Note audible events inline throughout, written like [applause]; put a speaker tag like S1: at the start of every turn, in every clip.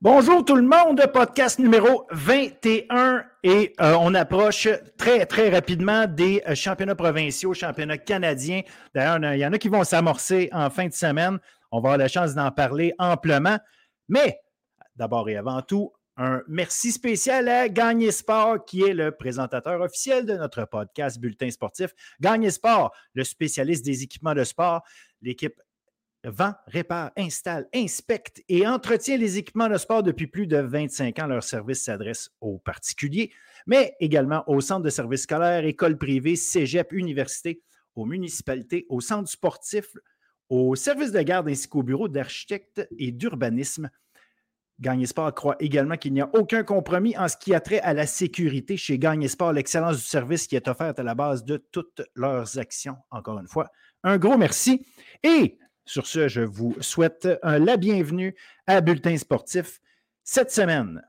S1: Bonjour tout le monde, podcast numéro 21 et euh, on approche très très rapidement des euh, championnats provinciaux, championnats canadiens. D'ailleurs, il y en a qui vont s'amorcer en fin de semaine. On va avoir la chance d'en parler amplement. Mais d'abord et avant tout, un merci spécial à Gagné Sport, qui est le présentateur officiel de notre podcast Bulletin sportif. Gagné Sport, le spécialiste des équipements de sport, l'équipe vend, répare, installe, inspecte et entretient les équipements de sport depuis plus de 25 ans. Leur service s'adresse aux particuliers, mais également aux centres de services scolaires, écoles privées, cégep, universités, aux municipalités, aux centres sportifs, aux services de garde ainsi qu'aux bureaux d'architectes et d'urbanisme. Gagné Sport croit également qu'il n'y a aucun compromis en ce qui a trait à la sécurité chez Gagné Sport, l'excellence du service qui est offerte à la base de toutes leurs actions. Encore une fois, un gros merci. Et sur ce, je vous souhaite la bienvenue à Bulletin sportif cette semaine.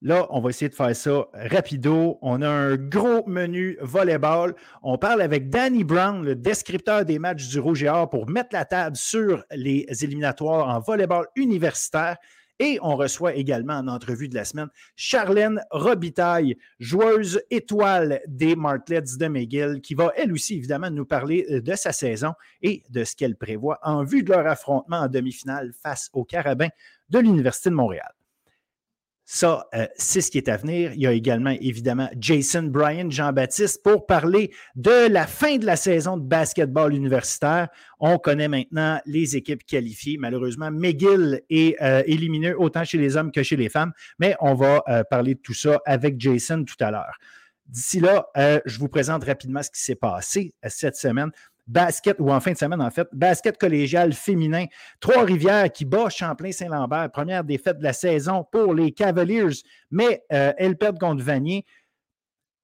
S1: Là, on va essayer de faire ça rapido. On a un gros menu volleyball. On parle avec Danny Brown, le descripteur des matchs du Rouge et Or, pour mettre la table sur les éliminatoires en volleyball universitaire. Et on reçoit également en entrevue de la semaine Charlène Robitaille, joueuse étoile des Martlets de McGill, qui va elle aussi évidemment nous parler euh, de sa saison et de ce qu'elle prévoit en vue de leur affrontement en demi-finale face aux Carabins de l'Université de Montréal. Ça, euh, c'est ce qui est à venir. Il y a également, évidemment, Jason Bryan, Jean-Baptiste, pour parler de la fin de la saison de basketball universitaire. On connaît maintenant les équipes qualifiées. Malheureusement, McGill est euh, éliminé autant chez les hommes que chez les femmes, mais on va euh, parler de tout ça avec Jason tout à l'heure. D'ici là, je vous présente rapidement ce qui s'est passé cette semaine basket, ou en fin de semaine, en fait, basket collégial féminin. Trois-Rivières qui bat Champlain-Saint-Lambert. Première défaite de la saison pour les Cavaliers, mais euh, elles perdent contre Vanier.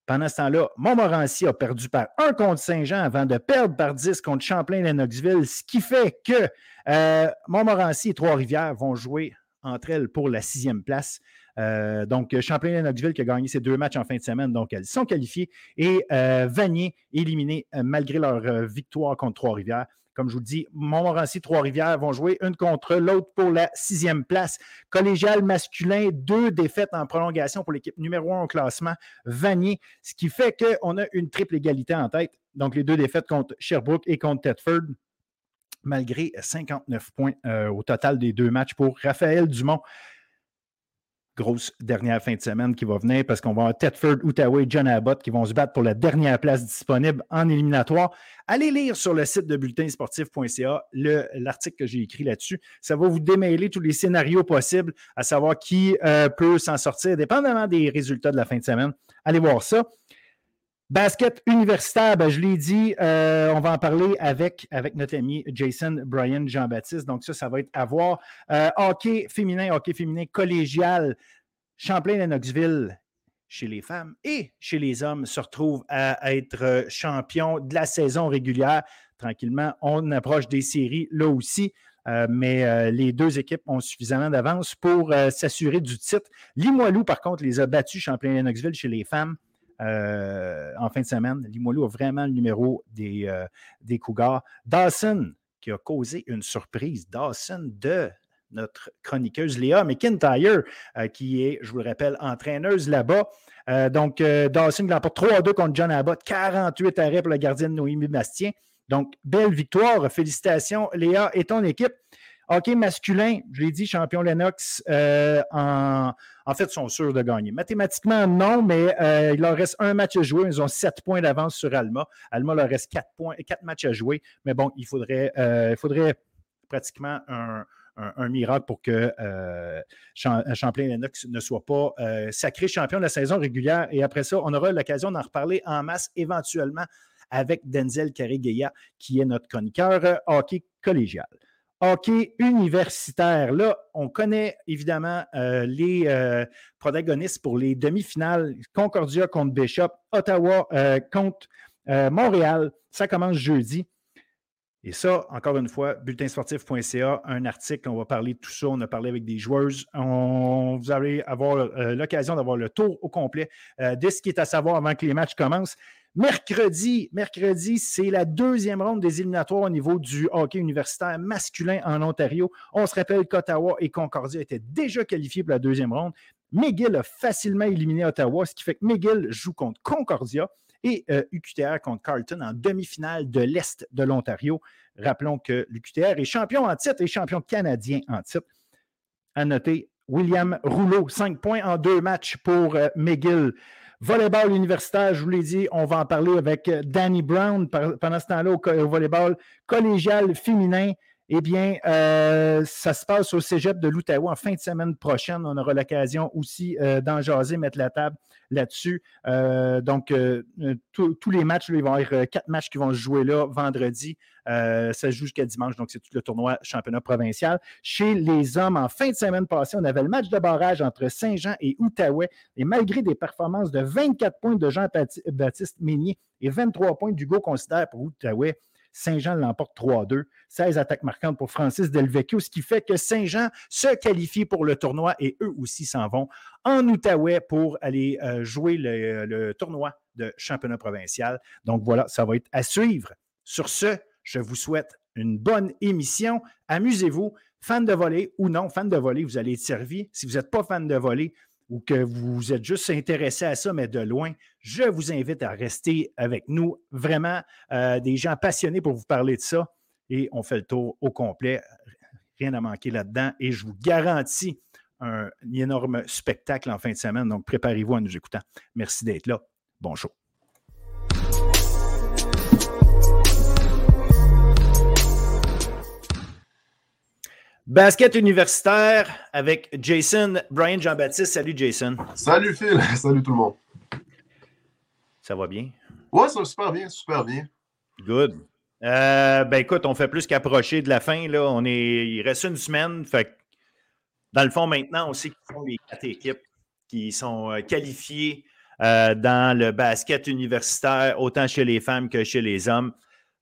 S1: Pendant ce temps-là, Montmorency a perdu par 1 contre Saint-Jean avant de perdre par 10 contre Champlain-Lennoxville, ce qui fait que euh, Montmorency et Trois-Rivières vont jouer entre elles pour la sixième place. Euh, donc, Champlain-Lennoxville qui a gagné ses deux matchs en fin de semaine, donc elles sont qualifiées. Et euh, Vanier éliminé euh, malgré leur victoire contre Trois-Rivières. Comme je vous le dis, Montmorency, Trois-Rivières vont jouer une contre l'autre pour la sixième place. Collégial masculin, deux défaites en prolongation pour l'équipe numéro un au classement, Vanier, ce qui fait qu'on a une triple égalité en tête. Donc, les deux défaites contre Sherbrooke et contre Thetford malgré 59 points au total des deux matchs pour Raphaël Dumont grosse dernière fin de semaine qui va venir parce qu'on va avoir Tedford, Outaouais John Abbott qui vont se battre pour la dernière place disponible en éliminatoire. Allez lire sur le site de bulletinsportif.ca l'article que j'ai écrit là-dessus. Ça va vous démêler tous les scénarios possibles, à savoir qui euh, peut s'en sortir, dépendamment des résultats de la fin de semaine. Allez voir ça. Basket universitaire, ben, je l'ai dit, euh, on va en parler avec, notre ami Jason Brian Jean-Baptiste. Donc, ça, ça va être à voir. Euh, hockey féminin, hockey féminin collégial, Champlain-Lennoxville chez les femmes et chez les hommes se retrouve à être champion de la saison régulière. Tranquillement, on approche des séries là aussi. Euh, mais les deux équipes ont suffisamment d'avance pour s'assurer du titre. Limoilou, par contre, les a battus Champlain-Lennoxville chez les femmes. Euh, en fin de semaine. Limoilou a vraiment le numéro des, euh, des Cougars. Dawson, qui a causé une surprise. Dawson de notre chroniqueuse Léa McIntyre, euh, qui est, je vous le rappelle, entraîneuse là-bas. donc, Dawson qui l'emporte 3-2 contre John Abbott, 48 arrêts pour la gardienne Noémie Bastien. Donc, belle victoire. Félicitations, Léa et ton équipe. Hockey masculin, je l'ai dit, champion Lennox, euh, en, fait, sont sûrs de gagner. Mathématiquement, non, mais euh, il leur reste un match à jouer. Ils ont sept points d'avance sur Alma. Alma leur reste quatre, points, quatre matchs à jouer. Mais bon, il faudrait, euh, il faudrait pratiquement un, miracle pour que Champlain-Lennox ne soit pas sacré champion de la saison régulière. Et après ça, on aura l'occasion d'en reparler en masse éventuellement avec Denzel Carré-Guéa, qui est notre chroniqueur hockey collégial hockey universitaire. Là, on connaît évidemment euh, les euh, protagonistes pour les demi-finales. Concordia contre Bishop, Ottawa euh, contre Montréal. Ça commence jeudi. Et ça, encore une fois, bulletinsportif.ca, un article, on va parler de tout ça. On a parlé avec des joueuses. On, vous allez avoir l'occasion d'avoir le tour au complet de ce qui est à savoir avant que les matchs commencent. Mercredi, mercredi, c'est la deuxième ronde des éliminatoires au niveau du hockey universitaire masculin en Ontario. On se rappelle qu'Ottawa et Concordia étaient déjà qualifiés pour la deuxième ronde. McGill a facilement éliminé Ottawa, ce qui fait que McGill joue contre Concordia et UQTR euh, contre Carlton en demi-finale de l'Est de l'Ontario. Rappelons que l'UQTR est champion en titre et champion canadien en titre. À noter, William Rouleau, 5 points en deux matchs pour euh, McGill. Volleyball universitaire, je vous l'ai dit, on va en parler avec euh, Danny Brown pendant ce temps-là au, volleyball collégial féminin. Eh bien, euh, ça se passe au cégep de l'Outaouais en fin de semaine prochaine. On aura l'occasion aussi d'en jaser, mettre la table là-dessus. Euh, donc, euh, euh, tous les matchs, il va y avoir quatre matchs qui vont se jouer là vendredi. ça se joue jusqu'à dimanche, donc c'est tout le tournoi championnat provincial. Chez les hommes, en fin de semaine passée, on avait le match de barrage entre Saint-Jean et Outaouais. Et malgré des performances de 24 points de Jean-Baptiste Meignier et 23 points d'Hugo Considère pour Outaouais, Saint-Jean l'emporte 3-2. 16 attaques marquantes pour Francis Delvecchio, ce qui fait que Saint-Jean se qualifie pour le tournoi et eux aussi s'en vont en Outaouais pour aller euh, jouer le, tournoi de championnat provincial. Donc voilà, ça va être à suivre. Sur ce, je vous souhaite une bonne émission. Amusez-vous. Fan de volley ou non, fan de volley, vous allez être servi. Si vous n'êtes pas fan de volley, ou que vous êtes juste intéressé à ça, mais de loin, je vous invite à rester avec nous. Vraiment, euh, des gens passionnés pour vous parler de ça. Et on fait le tour au complet. Rien à manquer là-dedans. Et je vous garantis un, énorme spectacle en fin de semaine. Donc, préparez-vous à nous écouter. Merci d'être là. Bon show. Basket universitaire avec Jason, Brian Jean-Baptiste. Salut Jason.
S2: Salut Phil, [laughs] salut tout le monde.
S1: Ça va bien?
S2: Ouais, ça va super bien, super bien.
S1: Good. Euh, ben écoute, on fait plus qu'approcher de la fin. Là. On est, il reste une semaine. Fait dans le fond, maintenant, on sait qu'ils sont les quatre équipes qui sont euh, qualifiées euh, dans le basket universitaire, autant chez les femmes que chez les hommes.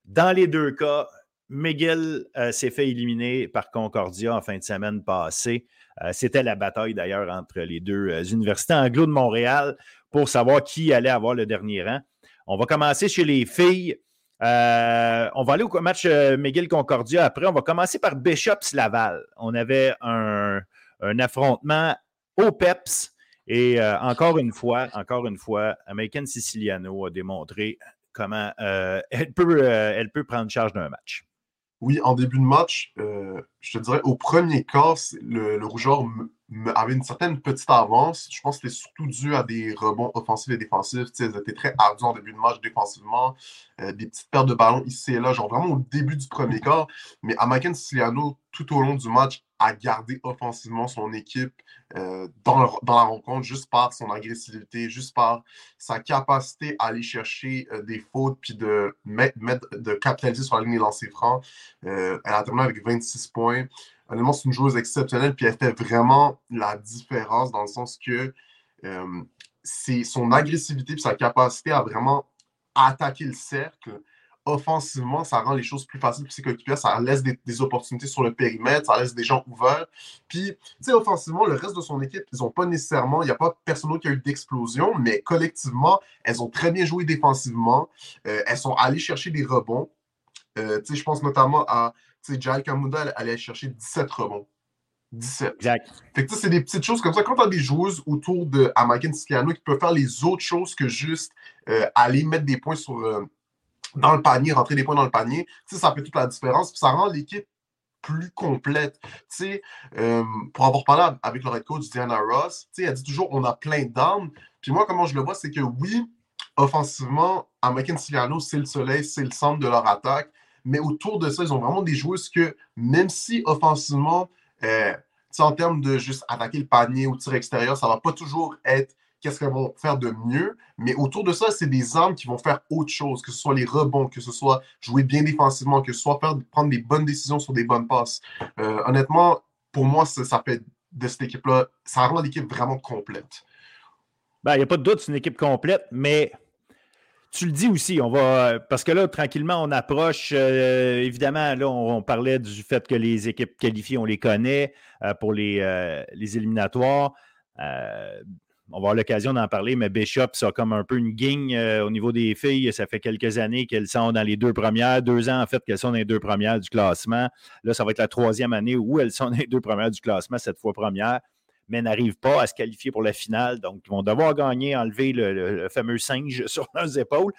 S1: Dans les deux cas, McGill euh, s'est fait éliminer par Concordia en fin de semaine passée. Euh, c'était la bataille d'ailleurs entre les deux euh, universités anglo de Montréal pour savoir qui allait avoir le dernier rang. On va commencer chez les filles. on va aller au match McGill-Concordia après. On va commencer par Bishops-Laval. On avait un, affrontement au PEPS. Et encore une fois, encore une fois, American Siciliano a démontré comment elle, peut, elle peut prendre charge d'un match.
S2: Oui, en début de match, euh, je te dirais, au premier quart, le, le rougeur avait une certaine petite avance. Je pense que c'était surtout dû à des rebonds offensifs et défensifs. ils étaient très ardus en début de match défensivement. Euh, des petites pertes de ballon ici et là, genre vraiment au début du premier quart. Mais Amaken Siciliano, tout au long du match, a gardé offensivement son équipe euh, dans, la rencontre juste par son agressivité, juste par sa capacité à aller chercher euh, des fautes puis de, mettre, de capitaliser sur la ligne des lancers francs. elle a terminé avec 26 points honnêtement, c'est une joueuse exceptionnelle, puis elle fait vraiment la différence dans le sens que euh, c'est son agressivité et sa capacité à vraiment attaquer le cercle. Offensivement, ça rend les choses plus faciles pour ses coéquipiers, ça laisse des, opportunités sur le périmètre, ça laisse des gens ouverts. Puis, tu sais, offensivement, le reste de son équipe, ils n'ont pas nécessairement, il n'y a pas personne qui a eu d'explosion, mais collectivement, elles ont très bien joué défensivement. Euh, elles sont allées chercher des rebonds. Euh, je pense notamment à Jai Kamuda elle allait chercher 17 rebonds. 17.
S1: Exact.
S2: Fait que c'est des petites choses comme ça. Quand tu as des joueuses autour de Amaken Siciliano qui peuvent faire les autres choses que juste euh, aller mettre des points sur, euh, dans le panier, rentrer des points dans le panier, ça fait toute la différence. Puis ça rend l'équipe plus complète. Euh, pour avoir parlé avec le head coach Diana Ross, elle dit toujours on a plein d'armes. Puis moi, comment je le vois, c'est que oui, offensivement, Amaken Siciliano, c'est le soleil, c'est le centre de leur attaque. Mais autour de ça, ils ont vraiment des joueuses que, même si offensivement, euh, en termes de juste attaquer le panier ou tir extérieur, ça ne va pas toujours être qu'est-ce qu'elles vont faire de mieux. Mais autour de ça, c'est des armes qui vont faire autre chose, que ce soit les rebonds, que ce soit jouer bien défensivement, que ce soit faire, prendre des bonnes décisions sur des bonnes passes. Euh, honnêtement, pour moi, ça, ça fait de cette équipe-là, ça rend l'équipe vraiment complète.
S1: Ben, il n'y a pas de doute, c'est une équipe complète, mais tu le dis aussi, on va parce que là, tranquillement, on approche. Euh, évidemment, là, on, parlait du fait que les équipes qualifiées, on les connaît euh, pour les, euh, les éliminatoires. on va avoir l'occasion d'en parler, mais Bishop, ça a comme un peu une guigne au niveau des filles. Ça fait quelques années qu'elles sont dans les deux premières, deux ans en fait qu'elles sont dans les deux premières du classement. Là, ça va être la troisième année où elles sont dans les deux premières du classement, cette fois première, mais n'arrivent pas à se qualifier pour la finale. Donc, ils vont devoir gagner, enlever le fameux singe [laughs] sur leurs épaules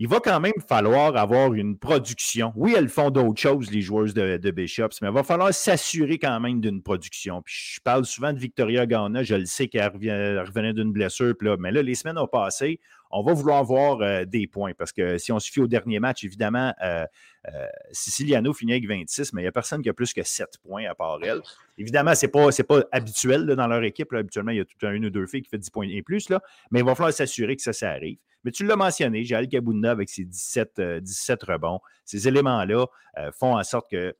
S1: il va quand même falloir avoir une production. Oui, elles font d'autres choses, les joueuses de, Bishops, mais il va falloir s'assurer quand même d'une production. Puis je parle souvent de Victoria Ghana, je le sais qu'elle revenait d'une blessure, mais là, les semaines ont passé. On va vouloir voir euh, des points parce que si on se fie au dernier match, évidemment, euh, euh, Siciliano finit avec 26, mais il n'y a personne qui a plus que 7 points à part elle. Évidemment, ce n'est pas, habituel dans leur équipe. Habituellement, il y a tout un, une ou deux filles qui fait 10 points et plus, là, mais il va falloir s'assurer que ça, ça arrive. Mais tu l'as mentionné, Jael Kabouna avec ses 17, 17 euh, rebonds. Ces éléments-là font en sorte que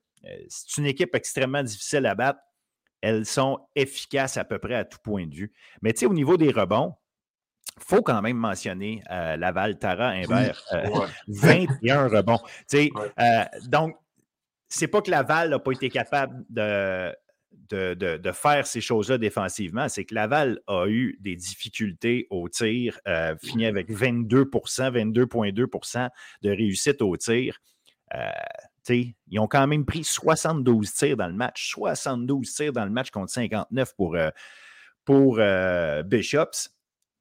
S1: c'est une équipe extrêmement difficile à battre. Elles sont efficaces à peu près à tout point de vue. Mais tu sais, au niveau des rebonds, faut quand même mentionner Laval, Tara, Imbert. 21 [laughs] rebonds. Tu sais, donc, c'est pas que Laval n'a pas été capable de, de, faire ces choses-là défensivement, c'est que Laval a eu des difficultés au tir, euh, fini avec 22% 22,2% de réussite au tir. Euh, ils ont quand même pris 72 tirs dans le match, 72 tirs dans le match contre 59 pour, euh, pour Bishops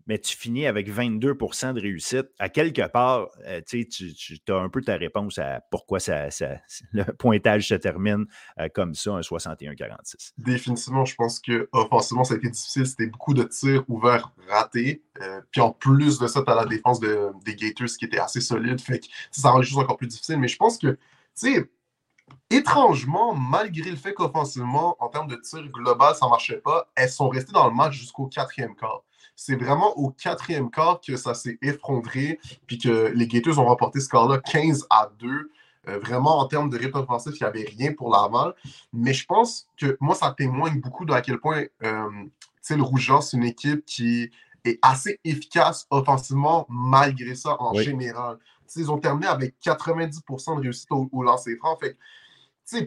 S1: mais tu finis avec 22% de réussite. À quelque part, euh, tu, as un peu ta réponse à pourquoi ça, [laughs] le pointage se termine euh, comme ça, un 61-46.
S2: Définitivement, je pense que offensivement, ça a été difficile. C'était beaucoup de tirs ouverts ratés. Euh, puis en plus de ça, tu as la défense des Gators qui était assez solide. Fait que ça rend les choses encore plus difficiles. Mais je pense que, tu sais, étrangement, malgré le fait qu'offensivement, en termes de tir global, ça ne marchait pas, elles sont restées dans le match jusqu'au quatrième quart. C'est vraiment au quatrième quart que ça s'est effondré, puis que les Gators ont remporté ce quart-là 15 à 2. Euh, vraiment, en termes de rythme offensif, il n'y avait rien pour Laval. Mais je pense que moi, ça témoigne beaucoup de à quel point euh, le Rougeant, c'est une équipe qui est assez efficace offensivement malgré ça en général. ils ont terminé avec 90% de réussite au, au lancer franc. Fait,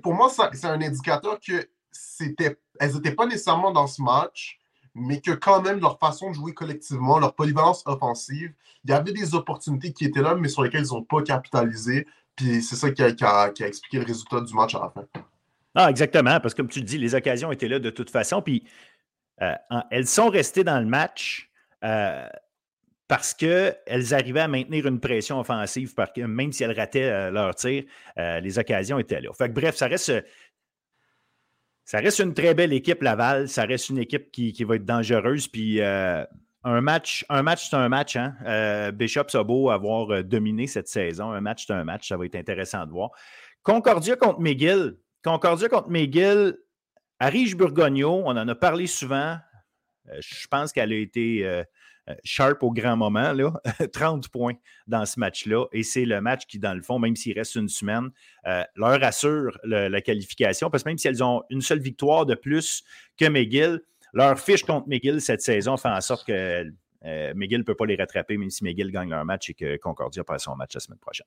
S2: pour moi, c'est un indicateur que c'était, elles n'étaient pas nécessairement dans ce match, mais que quand même leur façon de jouer collectivement, leur polyvalence offensive, il y avait des opportunités qui étaient là, mais sur lesquelles ils n'ont pas capitalisé. Puis c'est ça qui a, expliqué le résultat du match à la fin.
S1: Ah, exactement, parce que comme tu dis, les occasions étaient là de toute façon. Puis euh, elles sont restées dans le match. Euh, parce qu'elles arrivaient à maintenir une pression offensive, parce que même si elles rataient euh, leur tir, les occasions étaient là. Fait bref, ça reste, ça reste une très belle équipe, Laval. Ça reste une équipe qui, va être dangereuse. Puis euh, un match, un match, c'est un match. Hein? Euh, Bishop a beau avoir euh, dominé cette saison. Un match, c'est un match. Ça va être intéressant de voir. Concordia contre McGill. Concordia contre McGill. Arige Burgogno, on en a parlé souvent. je pense qu'elle a été euh, sharp au grand moment, là, [laughs] 30 points dans ce match-là. Et c'est le match qui, dans le fond, même s'il reste une semaine, euh, leur assure la qualification. Parce que même si elles ont une seule victoire de plus que McGill, leur fiche contre McGill cette saison fait en sorte que euh, McGill ne peut pas les rattraper, même si McGill gagne leur match et que Concordia passe son match la semaine prochaine.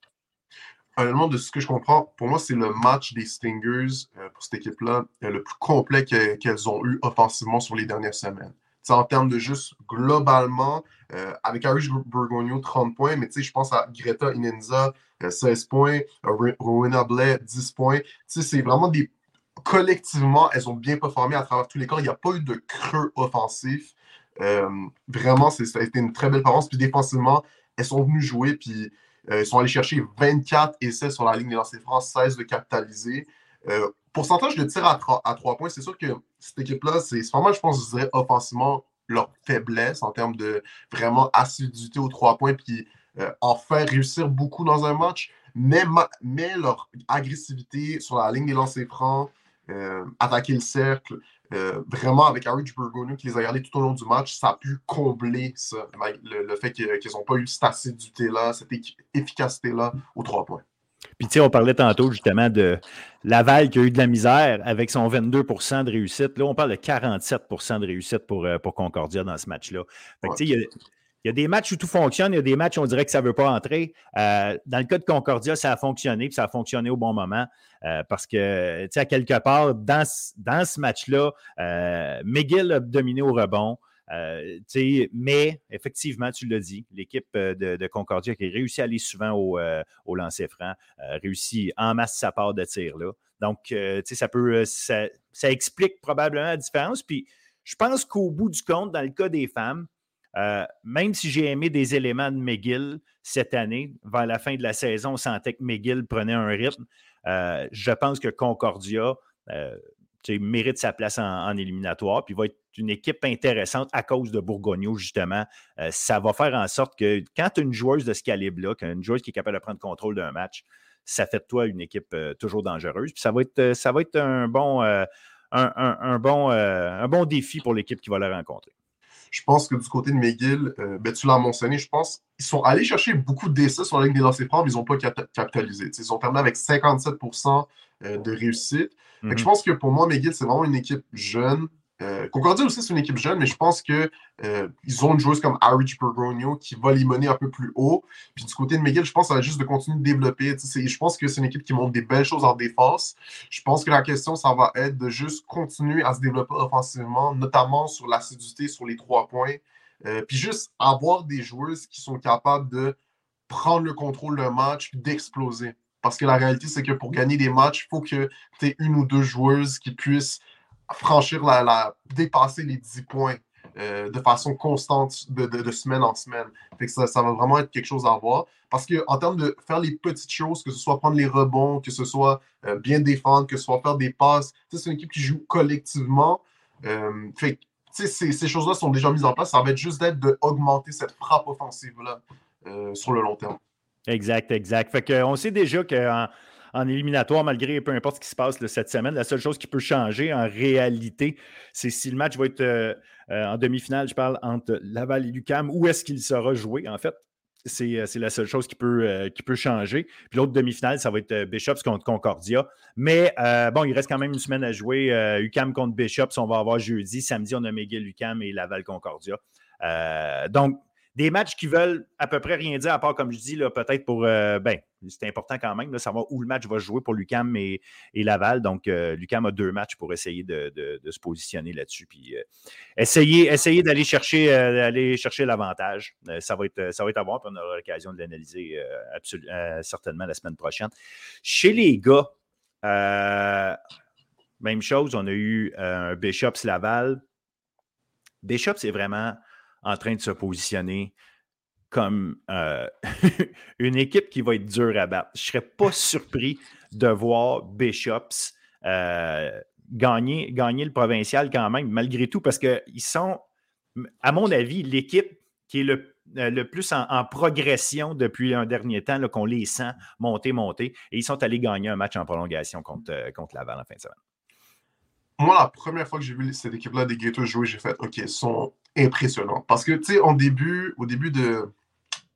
S2: Honnêtement, de ce que je comprends, pour moi, c'est le match des Stingers pour cette équipe-là le plus complet qu'elles ont eu offensivement sur les dernières semaines en termes de juste globalement, euh, avec Irish Burgonio, 30 points, mais je pense à Greta Inenza, 16 euh, points, Rowena Blais, 10 points. C'est vraiment des. Collectivement, elles ont bien performé à travers tous les corps. Il n'y a pas eu de creux offensif. Euh, vraiment, ça a été une très belle performance. Puis défensivement, elles sont venues jouer, puis elles sont allées chercher 24 essais sur la ligne des lancers francs, 16 de capitaliser. Pourcentage de tir à 3, à 3 points, c'est sûr que cette équipe-là, c'est vraiment, je pense, je dirais, offensivement, leur faiblesse en termes de vraiment assiduité aux trois points, puis euh, en faire réussir beaucoup dans un match, mais, leur agressivité sur la ligne des lancers francs, euh, attaquer le cercle, euh, vraiment avec Harry Burgonia qui les a gardés tout au long du match, ça a pu combler ça, le, fait qu'ils n'ont pas eu cette assiduité-là, cette efficacité-là aux trois points.
S1: Puis, tu sais, on parlait tantôt justement de Laval qui a eu de la misère avec son 22% de réussite. Là, on parle de 47% de réussite pour, euh, pour Concordia dans ce match-là. Fait tu sais, il y, a, des matchs où tout fonctionne, il y a des matchs où on dirait que ça ne veut pas entrer. Euh, dans le cas de Concordia, ça a fonctionné, puis ça a fonctionné au bon moment. Euh, parce que, tu sais, à quelque part, dans, dans ce match-là, McGill a dominé au rebond. Mais effectivement, tu l'as dit, l'équipe de, Concordia qui a réussi à aller souvent au, au lancer franc, réussit en masse sa part de tir là. Donc, ça ça, explique probablement la différence. Puis, je pense qu'au bout du compte, dans le cas des femmes, euh, même si j'ai aimé des éléments de McGill cette année, vers la fin de la saison, on sentait que McGill prenait un rythme. Euh, je pense que Concordia euh, mérite sa place en, éliminatoire, puis va être une équipe intéressante à cause de Bourgognot, justement. ça va faire en sorte que quand tu as une joueuse de ce calibre-là, une joueuse qui est capable de prendre contrôle d'un match, ça fait de toi une équipe toujours dangereuse. Puis ça va être, ça va être un bon, un, bon, un bon défi pour l'équipe qui va la rencontrer.
S2: Je pense que du côté de McGill, euh, ben, tu l'as mentionné, je pense qu'ils sont allés chercher beaucoup d'essais sur la ligne des lancers francs, mais ils n'ont pas capitalisé. ils ont terminé avec 57 euh, de réussite. Je mm-hmm. pense que pour moi, McGill, c'est vraiment une équipe jeune, euh, Concordia aussi, c'est une équipe jeune, mais je pense qu'ils euh, ont une joueuse comme Harry Pergonio qui va les mener un peu plus haut. Puis du côté de Miguel, je pense que ça va juste de continuer de développer. Je pense que c'est une équipe qui montre des belles choses en défense. Je pense que la question, ça va être de juste continuer à se développer offensivement, notamment sur l'assiduité, sur les trois points. Euh, puis juste avoir des joueuses qui sont capables de prendre le contrôle d'un match, d'exploser. Parce que la réalité, c'est que pour gagner des matchs, il faut que tu aies une ou deux joueuses qui puissent franchir la, dépasser les 10 points euh, de façon constante de, semaine en semaine. ça, va vraiment être quelque chose à voir. Parce qu'en termes de faire les petites choses, que ce soit prendre les rebonds, que ce soit euh, bien défendre, que ce soit faire des passes, c'est une équipe qui joue collectivement. Euh, ces, ces choses-là sont déjà mises en place. Ça va être juste d'être d'augmenter cette frappe offensive-là sur le long terme.
S1: Exact, exact. Fait qu'on sait déjà qu'en en éliminatoire, malgré peu importe ce qui se passe cette semaine. La seule chose qui peut changer en réalité, c'est si le match va être euh, euh, en demi-finale, je parle entre Laval et Lucam, où est-ce qu'il sera joué, en fait? C'est euh, la seule chose qui peut, changer. Puis l'autre demi-finale, ça va être Bishops contre Concordia. Mais bon, il reste quand même une semaine à jouer. UCAM contre Bishops, on va avoir jeudi. Samedi, on a McGill, UCAM et Laval Concordia. donc, des matchs qui veulent à peu près rien dire, à part, comme je dis, peut-être pour. Euh, ben, c'est important quand même de savoir où le match va jouer pour Lucam et, Laval. Donc, euh, Lucam a deux matchs pour essayer de, se positionner là-dessus. Puis, euh, essayer, essayer d'aller chercher, d'aller chercher l'avantage. ça, va être, ça va être à voir, puis on aura l'occasion de l'analyser certainement la semaine prochaine. Chez les gars, même chose, on a eu un Bishops Laval. Bishops, c'est vraiment en train de se positionner comme euh, [laughs] une équipe qui va être dure à battre. Je ne serais pas surpris de voir Bishops euh, gagner, le provincial quand même, malgré tout, parce qu'ils sont, à mon avis, l'équipe qui est le, euh, plus en, progression depuis un dernier temps, qu'on les sent monter, monter. Et ils sont allés gagner un match en prolongation contre, contre Laval en fin de semaine
S2: moi, la première fois que j'ai vu cette équipe-là des Gators jouer, j'ai fait OK, ils sont impressionnants. Parce que, tu sais, au début, au début de,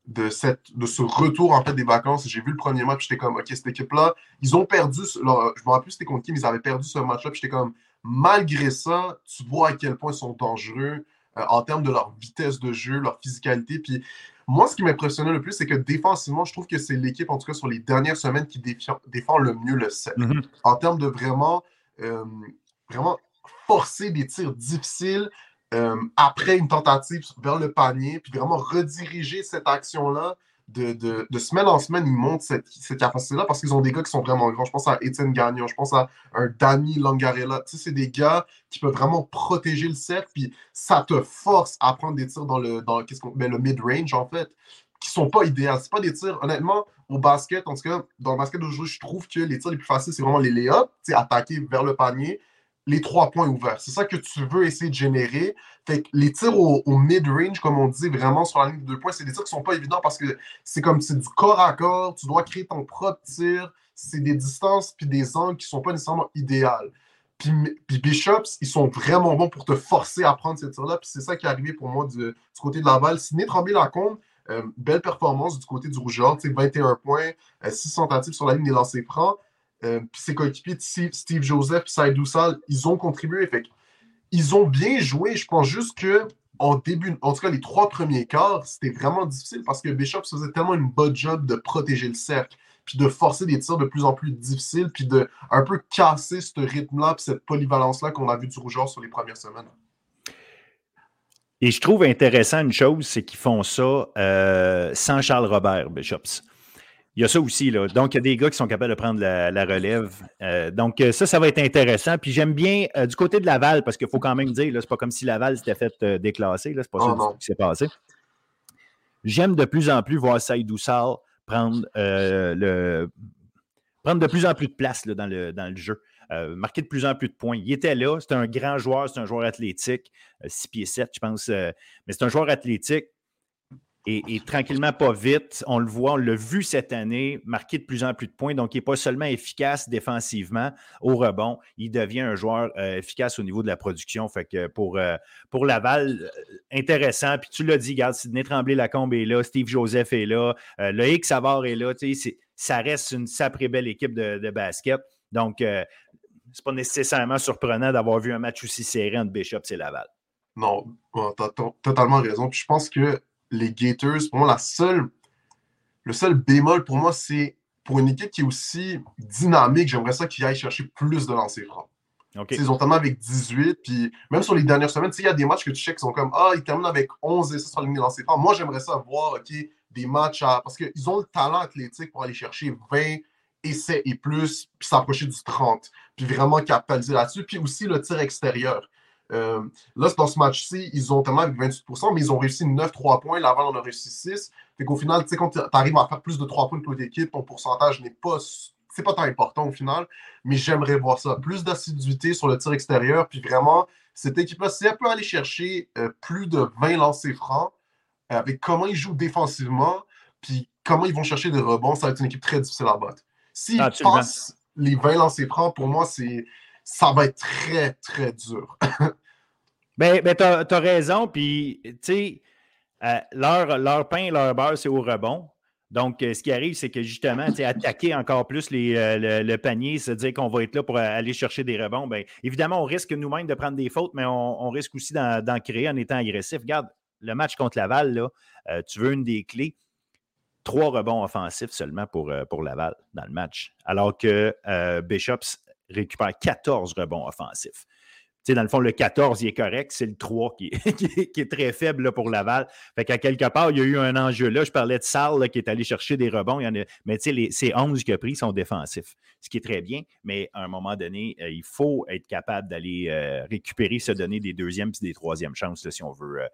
S2: de, cette, de ce retour en fait des vacances, j'ai vu le premier match, j'étais comme OK, cette équipe-là, ils ont perdu. je me rappelle plus c'était contre qui, mais ils avaient perdu ce match-là. Puis j'étais comme malgré ça, tu vois à quel point ils sont dangereux euh, en termes de leur vitesse de jeu, leur physicalité. Puis moi, ce qui m'impressionnait le plus, c'est que défensivement, je trouve que c'est l'équipe, en tout cas sur les dernières semaines, qui défend, le mieux le set. Mm-hmm. En termes de vraiment. Euh, vraiment forcer des tirs difficiles euh, après une tentative vers le panier, puis vraiment rediriger cette action-là. De, de, semaine en semaine, ils montent cette, cette capacité-là parce qu'ils ont des gars qui sont vraiment grands. Je pense à Étienne Gagnon, je pense à un Dani Langarella. Tu sais, c'est des gars qui peuvent vraiment protéger le cercle, puis ça te force à prendre des tirs dans le, dans, qu'est-ce qu'on, ben, le mid-range, en fait, qui sont pas idéaux. C'est pas des tirs, honnêtement, au basket, en tout cas, dans le basket d'aujourd'hui, je trouve que les tirs les plus faciles, c'est vraiment les lay-ups, attaquer vers le panier les trois points ouverts. C'est ça que tu veux essayer de générer. Fait les tirs au, mid-range, comme on dit vraiment sur la ligne de deux points, c'est des tirs qui ne sont pas évidents parce que c'est comme c'est du corps à corps. Tu dois créer ton propre tir. C'est des distances puis des angles qui ne sont pas nécessairement idéales. Puis, Bishops, ils sont vraiment bons pour te forcer à prendre ces tirs-là. Puis c'est ça qui est arrivé pour moi du, côté de la balle. Sidney Tremblay-Lacombe, euh, belle performance du côté du rougeur. 21 points, 6 euh, tentatives sur la ligne des lancers francs. Euh, puis ses coéquipiers, Steve Joseph et Saïdou ils ont contribué. Fait ils ont bien joué. Je pense juste que en début, en tout cas les trois premiers quarts, c'était vraiment difficile parce que Bishop faisait tellement une bonne job de protéger le cercle, puis de forcer des tirs de plus en plus difficiles, puis de un peu casser ce rythme-là, puis cette polyvalence-là qu'on a vu du rougeur sur les premières semaines.
S1: Et je trouve intéressant une chose, c'est qu'ils font ça euh, sans Charles Robert, Bishops. Il y a ça aussi, là. Donc, il y a des gars qui sont capables de prendre la, relève. Euh, donc, ça, ça va être intéressant. Puis j'aime bien du côté de Laval, parce qu'il faut quand même dire, c'est pas comme si Laval s'était fait déclasser. C'est pas ça qui s'est passé. J'aime de plus en plus voir Saïdou Sal prendre, le, prendre de plus en plus de place dans, le, dans le jeu. Euh, marquer de plus en plus de points. Il était là, c'est un grand joueur, c'est un joueur athlétique, 6 euh, pieds 7, je pense, euh, mais c'est un joueur athlétique. Et, tranquillement, pas vite, on le voit, on l'a vu cette année, marquer de plus en plus de points. Donc, il n'est pas seulement efficace défensivement au rebond, il devient un joueur efficace au niveau de la production. Fait que pour, pour Laval, intéressant. Puis tu l'as dit, regarde, Sidney Tremblay-Lacombe est là, Steve Joseph est là, Loïc Savard est là. Ça reste une sacrée belle équipe de basket. Donc, c'est pas nécessairement surprenant d'avoir vu un match aussi serré entre Bishop et Laval.
S2: Non, tu as totalement raison. Puis je pense que les Gators, pour moi, la seule, le seul bémol pour moi, c'est pour une équipe qui est aussi dynamique, j'aimerais ça qu'ils aillent chercher plus de lancers francs. Ils ont tellement avec 18, puis même sur les dernières semaines, il y a des matchs que tu sais qui sont comme Ah, ils terminent avec 11 et ça sur de lancers francs. Moi, j'aimerais ça voir ok, des matchs à. Parce qu'ils ont le talent athlétique pour aller chercher 20, essais et plus, puis s'approcher du 30, puis vraiment capitaliser là-dessus. Puis aussi le tir extérieur. Euh, là, dans ce match-ci, ils ont tellement avec 28%, mais ils ont réussi 9-3 points. Laval en a réussi 6. Fait qu'au final, tu sais, quand tu arrives à faire plus de 3 points que l'autre équipe, ton pourcentage n'est pas. C'est pas tant important au final, mais j'aimerais voir ça. Plus d'assiduité sur le tir extérieur, puis vraiment, cette équipe-là, si elle peut aller chercher euh, plus de 20 lancers francs, avec comment ils jouent défensivement, puis comment ils vont chercher des rebonds, ça va être une équipe très difficile à battre. S'ils passent les 20 lancers francs, pour moi, c'est ça va être très, très dur. [laughs]
S1: ben, ben tu as, raison. Puis, tu sais, euh, leur, leur, pain, leur beurre, c'est au rebond. Donc, euh, ce qui arrive, c'est que justement, attaquer encore plus les, euh, le, panier, se dire qu'on va être là pour aller chercher des rebonds, bien, évidemment, on risque nous-mêmes de prendre des fautes, mais on, risque aussi d'en créer en étant agressif. Regarde, le match contre Laval, là, tu veux une des clés trois rebonds offensifs seulement pour, pour Laval dans le match, alors que Bishops récupère 14 rebonds offensifs dans le fond, le 14, il est correct. C'est le 3 [laughs] qui est, très faible pour Laval. Fait qu'à quelque part, il y a eu un enjeu là. Je parlais de Salle qui est allé chercher des rebonds. Il y en a, mais les, ces 11 qu'il a pris sont défensifs, ce qui est très bien. Mais à un moment donné, euh, il faut être capable d'aller euh, récupérer, se donner des deuxièmes et des troisièmes chances si, on veut, euh,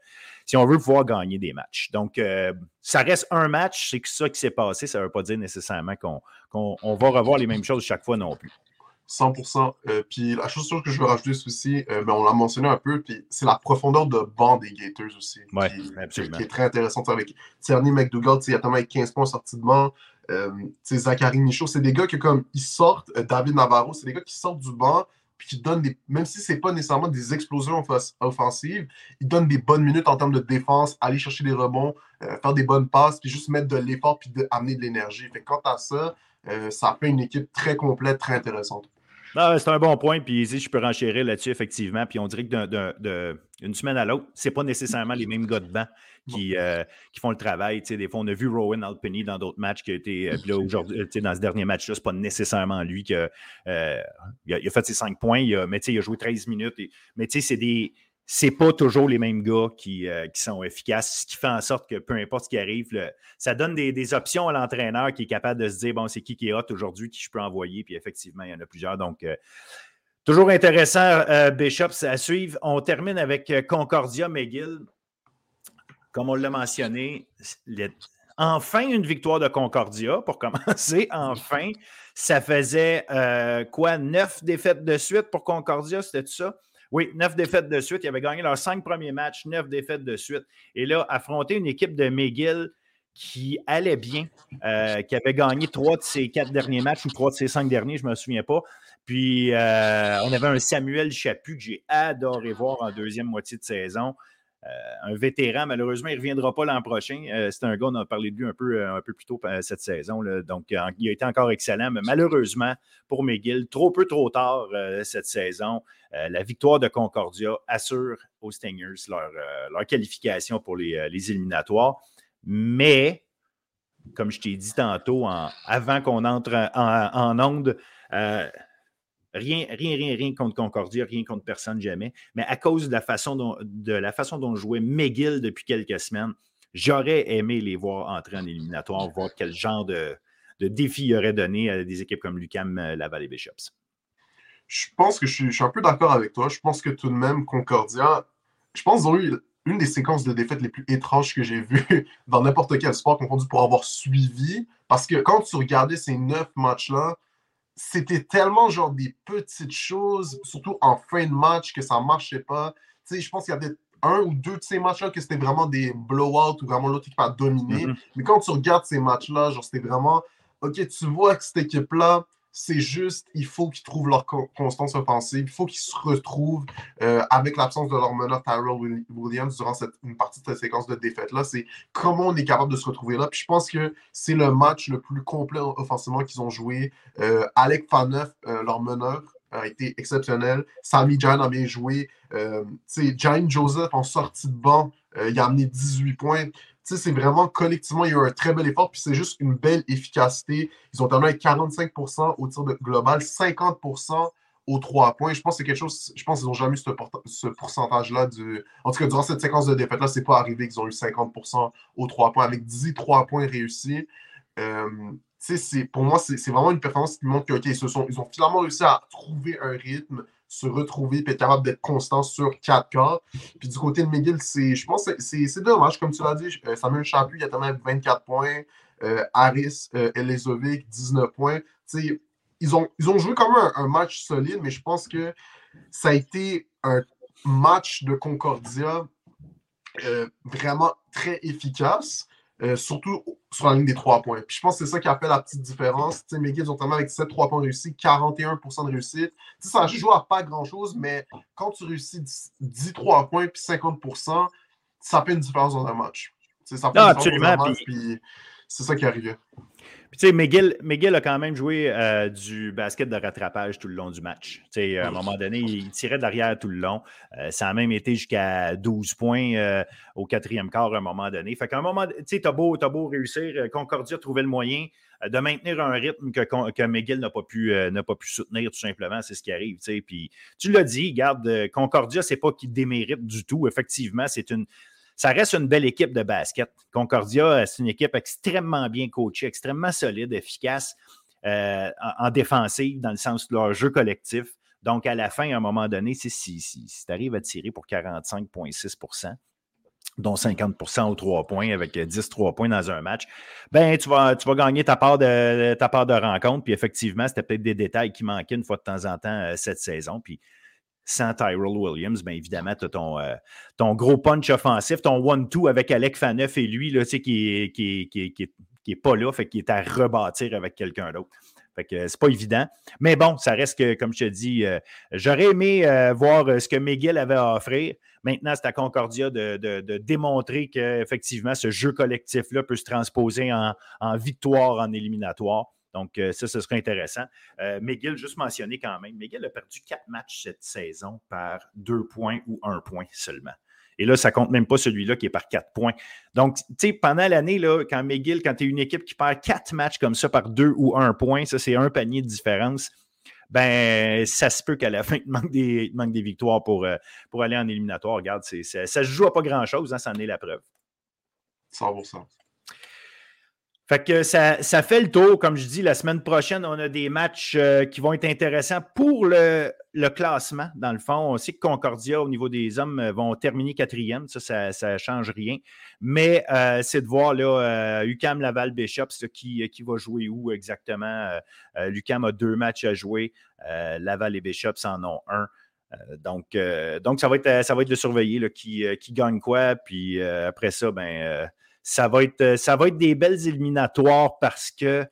S1: si on veut pouvoir gagner des matchs. Donc, ça reste un match. C'est ça qui s'est passé. Ça ne veut pas dire nécessairement qu'on va revoir les mêmes choses chaque fois non plus.
S2: 100%. Euh, puis la chose que je veux rajouter aussi, euh, ben, on l'a mentionné un peu, puis c'est la profondeur de banc des Gators aussi.
S1: qui, absolument.
S2: qui est très intéressante avec Tierney McDougall, il y a tellement avec 15 points sortis de banc. Euh, Zachary Michaud, c'est des gars qui, comme, ils sortent, euh, David Navarro, c'est des gars qui sortent du banc, puis qui donnent des, même si c'est pas nécessairement des explosions offensives, ils donnent des bonnes minutes en termes de défense, aller chercher des rebonds, faire des bonnes passes, puis juste mettre de l'effort, puis amener de l'énergie. Fait quant à ça, ça fait une équipe très complète, très intéressante.
S1: Ah, c'est un bon point, puis je peux renchérir là-dessus, effectivement. Puis on dirait que d'une semaine à l'autre, ce n'est pas nécessairement les mêmes gars de banc qui, euh, qui font le travail. des fois, on a vu Rowan Alpini dans d'autres matchs qui a été. Euh, là, aujourd'hui, dans ce dernier match-là, ce n'est pas nécessairement lui qui a, euh, il a, fait ses cinq points, il a, mais il a joué 13 minutes. Et, mais c'est des c'est pas toujours les mêmes gars qui, euh, qui, sont efficaces, ce qui fait en sorte que peu importe ce qui arrive, ça donne des, options à l'entraîneur qui est capable de se dire bon, c'est qui qui est hot aujourd'hui, qui je peux envoyer, puis effectivement, il y en a plusieurs. Donc, euh, toujours intéressant, euh, Bishop, à suivre. On termine avec Concordia McGill. Comme on l'a mentionné, enfin une victoire de Concordia pour [laughs] commencer. Enfin, ça faisait quoi, neuf défaites de suite pour Concordia, c'était ça? Oui, neuf défaites de suite. Ils avaient gagné leurs cinq premiers matchs, neuf défaites de suite. Et là, affronter une équipe de McGill qui allait bien, euh, qui avait gagné trois de ses quatre derniers matchs ou trois de ses cinq derniers, je ne me souviens pas. Puis, euh, on avait un Samuel Chaput que j'ai adoré voir en deuxième moitié de saison. Euh, un vétéran, malheureusement, il ne reviendra pas l'an prochain. Euh, c'est un gars, on a parlé de lui un peu, euh, un peu plus tôt cette saison. donc, il a été encore excellent, mais malheureusement, pour McGill, trop peu, trop tard cette saison. la victoire de Concordia assure aux Stingers leur, qualification pour les, éliminatoires. Mais, comme je t'ai dit tantôt, avant qu'on entre en, en Rien, rien, rien, rien contre Concordia, rien contre personne jamais. Mais à cause de la façon dont, de la façon dont jouait McGill depuis quelques semaines, j'aurais aimé les voir entrer en éliminatoire, voir quel genre de, de défi il aurait donné à des équipes comme Lucam, euh, Laval et Bishops.
S2: Je pense que je suis, un peu d'accord avec toi. Je pense que tout de même, Concordia, je pense qu'ils ont eu une des séquences de défaites les plus étranges que j'ai vues [laughs] dans n'importe quel sport confondu pour avoir suivi. Parce que quand tu regardais ces neuf matchs-là, c'était tellement genre des petites choses, surtout en fin de match, que ça ne marchait pas. Tu sais, je pense qu'il y avait un ou deux de ces matchs-là que c'était vraiment des blowouts ou vraiment l'autre équipe a dominé. Mm-hmm. Mais quand tu regardes ces matchs-là, genre c'était vraiment, OK, tu vois que cette équipe-là, c'est juste, il faut qu'ils trouvent leur constance offensive, il faut qu'ils se retrouvent euh, avec l'absence de leur meneur Tyrell Williams durant cette, une partie de cette séquence de défaite-là. C'est comment on est capable de se retrouver là. Puis je pense que c'est le match le plus complet offensivement qu'ils ont joué. Euh, Alec Faneuf, euh, leur meneur, a été exceptionnel. Sammy Jan a bien joué. Euh, Joseph en sortie de banc, il a amené 18 points c'est vraiment collectivement, il y a eu un très bel effort, puis c'est juste une belle efficacité. Ils ont terminé avec 45% au tir de global, 50% aux trois points. Je pense que c'est quelque chose, je pense qu'ils n'ont jamais eu ce, pourcentage-là. En tout cas, durant cette séquence de défaite-là, c'est pas arrivé qu'ils ont eu 50% aux trois points avec 10 trois points réussis. Euh, pour moi, c'est vraiment une performance qui montre qu'ils ils ont finalement réussi à trouver un rythme, se retrouver et être capable d'être constant sur 4 cas. Puis du côté de McGill, je pense que c'est dommage, comme tu l'as dit. Euh, Samuel Champu, il a même 24 points. Euh, Harris euh, 19 points. ils ont, ils ont joué comme un, un, match solide, mais je pense que ça a été un match de Concordia euh, vraiment très efficace. Euh, surtout sur la ligne des trois points. Puis je pense que c'est ça qui a fait la petite différence. sais, McGill ont terminé avec 7 3 points réussis, 41% de réussite. sais, ça joue à pas grand-chose, mais quand tu réussis 10, 3 points puis 50% ça fait une différence dans un match. ça fait
S1: non, absolument.
S2: puis c'est ça qui arrivait
S1: tu sais, McGill, a quand même joué euh, du basket de rattrapage tout le long du match. Tu sais, à un moment donné, il tirait de l'arrière tout le long. Euh, ça a même été jusqu'à 12 points euh, au quatrième quart à un moment donné. Fait qu'à un moment, tu sais, t'as beau, as beau réussir, Concordia trouvé le moyen de maintenir un rythme que, que McGill n'a pas, pu, pas pu soutenir, tout simplement. C'est ce qui arrive. Tu sais. Puis tu l'as dit, garde, Concordia, c'est pas qu'il démérite du tout. Effectivement, c'est une, ça reste une belle équipe de basket. Concordia, euh, c'est une équipe extrêmement bien coachée, extrêmement solide, efficace euh, en, défensive, dans le sens de leur jeu collectif. Donc, à la fin, à un moment donné, si, tu arrives à tirer pour 45,6% dont 50% aux trois points, avec 10 3 points dans un match, ben tu vas, tu vas gagner ta part, de, ta part de rencontre. Puis effectivement, c'était peut-être des détails qui manquaient une fois de temps en temps euh, cette saison. Puis sans Tyrell Williams, bien évidemment, tu as ton, euh, ton, gros punch offensif, ton one-two avec Alec Faneuf et lui, là, qui n'est qui, pas là, fait qu'il est à rebâtir avec quelqu'un d'autre. Fait que c'est pas évident. Mais bon, ça reste que, comme je te dis, euh, j'aurais aimé euh, voir ce que Miguel avait à offrir. Maintenant, c'est à Concordia de démontrer qu'effectivement, ce jeu collectif-là peut se transposer en, en victoire en éliminatoire. Donc, euh, ça, ce serait intéressant. Euh, McGill, juste mentionné quand même, McGill a perdu quatre matchs cette saison par deux points ou un point seulement. Et là, ça compte même pas celui-là qui est par quatre points. Donc, tu sais, pendant l'année, quand McGill, quand tu es une équipe qui perd quatre matchs comme ça par deux ou un point, ça, c'est un panier de différence. Ben, ça se peut qu'à la fin, il des, manque des victoires pour, euh, pour aller en éliminatoire. Regarde, ça ne joue à pas grand-chose, hein, ça est la preuve.
S2: 100%.
S1: Fait que ça, fait le tour. Comme je dis, la semaine prochaine, on a des matchs euh, qui vont être intéressants pour le, classement. Dans le fond, on sait que Concordia, au niveau des hommes, euh, vont terminer quatrième. Ça, ça ne change rien. Mais euh, c'est de voir là, UCAM Laval Bishops qui, qui va jouer où exactement. L'UCAM a deux matchs à jouer. Laval et Bishops en ont un. donc, donc ça, va être, ça va être de surveiller qui, qui gagne quoi. Puis après ça, ben ça va, être, euh, ça va être des belles éliminatoires parce que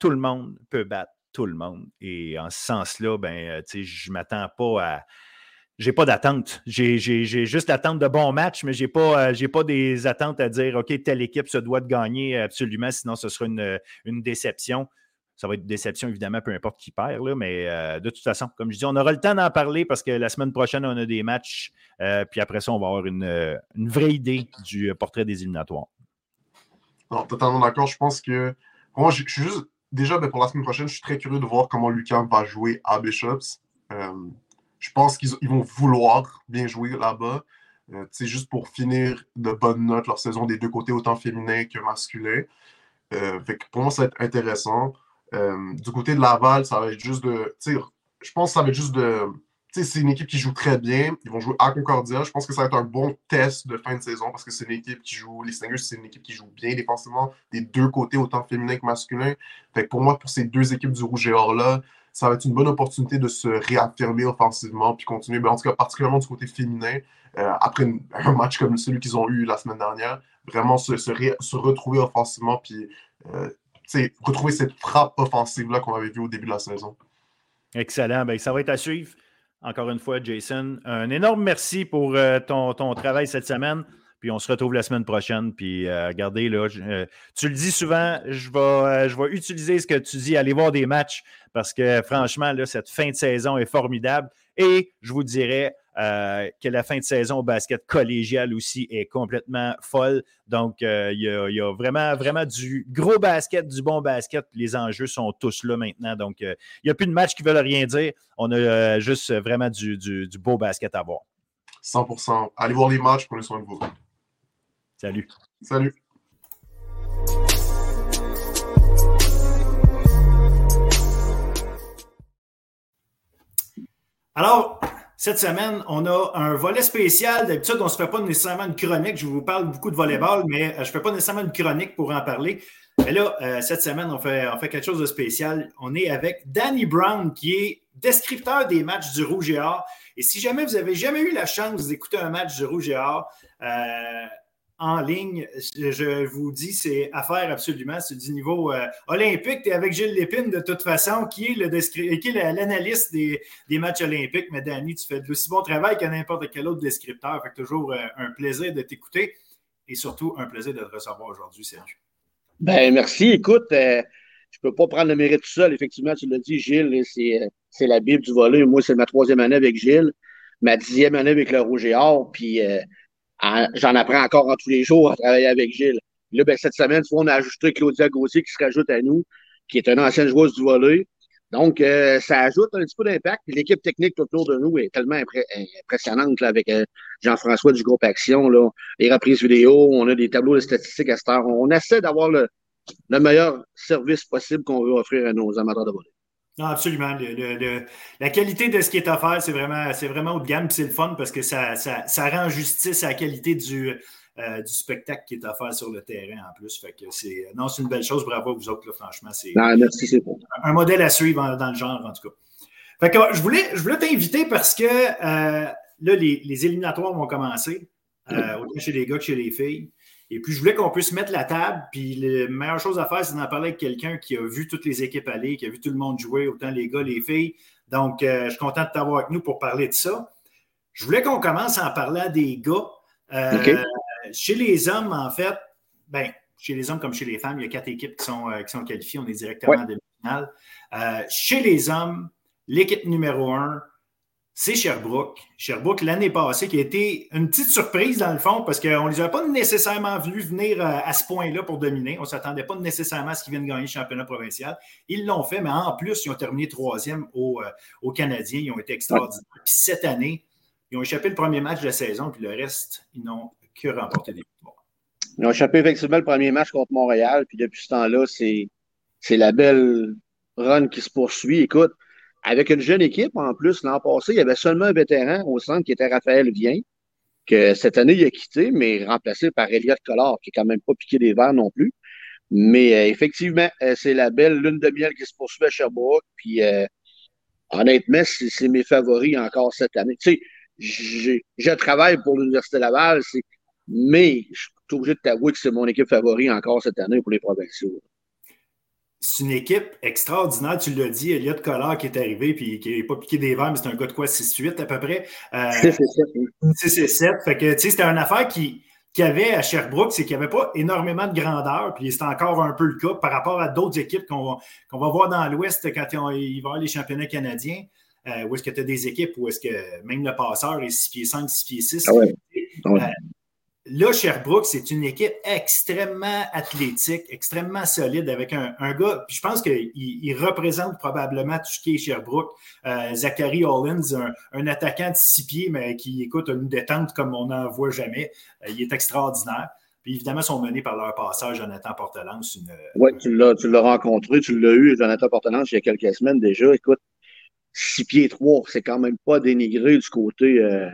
S1: tout le monde peut battre tout le monde. Et en ce sens-là, ben, euh, je ne m'attends pas à. J'ai pas d'attente. J'ai juste l'attente de bons matchs, mais je n'ai pas, euh, pas des attentes à dire OK, telle équipe se doit de gagner absolument, sinon ce sera une, une déception ça va être une déception, évidemment, peu importe qui perd, là, mais de toute façon, comme je dis, on aura le temps d'en parler parce que la semaine prochaine, on a des matchs, puis après ça, on va avoir une, une vraie idée du portrait des éliminatoires.
S2: Non, totalement d'accord. Je pense que. Moi, je, suis juste déjà, ben, pour la semaine prochaine, je suis très curieux de voir comment Lucas va jouer à Bishops. je pense qu'ils vont vouloir bien jouer là-bas. c'est juste pour finir de bonnes notes leur saison des deux côtés, autant féminin que masculin. fait que pour moi, ça va être intéressant. du côté de Laval, ça va être juste de. Je pense que ça va être juste de c'est une équipe qui joue très bien. Ils vont jouer à Concordia. Je pense que ça va être un bon test de fin de saison parce que c'est une équipe qui joue. Les Stingers, c'est une équipe qui joue bien défensivement des deux côtés, autant féminin que masculin. Pour moi, pour ces deux équipes du Rouge et Or-là, ça va être une bonne opportunité de se réaffirmer offensivement puis continuer. Ben, en tout cas, particulièrement du côté féminin, euh, après un match comme celui qu'ils ont eu la semaine dernière, vraiment se, se, retrouver offensivement puis euh, retrouver cette frappe offensive-là qu'on avait vue au début de la saison.
S1: Excellent. Ben, ça va être à suivre. Encore une fois, Jason, un énorme merci pour euh, ton, travail cette semaine. Puis on se retrouve la semaine prochaine. Puis euh, regardez, là, euh, tu le dis souvent, je vais, utiliser ce que tu dis, aller voir des matchs parce que franchement, cette fin de saison est formidable. Et je vous dirais, euh, que la fin de saison au basket collégial aussi est complètement folle. Donc, euh, il y, a, vraiment, vraiment du gros basket, du bon basket. Les enjeux sont tous là maintenant. Donc, euh, il n'y a plus de matchs qui veulent rien dire. On a juste vraiment du, beau basket à voir.
S2: 100% Allez voir les matchs, prenez soin de vous.
S1: Salut.
S2: Salut.
S1: Alors, cette semaine, on a un volet spécial. D'habitude, on ne se fait pas nécessairement une chronique. Je vous parle beaucoup de volleyball, mais euh, je ne fais pas nécessairement une chronique pour en parler. Mais là, euh, cette semaine, on fait, on fait quelque chose de spécial. On est avec Danny Brown, qui est descripteur des matchs du Rouge et Or. Et si jamais vous avez jamais eu la chance d'écouter un match du Rouge et Or, euh, en ligne, je vous dis, c'est à faire absolument. C'est du niveau euh, olympique. Tu es avec Gilles Lépine, de toute façon, qui est, le l'analyste des, matchs olympiques. Mais Danny, tu fais de aussi bon travail que n'importe quel autre descripteur. Fait toujours euh, un plaisir de t'écouter et surtout un plaisir de te recevoir aujourd'hui, Serge.
S3: Ben, merci. Écoute, euh, je ne peux pas prendre le mérite tout seul. Effectivement, tu l'as dit, Gilles, c'est la Bible du volet. Moi, c'est ma troisième année avec Gilles, ma dixième année avec le Rouge et Or. Puis j'en apprends encore en tous les jours à travailler avec Gilles. Là, ben, cette semaine, on a ajouté Claudia Gauthier qui se rajoute à nous, qui est une ancienne joueuse du volet. Donc, euh, ça ajoute un petit peu d'impact. L'équipe technique autour de nous est tellement impressionnante là, avec euh, Jean-François du groupe Action, là, les reprises vidéo, on a des tableaux de statistiques à cette heure. On essaie d'avoir le, le meilleur service possible qu'on veut offrir à nos amateurs de volley.
S1: Non, absolument. la qualité de ce qui est offert, c'est vraiment, c'est vraiment haut de gamme. c'est le fun parce que ça, ça, rend justice à la qualité du, euh, du spectacle qui est offert sur le terrain en plus. Fait que c'est, non, c'est une belle chose. Bravo à vous autres, franchement. C'est, un modèle à suivre dans le genre, en tout cas. Fait que, je voulais, je voulais t'inviter parce que euh, là, les, les, éliminatoires vont commencer, euh, autant chez les gars que chez les filles. Et puis, je voulais qu'on puisse mettre la table. Puis, la meilleure chose à faire, c'est d'en parler avec quelqu'un qui a vu toutes les équipes aller, qui a vu tout le monde jouer, autant les gars, les filles. Donc, euh, je suis content de t'avoir avec nous pour parler de ça. Je voulais qu'on commence en parlant des gars. Euh, chez les hommes, en fait, ben, chez les hommes comme chez les femmes, il y a quatre équipes qui sont, euh, qui sont qualifiées. On est directement en demi-finale. chez les hommes, l'équipe numéro un, c'est Sherbrooke. Sherbrooke, l'année passée, qui a été une petite surprise dans le fond, parce qu'on ne les a pas nécessairement vus venir euh, à, ce point-là pour dominer. On ne s'attendait pas nécessairement à ce qu'ils viennent gagner le championnat provincial. Ils l'ont fait, mais en plus, ils ont terminé troisième au, euh, au Canadien. Ils ont été extraordinaires. Puis cette année, ils ont échappé le premier match de la saison, puis le reste, ils n'ont que remporté des victoires.
S3: Ils ont échappé effectivement le premier match contre Montréal, puis depuis ce temps-là, c'est la belle run qui se poursuit. Écoute, avec une jeune équipe, en plus, l'an passé, il y avait seulement un vétéran au centre qui était Raphaël Vien, que cette année, il a quitté, mais remplacé par Elliott Collard, qui est quand même pas piqué des verres non plus. Mais euh, effectivement, euh, c'est la belle lune de miel qui se poursuit à Sherbrooke. Puis euh, honnêtement, c'est mes favoris encore cette année. Tu sais, je travaille pour l'Université Laval, mais je suis obligé de t'avouer que c'est mon équipe favorite encore cette année pour les provinciaux
S1: c'est une équipe extraordinaire, tu l'as dit, Elliott Collard qui est arrivé, puis qui n'est pas piqué des verres, mais c'est un gars de quoi 6-8 à peu près? Euh, 6-7. Fait que, tu sais, c'était une affaire qui, qui avait à Sherbrooke, c'est qu'il n'y avait pas énormément de grandeur, puis c'est encore un peu le cas par rapport à d'autres équipes qu'on va voir dans l'Ouest quand il va y avoir les championnats canadiens. Euh, où est-ce que tu as des équipes où est-ce que même le passeur est 6 pieds 5, 6 pieds 6. Ah ouais. Ah là, Sherbrooke, c'est une équipe extrêmement athlétique, extrêmement solide avec un, gars. Puis je pense qu'il représente probablement tout ce qui est Sherbrooke. Euh, Zachary Hollins, un, attaquant de six pieds, mais qui écoute une détente comme on n'en voit jamais. Euh, il est extraordinaire. Puis évidemment, ils sont menés par leur passage, Jonathan Portelance. Une...
S3: Oui, tu l'as rencontré, tu l'as eu, Jonathan Portelance, il y a quelques semaines déjà. Écoute, six pieds trois, c'est quand même pas dénigré du côté euh,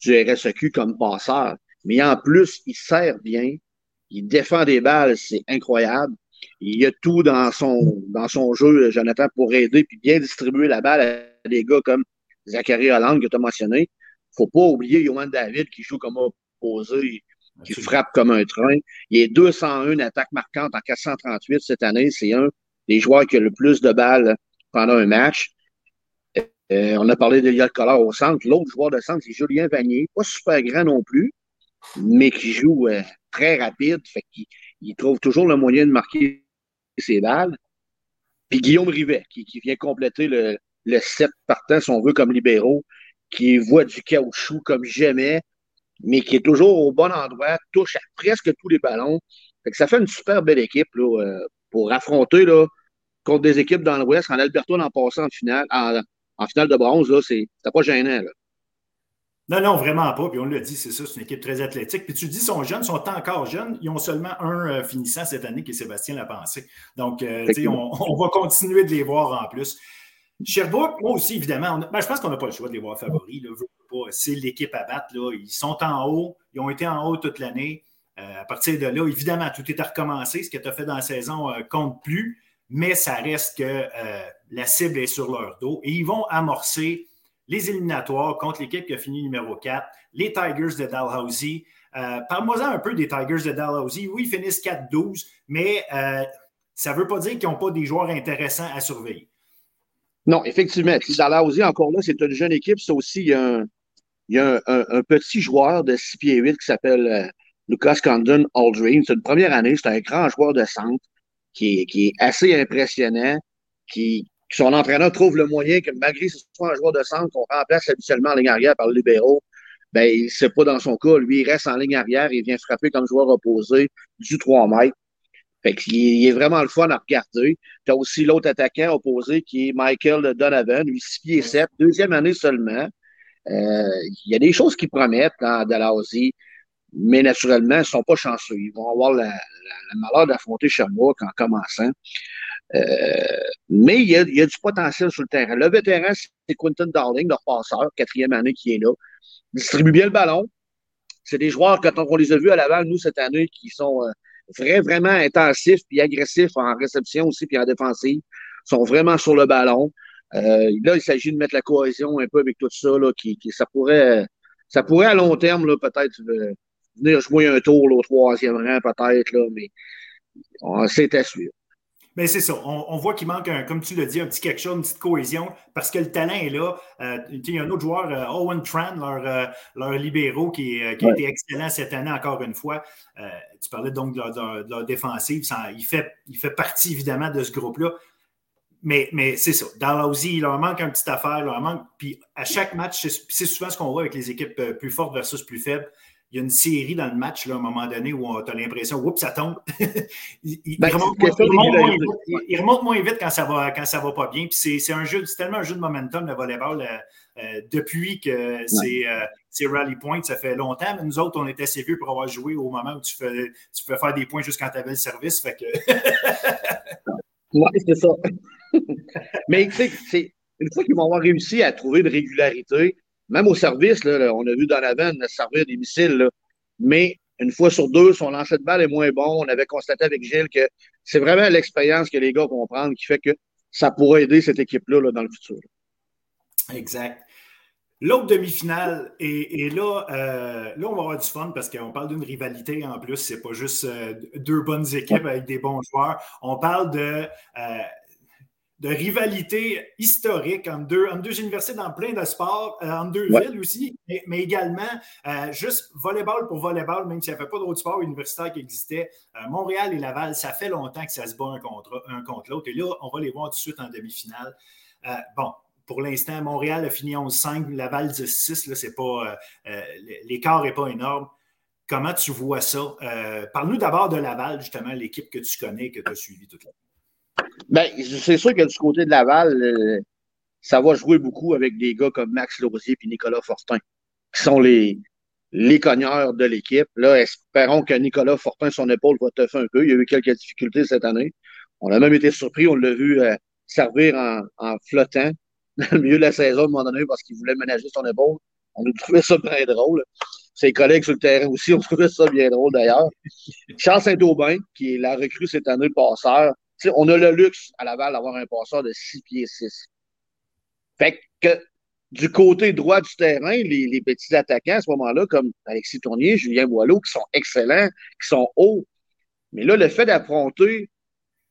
S3: du RSEQ comme passeur. Mais en plus, il sert bien. Il défend des balles, c'est incroyable. Il y a tout dans son, dans son jeu, Jonathan, pour aider puis bien distribuer la balle à des gars comme Zachary Hollande que tu as mentionné. Faut pas oublier Johan David qui joue comme opposé, qui frappe comme un train. Il est 201 attaques marquantes en 438 cette année. C'est un des joueurs qui a le plus de balles pendant un match. Euh, on a parlé d'Eliot Collard au centre. L'autre joueur de centre, c'est Julien Vanier. Pas super grand non plus, mais qui joue euh, très rapide. Fait qu'il il trouve toujours le moyen de marquer ses balles. Puis Guillaume Rivet, qui, vient compléter le, le set partant, si on veut, comme libéraux, qui voit du caoutchouc comme jamais, mais qui est toujours au bon endroit, touche à presque tous les ballons. Fait que ça fait une super belle équipe là, euh, pour affronter là, contre des équipes dans l'Ouest. En Alberto, en passant en finale, en, en finale de bronze, là, c'était pas gênant. Là.
S1: Non, non, vraiment pas. Puis on l'a dit, c'est ça, c'est une équipe très athlétique. Puis tu dis, ils sont jeunes, ils sont encore jeunes. Ils ont seulement un euh, finissant cette année qui est Sébastien Lapensée. Donc, euh, on, on, va continuer de les voir en plus. Sherbrooke, moi aussi, évidemment, ben, je pense qu'on n'a pas le choix de les voir favoris. C'est l'équipe à battre. Là. Ils sont en haut. Ils ont été en haut toute l'année. Euh, à partir de là, évidemment, tout est à recommencer. Ce que tu as fait dans la saison compte plus, mais ça reste que la cible est sur leur dos et ils vont amorcer les éliminatoires contre l'équipe qui a fini numéro 4, les Tigers de Dalhousie. Euh, Parle-moi un peu des Tigers de Dalhousie. Oui, ils finissent 4-12, mais euh, ça ne veut pas dire qu'ils n'ont pas des joueurs intéressants à surveiller.
S3: Non, effectivement. Dalhousie, encore là, c'est une jeune équipe. C'est aussi, il y a, un, petit joueur de 6 pieds 8 qui s'appelle euh, Lucas Condon Aldrin. C'est une première année. C'est un grand joueur de centre qui qui est assez impressionnant, qui, son entraîneur trouve le moyen que malgré ce soit un joueur de centre qu'on remplace habituellement en ligne arrière par le libéraux, ben, c'est pas dans son cas. Lui, il reste en ligne arrière et vient frapper comme joueur opposé du 3 mètres. Fait qu'il il est vraiment le fun à regarder. Tu as aussi l'autre attaquant opposé qui est Michael Donovan, lui 6 pieds 7, deuxième année seulement. Euh, il y a des choses qui promettent dans Dalhousie, mais naturellement, ils ne sont pas chanceux. Ils vont avoir la, malheur d'affronter Sherbrooke en commençant. Euh, mais il y, a, il y, a, du potentiel sur le terrain. Le vétéran, c'est Quentin Darling, leur passeur, quatrième année qui est là. Distribue bien le ballon. C'est des joueurs, quand on les a vus à Laval, nous, cette année, qui sont euh, vraiment intensifs puis agressifs en réception aussi puis en défensive. sont vraiment sur le ballon. Euh, là, il s'agit de mettre la cohésion un peu avec tout ça, là, qui, qui ça pourrait ça pourrait à long terme, peut-être euh, venir jouer un tour au troisième rang, peut-être, là, mais c'est à.
S1: Mais c'est ça. On, voit qu'il manque, un, comme tu l'as dit, un petit quelque chose, une petite cohésion, parce que le talent est là. Euh, il y a un autre joueur, euh, Owen Tran, leur, euh, leur libéraux, qui, qui a été excellent cette année, encore une fois. tu parlais donc de leur, défensive. il, fait, il fait partie, évidemment, de ce groupe-là. Mais, mais c'est ça. Dans l'Aussie, il leur manque un petit affaire. Il leur manque. Puis à chaque match, c'est souvent ce qu'on voit avec les équipes plus fortes versus plus faibles il y a une série dans le match, là, à un moment donné, où tu as l'impression, oups, ça tombe. [laughs] il, ben, remonte moins, vite, quand ça va, quand ça va pas bien. Puis c'est un jeu, c'est tellement un jeu de momentum, le volleyball, euh, euh, depuis que euh, c'est Rally Point, ça fait longtemps. Mais nous autres, on était assez vieux pour avoir joué au moment où tu fais, tu peux faire des points juste quand tu avais le service. Fait que... [laughs]
S3: oui, c'est ça. [laughs] mais tu sais, une fois qu'ils vont avoir réussi à trouver une régularité, même au service, là, on a vu Donovan servir des missiles, mais une fois sur deux, son lancer de balle est moins bon. On avait constaté avec Gilles que c'est vraiment l'expérience que les gars vont prendre qui fait que ça pourrait aider cette équipe-là dans le futur.
S1: Exact. L'autre demi-finale, et, là, euh, là, on va avoir du fun parce qu'on parle d'une rivalité en plus. C'est pas juste euh, deux bonnes équipes avec des bons joueurs. On parle de euh, de rivalité historique entre deux, deux universités dans plein de sports, euh, entre deux villes aussi, mais, également euh, juste volleyball pour volleyball, même s'il n'y avait pas d'autres sports universitaires qui existaient. Euh, Montréal et Laval, ça fait longtemps que ça se bat un contre, un contre l'autre. Et là, on va les voir tout de suite en demi-finale. bon, pour l'instant, Montréal a fini 11-5, Laval 10-6. L'écart n'est pas énorme. comment tu vois ça? Parle-nous d'abord de Laval, justement, l'équipe que tu connais, que tu as suivie toute l'année.
S3: Bien, c'est sûr que du côté de Laval, ça va jouer beaucoup avec des gars comme Max Lausier et Nicolas Fortin, qui sont les, les cogneurs de l'équipe. Là, espérons que Nicolas Fortin, son épaule va te faire un peu. Il y a eu quelques difficultés cette année. On a même été surpris, on l'a vu euh, servir en, en, flottant [laughs] dans le milieu de la saison à un moment donné parce qu'il voulait ménager son épaule. On a trouvé ça bien drôle. Ses collègues sur le terrain aussi ont trouvé ça bien drôle d'ailleurs. Charles Saint-Aubin, qui est la recrue cette année, passeur. On a le luxe à Laval d'avoir un passeur de 6 pieds 6. Fait que du côté droit du terrain, les, petits attaquants à ce moment-là, comme Alexis Tournier, Julien Boileau, qui sont excellents, qui sont hauts. Mais là, le fait d'affronter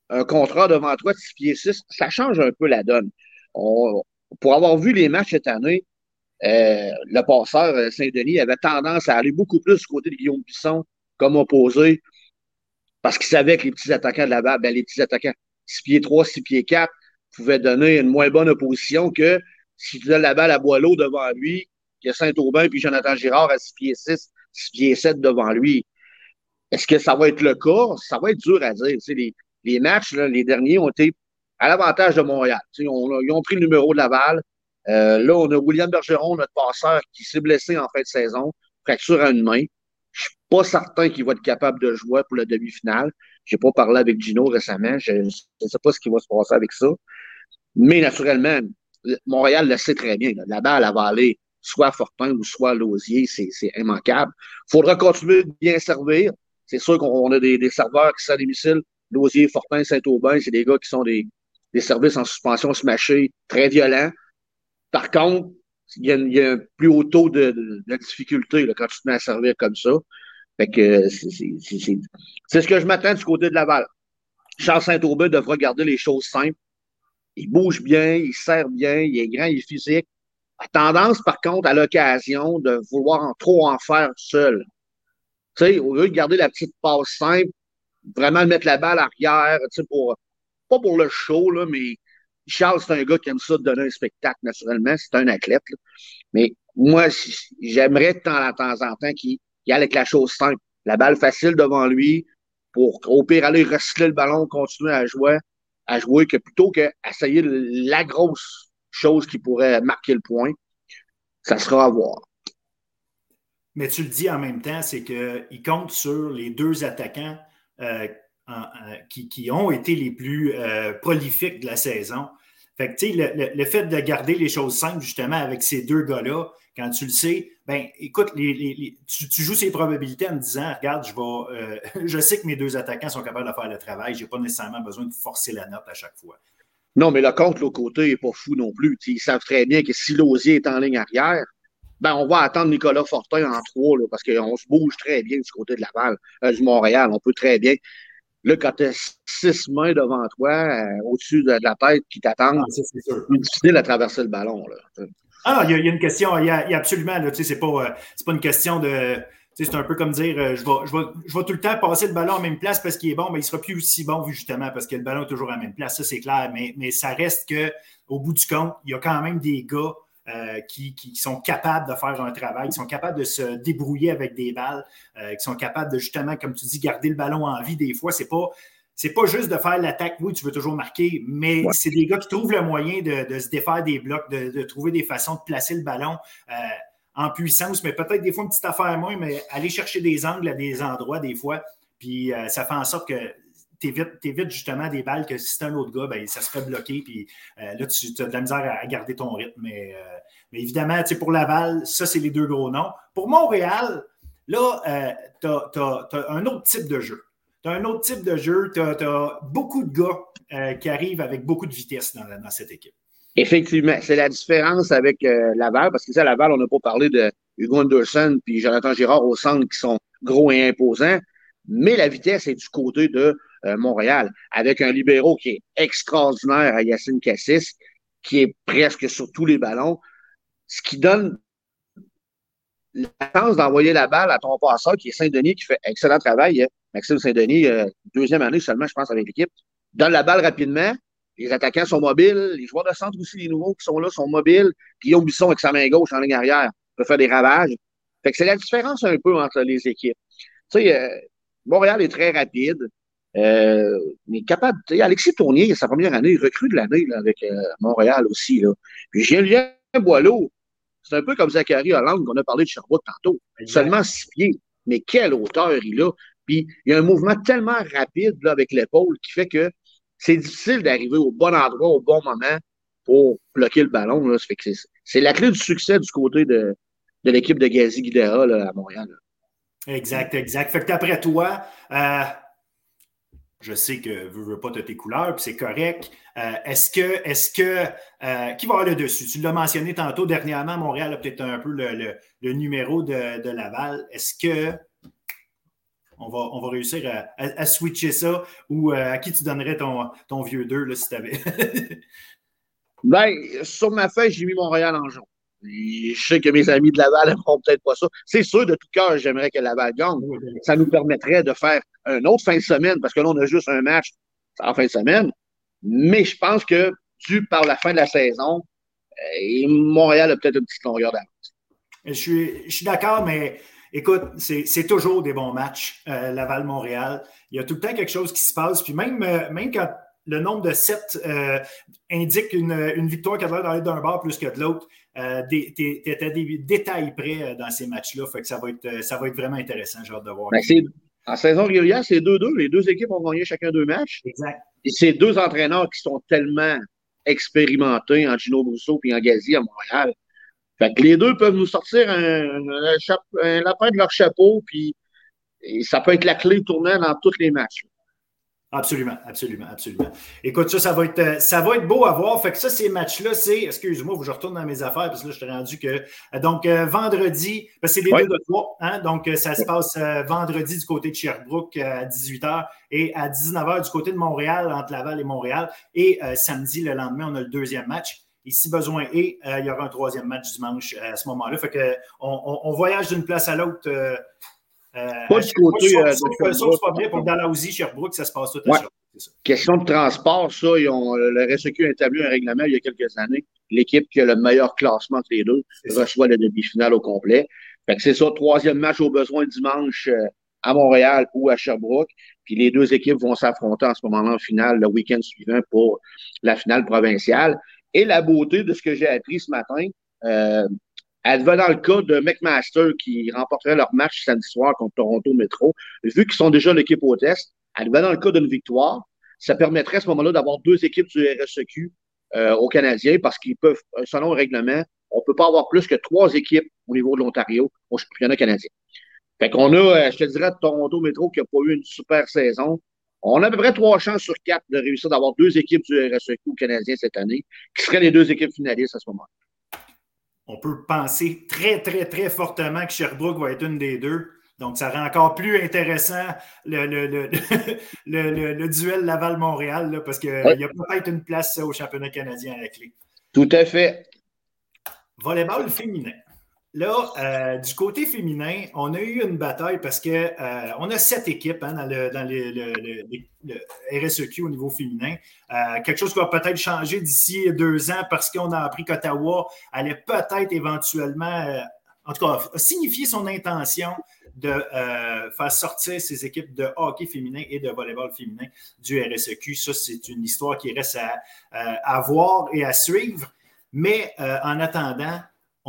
S3: un contrat devant toi de 6 pieds 6, ça change un peu la donne. pour avoir vu les matchs cette année, euh, le passeur euh, Saint-Denis avait tendance à aller beaucoup plus du côté de Guillaume Bisson comme opposé parce qu'il savait que les petits attaquants de la balle, ben, les petits attaquants 6 pieds 3, 6 pieds 4, pouvait donner une moins bonne opposition que si tu donnes la balle à Boileau devant lui, a Saint-Aubin puis Jonathan Girard à 6 pieds 6, 6 pieds 7 devant lui. Est-ce que ça va être le cas? Ça va être dur à dire. les, les matchs, là, les derniers, ont été à l'avantage de Montréal. ils ont pris le numéro de Laval. Euh, là, on a William Bergeron, notre passeur, qui s'est blessé en fin de saison, fracture à une main. Pas certain qu'il va être capable de jouer pour la demi-finale. J'ai pas parlé avec Gino récemment. Je ne sais pas ce qui va se passer avec ça. Mais naturellement, Montréal le sait très bien. La balle, elle va aller soit Fortin ou soit Lausier. C'est immanquable. Il faudra continuer de bien servir. C'est sûr qu'on a des, serveurs qui sont à domicile. Lausier, Fortin, Saint-Aubin, c'est des gars qui sont des, services en suspension smashés, très violents. Par contre, il y, a, un plus haut taux de, difficulté quand tu te mets à servir comme ça. Fait que c'est ce que je m'attends du côté de Laval. Charles Saint-Aubin devra garder les choses simples. Il bouge bien, il sert bien, il est grand, il est physique. A tendance, par contre, à l'occasion de vouloir en trop en faire seul. Tu sais, au lieu de garder la petite passe simple, vraiment mettre la balle arrière, tu sais, pour, pas pour le show, là, mais Charles, c'est un gars qui aime ça de donner un spectacle, naturellement. C'est un athlète. Mais moi, j'aimerais de temps en temps qu'il y ait avec la chose simple. La balle facile devant lui pour au pire aller recycler le ballon, continuer à jouer, à jouer que plutôt qu'essayer la grosse chose qui pourrait marquer le point. Ça sera à voir.
S1: Mais tu le dis en même temps, c'est qu'il compte sur les deux attaquants euh, qui, ont été les plus euh, prolifiques de la saison. Fait que, le, le, fait de garder les choses simples, justement, avec ces deux gars-là, quand tu le sais, ben, écoute, les, tu, joues ces probabilités en me disant, regarde, je vais, euh, [laughs] je sais que mes deux attaquants sont capables de faire le travail, je n'ai pas nécessairement besoin de forcer la note à chaque fois.
S3: Non, mais le compte, l'autre côté, n'est pas fou non plus. ils savent très bien que si Lausier est en ligne arrière, ben, on va attendre Nicolas Fortin en trois, parce qu'on se bouge très bien du côté de Laval, euh, du Montréal. On peut très bien Là, quand tu as six mains devant toi, euh, au-dessus de, la tête qui t'attendent, ah, c'est difficile à traverser le ballon. Là.
S1: Ah, il y, a une question, il y a, absolument, c'est pas, euh, pas une question de. C'est un peu comme dire euh, je, vais, je, vais, je, vais, tout le temps passer le ballon en même place parce qu'il est bon, mais il ne sera plus aussi bon justement parce que le ballon est toujours à la même place. Ça, c'est clair. Mais, mais ça reste qu'au bout du compte, il y a quand même des gars euh, qui, sont capables de faire un travail, qui sont capables de se débrouiller avec des balles, euh, qui sont capables de justement, comme tu dis, garder le ballon en vie des fois. C'est pas. C'est pas juste de faire l'attaque, oui, tu veux toujours marquer, mais c'est des gars qui trouvent le moyen de, se défaire des blocs, de, trouver des façons de placer le ballon euh, en puissance, mais peut-être des fois une petite affaire moins, mais aller chercher des angles à des endroits des fois. Puis ça fait en sorte que t'évites, justement des balles que si c'est un autre gars, ben, ça serait bloqué. Puis là, tu, as de la misère à, garder ton rythme. Mais mais évidemment, pour Laval, ça, c'est les deux gros noms. Pour Montréal, là, euh, tu as, un autre type de jeu. Tu as un autre type de jeu. Tu as, beaucoup de gars euh, qui arrivent avec beaucoup de vitesse dans, cette équipe.
S3: Effectivement, c'est la différence avec euh, Laval, parce que ça, Laval, on n'a pas parlé de Hugo Anderson puis Jonathan Girard au centre qui sont gros et imposants, mais la vitesse est du côté de Montréal, avec un libéraux qui est extraordinaire à Yacine Cassis, qui est presque sur tous les ballons, ce qui donne la chance d'envoyer la balle à ton passeur qui est Saint-Denis, qui fait excellent travail. Hein. Maxime Saint-Denis, euh, deuxième année seulement, je pense, avec l'équipe. Donne la balle rapidement. Les attaquants sont mobiles. Les joueurs de centre aussi, les nouveaux qui sont là, sont mobiles. Guillaume Bisson avec sa main gauche en ligne arrière peut faire des ravages. Fait que c'est la différence un peu entre les équipes. Tu sais, euh, Montréal est très rapide. Euh, mais capable, Alexis Tournier, sa première année, il recrue de l'année avec euh, Montréal aussi. Là. Puis Julien Boileau, c'est un peu comme Zachary Hollande qu'on a parlé de Sherbrooke tantôt. Seulement six pieds. Mais quelle hauteur il a. Puis il y a un mouvement tellement rapide là, avec l'épaule qui fait que c'est difficile d'arriver au bon endroit, au bon moment pour bloquer le ballon. Là. C'est la clé du succès du côté de, de l'équipe de Gazi Guidera à Montréal.
S1: Exact, exact. Fait que d'après toi, euh, je sais que veux, veux pas tes couleurs, puis c'est correct. Euh, est-ce que, est-ce que, euh, qui va avoir le dessus? Tu l'as mentionné tantôt, dernièrement, Montréal a peut-être un peu le, numéro de, Laval. Est-ce que on va, on va réussir à, switcher ça? Ou à qui tu donnerais ton, ton vieux 2 là, si tu avais? [laughs]
S3: ben, sur ma feuille, j'ai mis Montréal en jaune. Je sais que mes amis de Laval n'aimeront peut-être pas ça. C'est sûr, de tout cœur, j'aimerais que Laval gagne. Ça nous permettrait de faire un autre fin de semaine, parce que là, on a juste un match en fin de semaine. Mais je pense que, dû par la fin de la saison, euh, Montréal a peut-être une petite longueur d'avance.
S1: Je suis, je suis d'accord, mais écoute, c'est toujours des bons matchs, euh, Laval-Montréal. Il y a tout le temps quelque chose qui se passe. Puis même, euh, même quand le nombre de sets indique une, une, victoire qui a l'air d'aller d'un bord plus que de l'autre, euh, tu étais des détails près euh, dans ces matchs-là. Fait que ça va, être, euh, ça va être vraiment intéressant, j'ai hâte de voir.
S3: Ben, en saison régulière, c'est 2-2. Les deux équipes ont gagné chacun deux matchs.
S1: Exact.
S3: Et c'est deux entraîneurs qui sont tellement expérimentés en Gino Brousseau et en Gazi à Montréal. Fait que les deux peuvent nous sortir un, lapin de leur chapeau, puis ça peut être la clé tournant dans tous les matchs.
S1: Absolument, absolument, absolument. Écoute, ça, ça va être, euh, ça va être beau à voir. Fait que ça, ces matchs-là, c'est, excuse-moi, je retourne dans mes affaires parce que là, je t'ai rendu que, euh, donc, euh, vendredi, parce que c'est les deux de trois, hein, donc, ça se passe vendredi du côté de Sherbrooke à 18h et à 19h du côté de Montréal, entre Laval et Montréal. Et samedi, le lendemain, on a le deuxième match. Et si besoin est, il y aura un troisième match dimanche à ce moment-là. Fait que on, on voyage d'une place à l'autre
S3: euh, pas du côté.
S1: Euh, sauf, pas bien pour Dalhousie, Sherbrooke, ça se passe tout à ouais.
S3: Question de transport, ça, ils ont, le RSEQ a établi un règlement il y a quelques années. L'équipe qui a le meilleur classement entre les deux reçoit la demi-finale au complet. Fait que c'est ça, troisième match au besoin dimanche euh, à Montréal ou à Sherbrooke. Puis les deux équipes vont s'affronter en ce moment-là en finale le week-end suivant pour la finale provinciale. Et la beauté de ce que j'ai appris ce matin, euh, dans le cas de McMaster qui remporterait leur match samedi soir contre Toronto Metro. Vu qu'ils sont déjà l'équipe au test, dans le cas d'une victoire. Ça permettrait à ce moment-là d'avoir deux équipes du RSEQ euh, aux Canadiens parce qu'ils peuvent, selon le règlement, on ne peut pas avoir plus que trois équipes au niveau de l'Ontario au championnat canadien. Fait qu'on a, euh, je te dirais, Toronto Metro qui n'a pas eu une super saison. On a à peu près trois chances sur quatre de réussir d'avoir deux équipes du RSEQ canadien cette année, qui seraient les deux équipes finalistes à ce moment-là
S1: on peut penser très, très, très fortement que Sherbrooke va être une des deux. Donc, ça rend encore plus intéressant le, le, [laughs] duel Laval-Montréal, parce qu'il y a peut-être une place au championnat canadien à la clé.
S3: Tout à fait.
S1: Volleyball féminin. Là, euh, du côté féminin, on a eu une bataille parce qu'on euh, a sept équipes hein, dans, le, RSEQ au niveau féminin. Euh, quelque chose qui va peut-être changer d'ici deux ans parce qu'on a appris qu'Ottawa allait peut-être éventuellement, en tout cas, signifier son intention de faire sortir ses équipes de hockey féminin et de volleyball féminin du RSEQ. Ça, c'est une histoire qui reste à voir et à suivre. Mais en attendant,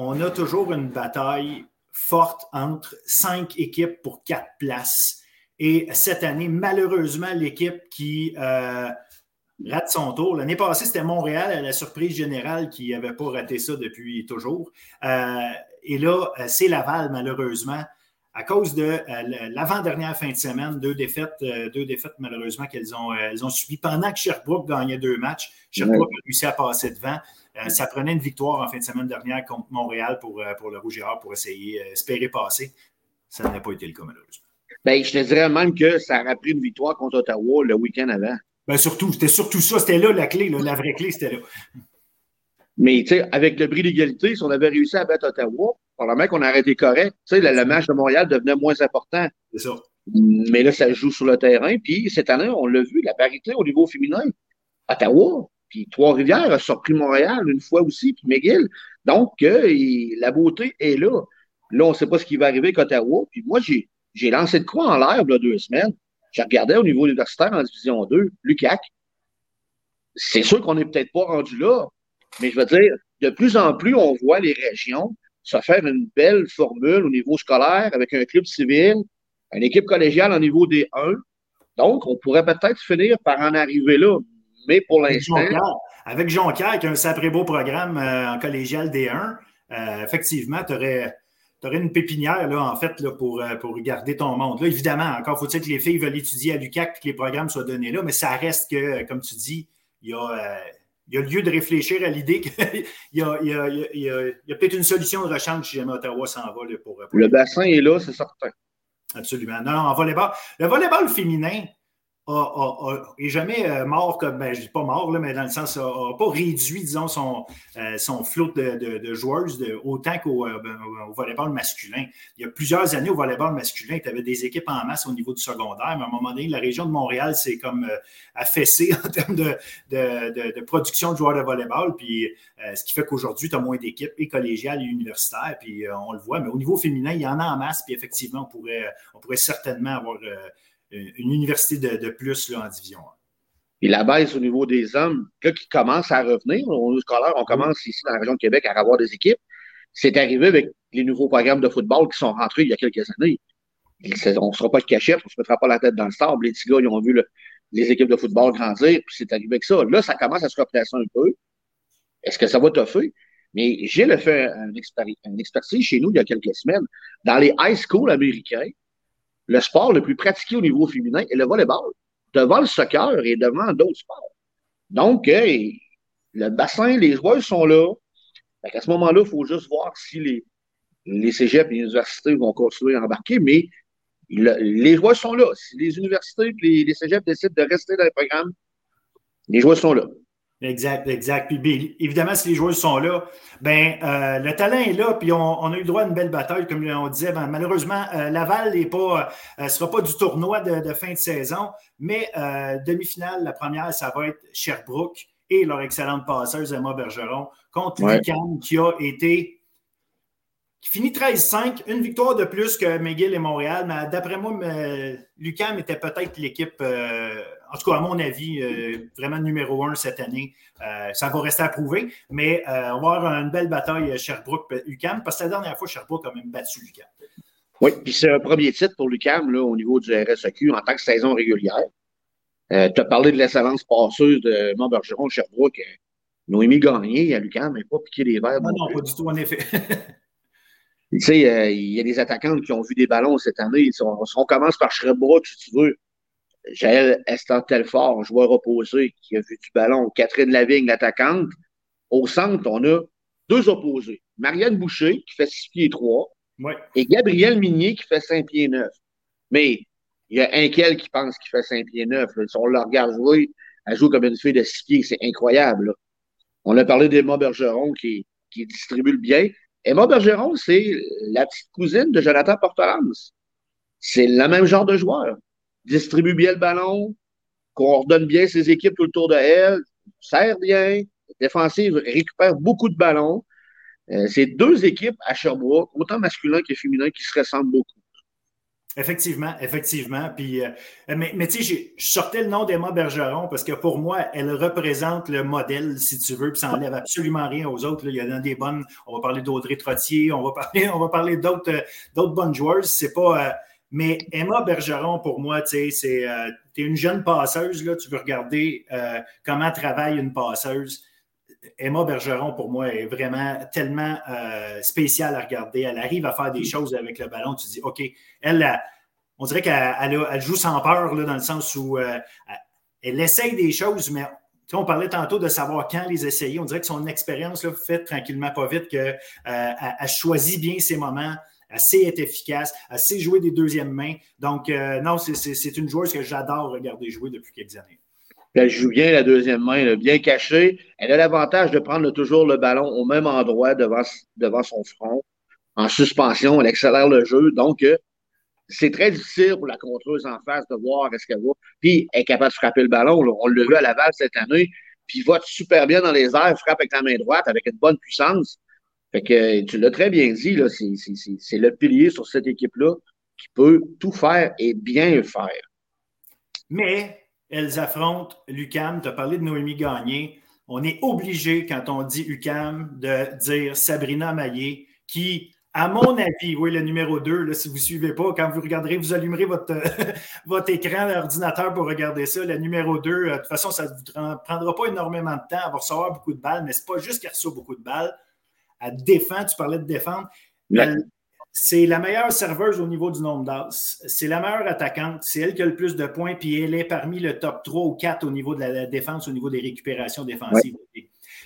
S1: on a toujours une bataille forte entre cinq équipes pour quatre places. Et cette année, malheureusement, l'équipe qui euh, rate son tour, l'année passée, c'était Montréal à la surprise générale qui n'avait pas raté ça depuis toujours. Euh, et là, euh, c'est Laval, malheureusement, à cause de l'avant-dernière fin de semaine, deux défaites, deux défaites malheureusement qu'elles ont, elles ont subi pendant que Sherbrooke gagnait deux matchs. Sherbrooke a réussi à passer devant. Euh, ça prenait une victoire en fin de semaine dernière contre Montréal pour, euh, pour le Rouge et Or pour essayer, euh, espérer passer. Ça n'a pas été le cas, malheureusement.
S3: Ben, je te dirais même que ça aurait pris une victoire contre Ottawa le week-end avant.
S1: Ben, surtout, c'était surtout ça. C'était là la clé. la vraie clé, c'était là.
S3: Mais tu sais, avec le bris d'égalité, si on avait réussi à battre Ottawa, probablement qu'on aurait été correct. Tu sais, le, le, match de Montréal devenait moins important.
S1: C'est ça.
S3: Mais là, ça joue sur le terrain. Puis cette année, on l'a vu, la parité au niveau féminin. Ottawa, puis Trois-Rivières a surpris Montréal une fois aussi, puis McGill. Donc, euh, la beauté est là. Là, on ne sait pas ce qui va arriver avec Ottawa. Puis moi, j'ai lancé de quoi en l'air il y a deux semaines. J'ai regardé au niveau universitaire en Division 2, Lucac. C'est sûr qu'on n'est peut-être pas rendu là, mais je veux dire, de plus en plus, on voit les régions se faire une belle formule au niveau scolaire avec un club civil, une équipe collégiale au niveau des 1. Donc, on pourrait peut-être finir par en arriver là. Mais pour l'instant.
S1: Avec Jonquière, qui a un sacré beau programme euh, en collégial D1, euh, effectivement, tu aurais, une pépinière, là, en fait, là, pour, euh, pour garder ton monde. Là, évidemment, encore faut-il que les filles veulent étudier à l'UCAC et que les programmes soient donnés là, mais ça reste que, comme tu dis, il y a, il y a lieu de réfléchir à l'idée qu'il [laughs] y a, peut-être une solution de rechange si jamais Ottawa s'en va. pour,
S3: Le bassin est là, c'est certain.
S1: Absolument. Non, en volleyball. Le volleyball féminin, n'est jamais euh, mort comme, ben, dis pas mort, là, mais dans le sens, n'a pas réduit, disons, son, euh, flot de, de, joueuses autant qu'au euh, ben, volleyball masculin. Il y a plusieurs années, au volleyball masculin, tu avais des équipes en masse au niveau du secondaire, mais à un moment donné, la région de Montréal s'est comme affaissée [laughs] en termes de, de, production de joueurs de volleyball, puis ce qui fait qu'aujourd'hui, tu as moins d'équipes, et collégiales et universitaires, puis on le voit, mais au niveau féminin, il y en a en masse, puis effectivement, on pourrait, on pourrait certainement avoir une université de, plus là, en division 1.
S3: Et la baisse au niveau des hommes, là, qui commence à revenir, scolaire, on commence ici dans la région de Québec à avoir des équipes. C'est arrivé avec les nouveaux programmes de football qui sont rentrés il y a quelques années. On ne sera pas de cachette, on ne se mettra pas la tête dans le sable. Les petits gars, ils ont vu les équipes de football grandir, puis c'est arrivé avec ça. Là, ça commence à se replacer un peu. Est-ce que ça va toffer? Mais Gilles a fait un, un expertise chez nous il y a quelques semaines. Dans les high schools américains, le sport le plus pratiqué au niveau féminin est le volleyball, devant le soccer et devant d'autres sports. Donc, le bassin, les joueurs sont là. à ce moment-là, il faut juste voir si les, les cégeps et les universités vont continuer à embarquer, mais les joueurs sont là. Si les universités les, les décident de rester dans le programme, les joueurs sont là.
S1: Exact, exact. Puis évidemment, si les joueurs sont là, ben euh, le talent est là, puis on, a eu le droit à une belle bataille, comme on disait. Ben, malheureusement, euh, Laval ne pas, euh, sera pas du tournoi de, fin de saison, mais demi-finale, la première, ça va être Sherbrooke et leur excellente passeuse Emma Bergeron contre ouais. qui a été qui finit 13-5, une victoire de plus que McGill et Montréal, mais d'après moi, Lucam était peut-être l'équipe en tout cas, à mon avis, euh, vraiment numéro un cette année. Euh, ça va rester à prouver, mais euh, on va avoir une belle bataille Sherbrooke-UCAM, parce que la dernière fois, Sherbrooke a même battu l'UCAM.
S3: Oui, puis c'est un premier titre pour l'UCAM au niveau du RSEQ en tant que saison régulière. tu as parlé de l'excellence passeuse de Montbergeron, Sherbrooke. Noémie Gagné à l'UCAM mais pas piqué les verres.
S1: Non, non, pas du tout, en effet. [laughs]
S3: tu sais, il y a des attaquantes qui ont vu des ballons cette année. on commence par Sherbrooke, si tu veux. Jaël Estan-Telfort, joueur opposé, qui a vu du ballon. Catherine Lavigne, l'attaquante. Au centre, on a deux opposés. Marianne Boucher, qui fait 6 pieds 3, et Gabriel Minier, qui fait 5 pieds 9. Mais il y a un quel qui pense qu'il fait 5 pieds 9. Si on la regarde jouer, elle joue comme une fille de 6 pieds, c'est incroyable. On a parlé d'Emma Bergeron qui, qui distribue le bien. Emma Bergeron, c'est la petite cousine de Jonathan Portelance. C'est le même genre de joueur distribue bien le ballon, coordonne bien ses équipes tout le tour de elle, sert bien, défensive, récupère beaucoup de ballons. Euh, c'est deux équipes à Sherbrooke, autant masculin que féminin, qui se ressemblent beaucoup.
S1: Effectivement, effectivement. Puis, euh, mais, mais tu sais, je sortais le nom d'Emma Bergeron parce que pour moi, elle représente le modèle, si tu veux, puis ça n'enlève absolument rien aux autres. Il y en a des bonnes, on va parler d'Audrey Trottier, on va parler, [laughs] parler d'autres, euh, d'autres bonnes joueuses. C'est pas, mais Emma Bergeron, pour moi, tu sais, c'est euh, es une jeune passeuse, là, tu veux regarder euh, comment travaille une passeuse. Emma Bergeron, pour moi, est vraiment tellement euh, spéciale à regarder. Elle arrive à faire des choses avec le ballon. Tu dis, OK, elle, on dirait qu'elle joue sans peur, là, dans le sens où elle essaye des choses, mais on parlait tantôt de savoir quand les essayer. On dirait que son expérience fait tranquillement pas vite qu'elle choisit bien ses moments assez être efficace, assez jouer des deuxièmes mains. Donc, euh, non, c'est une joueuse que j'adore regarder jouer depuis quelques années.
S3: Elle joue bien la deuxième main, bien cachée. Elle a l'avantage de prendre toujours le ballon au même endroit devant, devant son front. En suspension, elle accélère le jeu. Donc, euh, c'est très difficile pour la contreuse en face de voir est-ce qu'elle va. Puis, elle est capable de frapper le ballon. On l'a vu à Laval cette année. Puis, va super bien dans les airs, frappe avec la main droite, avec une bonne puissance. Fait que tu l'as très bien dit, c'est le pilier sur cette équipe-là qui peut tout faire et bien faire.
S1: Mais elles affrontent l'UCAM. Tu as parlé de Noémie Gagné. On est obligé, quand on dit UCAM, de dire Sabrina Maillé, qui, à mon avis, oui, le numéro 2, si vous ne suivez pas, quand vous regarderez, vous allumerez votre, [laughs] votre écran d'ordinateur pour regarder ça. Le numéro 2, euh, de toute façon, ça ne vous prendra pas énormément de temps. Elle va recevoir beaucoup de balles, mais ce n'est pas juste qu'elle reçoit beaucoup de balles. Elle défend, tu parlais de défendre c'est la meilleure serveuse au niveau du nombre d'as. C'est la meilleure attaquante. C'est elle qui a le plus de points, puis elle est parmi le top 3 ou 4 au niveau de la défense, au niveau des récupérations défensives.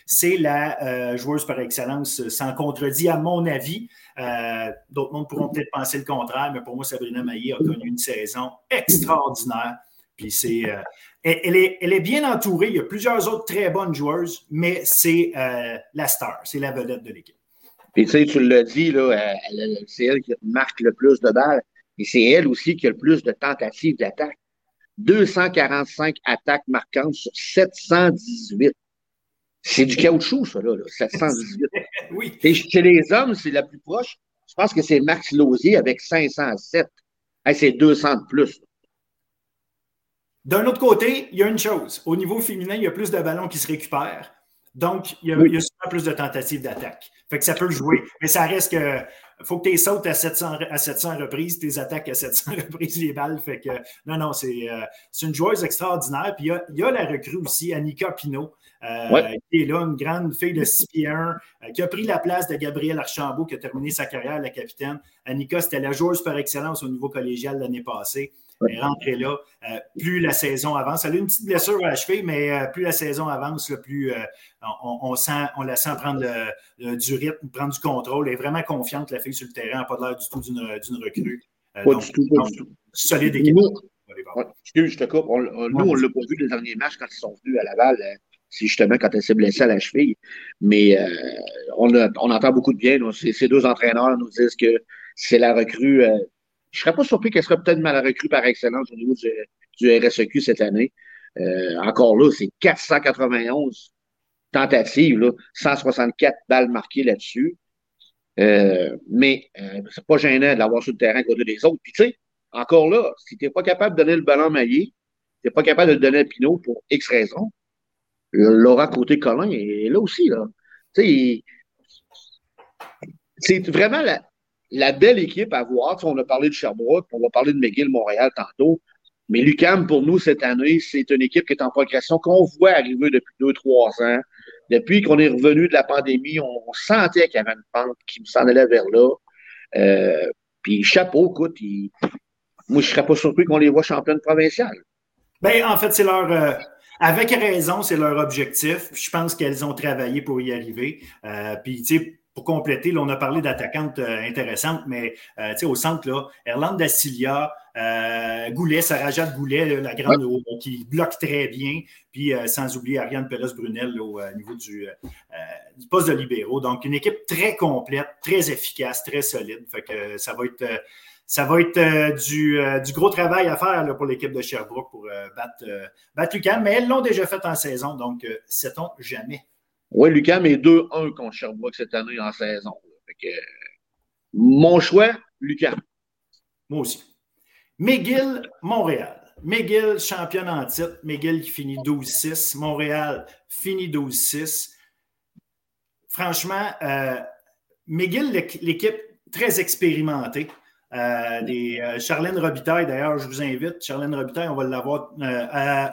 S1: C'est la euh, joueuse par excellence, sans contredit, à mon avis. Euh, d'autres mondes pourront peut-être penser le contraire, mais pour moi, Sabrina Maillé a connu une saison extraordinaire. Puis c'est, euh, elle, est, elle, est, bien entourée. Il y a plusieurs autres très bonnes joueuses, mais c'est la star, c'est la vedette de l'équipe.
S3: Puis tu sais, tu l'as dit, là, c'est elle qui marque le plus de balles. Et c'est elle aussi qui a le plus de tentatives d'attaque. 245 attaques marquantes sur 718. C'est du caoutchouc, ça, là, 718. [laughs] oui. Et chez les hommes, c'est la plus proche. Je pense que c'est Max Lausier avec 507. c'est 200 de plus.
S1: D'un autre côté, il y a une chose. Au niveau féminin, il y a plus de ballons qui se récupèrent. Donc, il y a, il y a souvent plus de tentatives d'attaque. Fait que ça peut jouer. Mais ça reste que faut que tu sautes à 700, à 700 reprises, tes attaques à 700 [laughs] reprises les balles. Fait que non, non, c'est euh, une joueuse extraordinaire. Puis il y a, il y a la recrue aussi, Annika Pinault. Euh, qui est là, une grande fille de 6 pieds 1, euh, qui a pris la place de Gabriel Archambault, qui a terminé sa carrière, la capitaine. Annika, c'était la joueuse par excellence au niveau collégial l'année passée. Elle est rentrée là. Euh, plus la saison avance, elle a une petite blessure à la cheville, mais euh, plus la saison avance, plus euh, on, sent, on la sent prendre du rythme, prendre du contrôle. Elle est vraiment confiante, la fille sur le terrain, n'a pas l'air du tout d'une recrue.
S3: pas du tout, pas du tout.
S1: Solide équipe.
S3: excuse, je te coupe. nous, on ne l'a pas vu les derniers matchs quand ils sont venus à Laval. c'est justement quand elle s'est blessée à la cheville. Mais on, on, entend beaucoup de bien. ces, deux entraîneurs nous disent que c'est la recrue je ne serais pas surpris qu'elle serait peut-être mal recrue par excellence au niveau du, RSEQ cette année. Euh, encore là, c'est 491 tentatives, là, 164 balles marquées là-dessus. Euh, mais euh, c'est pas gênant de l'avoir sur le terrain côté des autres. Puis tu sais, encore là, si tu n'es pas capable de donner le ballon maillé, tu n'es pas capable de le donner à Pinot pour X raisons, Laura côté Colin est là aussi. Là. C'est vraiment la, la belle équipe à voir. on a parlé de Sherbrooke, on va parler de McGill Montréal tantôt. Mais Lucam, pour nous, cette année, c'est une équipe qui est en progression, qu'on voit arriver depuis deux, trois ans. Depuis qu'on est revenu de la pandémie, on, sentait qu'il y avait une pente qui s'en allait vers là. Euh, puis chapeau, écoute, moi, je ne serais pas surpris qu'on les voit championnes provinciales.
S1: Bien, en fait, c'est leur. Euh, avec raison, c'est leur objectif. Je pense qu'elles ont travaillé pour y arriver. Euh, puis, tu pour compléter, là, on a parlé d'attaquantes euh, intéressantes, mais euh, au centre, là, Erland Dacilia, euh, Goulet, Sarah Goulet, la grande qui bloque très bien, puis sans oublier Ariane Perez-Brunel au niveau du, du, poste de libéraux. Donc, une équipe très complète, très efficace, très solide. Fait que ça va être ça va être du, du, gros travail à faire là, pour l'équipe de Sherbrooke pour battre, battre mais elles l'ont déjà fait en saison, donc sait-on jamais.
S3: Oui, Lucam est 2-1 contre Sherbrooke cette année en saison. mon choix, Lucam.
S1: Moi aussi. McGill, Montréal. McGill, championne en titre. McGill qui finit 12-6. Montréal finit 12-6. Franchement, euh, McGill, l'équipe très expérimentée. Euh, des, euh, Charlène Robitaille, d'ailleurs, je vous invite. Charlène Robitaille, on va l'avoir euh,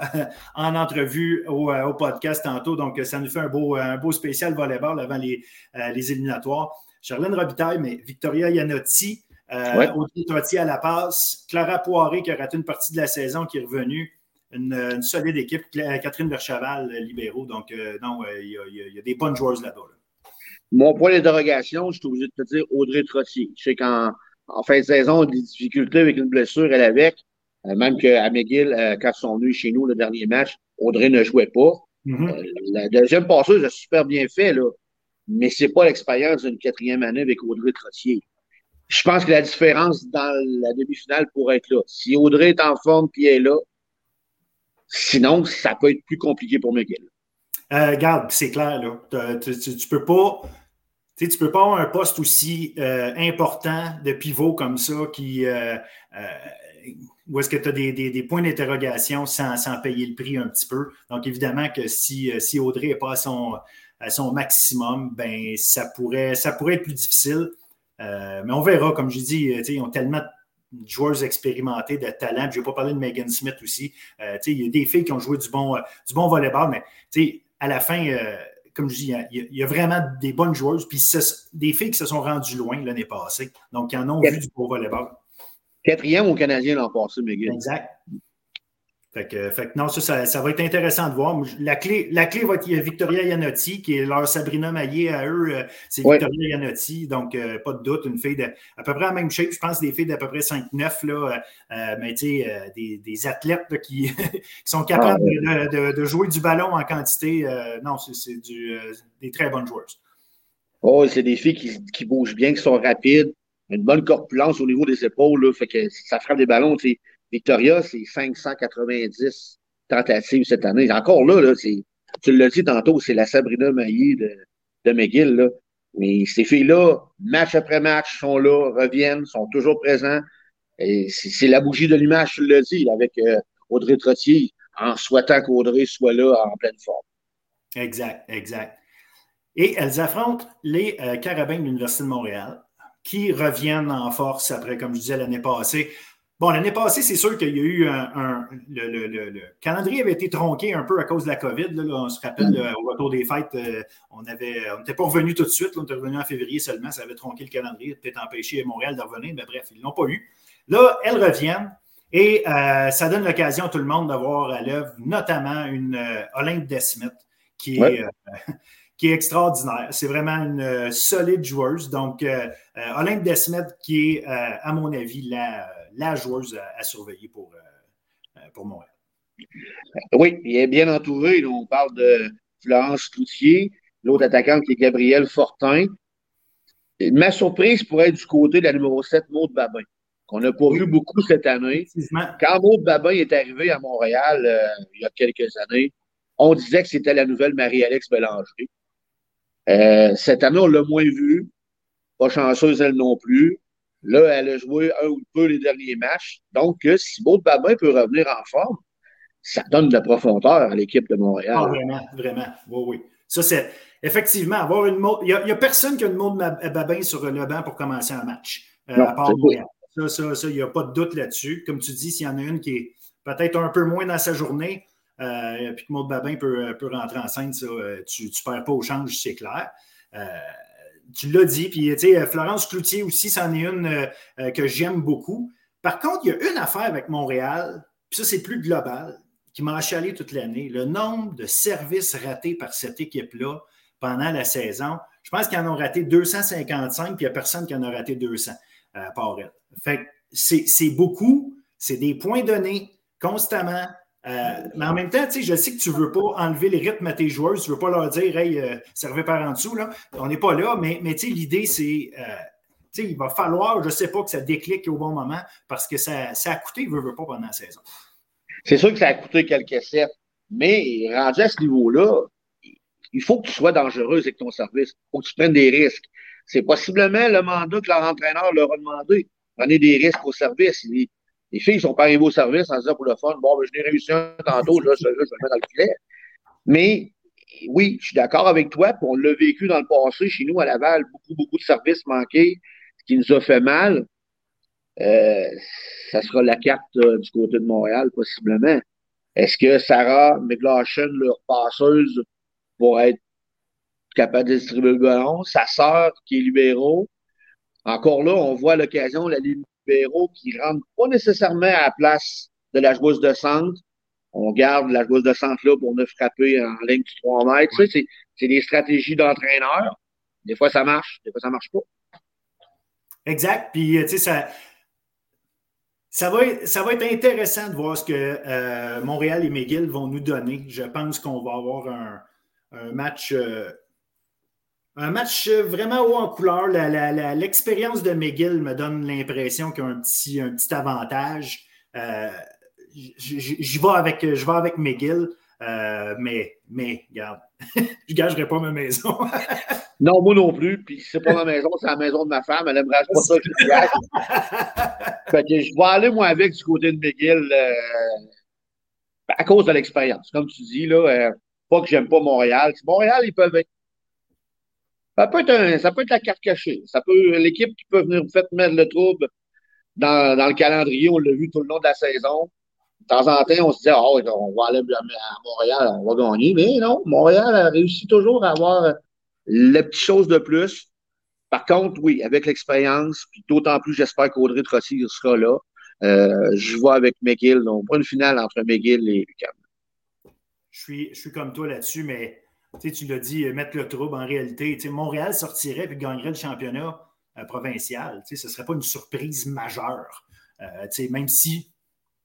S1: [laughs] en entrevue au, podcast tantôt. Donc, ça nous fait un beau, un beau spécial volleyball avant les, les éliminatoires. Charlène Robitaille, mais Victoria Yanotti, Audrey Trottier à la passe, Clara Poiré qui a raté une partie de la saison qui est revenue. Une, solide équipe, Catherine Verchaval, libéraux. Donc, non, il y, a des bonnes joueuses là-bas.
S3: Mon point d'interrogation, je suis obligé de te dire Audrey Trottier. Je sais qu'en en fin de saison, des difficultés avec une blessure, elle avec. Euh, même qu'à McGill, euh, quand ils sont venus chez nous le dernier match, Audrey ne jouait pas. Mm-hmm. Euh, la deuxième passeuse a super bien fait, là. Mais c'est pas l'expérience d'une quatrième année avec Audrey Trottier. Je pense que la différence dans la demi-finale pourrait être là. Si Audrey est en forme puis elle est là, sinon, ça peut être plus compliqué pour McGill.
S1: Euh, garde, c'est clair, là. Tu, tu, peux pas tu ne peux pas avoir un poste aussi important de pivot comme ça qui où est-ce que tu as des, points d'interrogation sans, payer le prix un petit peu. Donc, évidemment que si, si Audrey n'est pas à son, à son maximum, ben, ça, pourrait, ça pourrait être plus difficile. mais on verra, comme je dis, ils ont tellement joueurs expérimentés de talent. Je ne vais pas parler de Megan Smith aussi. Euh, il y a des filles qui ont joué du bon, euh, du bon volleyball, mais à la fin, euh, comme je dis, il y, a, vraiment des bonnes joueuses. Puis des filles qui se sont rendues loin l'année passée. Donc, ils en ont vu du bon volleyball.
S3: Quatrième au Canadien l'an passé, Megan.
S1: Exact. Fait que, non, ça, ça, va être intéressant de voir. La clé, la clé va être Victoria Yanotti, qui est leur Sabrina Maillé à eux. Euh, c'est Victoria Yanotti, donc euh, pas de doute, une fille de, à peu près la même shape. Je pense des filles d'à peu près 5-9, là, euh, mais tu sais, des, athlètes [laughs] qui, sont capables ah, de, jouer du ballon en quantité. non, c'est des très bonnes joueuses.
S3: Oh, c'est des filles qui, qui, bougent bien, qui sont rapides, une bonne corpulence au niveau des épaules, là, fait que ça frappe des ballons. tu sais Victoria, c'est 590 tentatives cette année. Encore là, là tu l'as dit tantôt, c'est la Sabrina Maillé de, McGill. Là. Mais ces filles-là, match après match, sont là, reviennent, sont toujours présents. C'est la bougie de l'image, tu l'as dit, avec euh, Audrey Trottier, en souhaitant qu'Audrey soit là en pleine forme.
S1: Exact, exact. Et elles affrontent les euh, Carabins de l'Université de Montréal, qui reviennent en force après, comme je disais l'année passée, Bon, l'année passée, c'est sûr qu'il y a eu un. le, calendrier avait été tronqué un peu à cause de la COVID. on se rappelle, mm. au retour des fêtes, euh, on n'était pas revenu tout de suite. on était revenu en février seulement. Ça avait tronqué le calendrier, peut-être empêché Montréal de revenir, mais bref, ils ne l'ont pas eu. Là, elles reviennent et euh, ça donne l'occasion à tout le monde d'avoir à l'œuvre, notamment une euh, Olympe Desmet, qui est. [laughs] qui est extraordinaire. C'est vraiment une solide joueuse. Donc, Olympe Desmet, qui est, à mon avis, la, la joueuse à, surveiller pour, euh, euh, pour Montréal.
S3: Oui, il est bien entouré. on parle de Florence Cloutier, l'autre attaquante qui est Gabrielle Fortin. Ma surprise pourrait être du côté de la numéro 7, Maude Babin, qu'on n'a pas vu beaucoup cette année. Quand Maude Babin est arrivé à Montréal euh, il y a quelques années, on disait que c'était la nouvelle Marie-Alex Bélanger. cette année, on l'a moins vue. Pas chanceuse, elle non plus. Là, elle a joué un ou deux les derniers matchs. Donc, euh, si Maud Babin peut revenir en forme, ça donne de la profondeur à l'équipe de Montréal.
S1: Ah, vraiment, vraiment. Oui, oui. Ça, c'est effectivement avoir une Il n'y a, personne qui a une Maud Babin sur le banc pour commencer un match, euh, à part Montréal. Ça, ça, ça, il n'y a pas de doute là-dessus. Comme tu dis, s'il y en a une qui est peut-être un peu moins dans sa journée, euh, puis que Maud Babin peut, peut rentrer en scène, ça, tu ne perds pas au change, c'est clair tu l'as dit, puis tu sais, Florence Cloutier aussi, c'en est une euh, euh, que j'aime beaucoup. Par contre, il y a une affaire avec Montréal, puis ça, c'est plus global, qui m'a achalé toute l'année. Le nombre de services ratés par cette équipe-là pendant la saison, je pense qu'ils en ont raté 255, puis il n'y a personne qui en a raté 200 euh, par Fait c'est beaucoup, c'est des points donnés constamment. Euh, mais en même temps, je sais que tu ne veux pas enlever les rythmes à tes joueurs, tu ne veux pas leur dire Hey, euh, servez par en dessous. Là. On n'est pas là, mais, mais l'idée, c'est euh, il va falloir, je ne sais pas, que ça déclique au bon moment parce que ça, ça a coûté, veut, veut pas pendant la saison.
S3: C'est sûr que ça a coûté quelques sets, mais rendu à ce niveau-là, il faut que tu sois dangereux avec ton service. Il faut que tu prennes des risques. C'est possiblement le mandat que leur entraîneur leur a demandé. Prenez des risques au service. Les filles sont pas arrivées au service en disant pour le fun, bon, ben, je n'ai réussi un tantôt, là, je, je, vais le mettre dans le filet. Mais oui, je suis d'accord avec toi, puis on l'a vécu dans le passé chez nous à Laval, beaucoup, beaucoup de services manqués, ce qui nous a fait mal. Euh, ça sera la carte euh, du côté de Montréal, possiblement. Est-ce que Sarah McLaughlin, leur passeuse, pour être capable de distribuer le ballon? Sa sœur, qui est libéraux. Encore là, on voit l'occasion, la ligne qui rentrent pas nécessairement à la place de la joueuse de centre. On garde la joueuse de centre là pour ne frapper en ligne du 3 mètres. c'est des stratégies d'entraîneur. Des fois, ça marche, des fois, ça marche pas.
S1: Exact. Puis, euh, tu sais, ça, ça, va être, ça va être intéressant de voir ce que euh, Montréal et McGill vont nous donner. Je pense qu'on va avoir un, match euh, un match vraiment haut en couleur. L'expérience de McGill me donne l'impression qu'il y a un petit, un petit avantage. Euh, J'y vais avec, je vais avec McGill. Euh, mais, mais, regarde, [laughs] je ne gagerai pas ma maison. [laughs]
S3: non, moi non plus. Puis c'est pas ma maison, c'est la maison de ma femme. Elle aimerait pas ça que je gage. [laughs] fait que je vais aller, moi, avec du côté de McGill euh, à cause de l'expérience. Comme tu dis, là, euh, pas que j'aime pas Montréal. Montréal, ils peuvent être. Ça peut être, ça peut être la carte cachée. Ça peut, l'équipe qui peut venir vous faire mettre le trouble dans, le calendrier, on l'a vu tout le long de la saison de temps en temps, on se dit, ah, oh, on va aller à Montréal, on va gagner. Mais non, Montréal a réussi toujours à avoir les petites choses de plus. Par contre, oui, avec l'expérience, puis d'autant plus, j'espère qu'Audrey Trotty sera là. Euh, je vois avec McGill, donc pas une finale entre McGill et Lucam.
S1: Je suis, je suis comme toi là-dessus, mais tu l'as dit, mettre le trouble en réalité. Montréal sortirait et gagnerait le championnat euh, provincial. Ce ne serait pas une surprise majeure. Euh, même si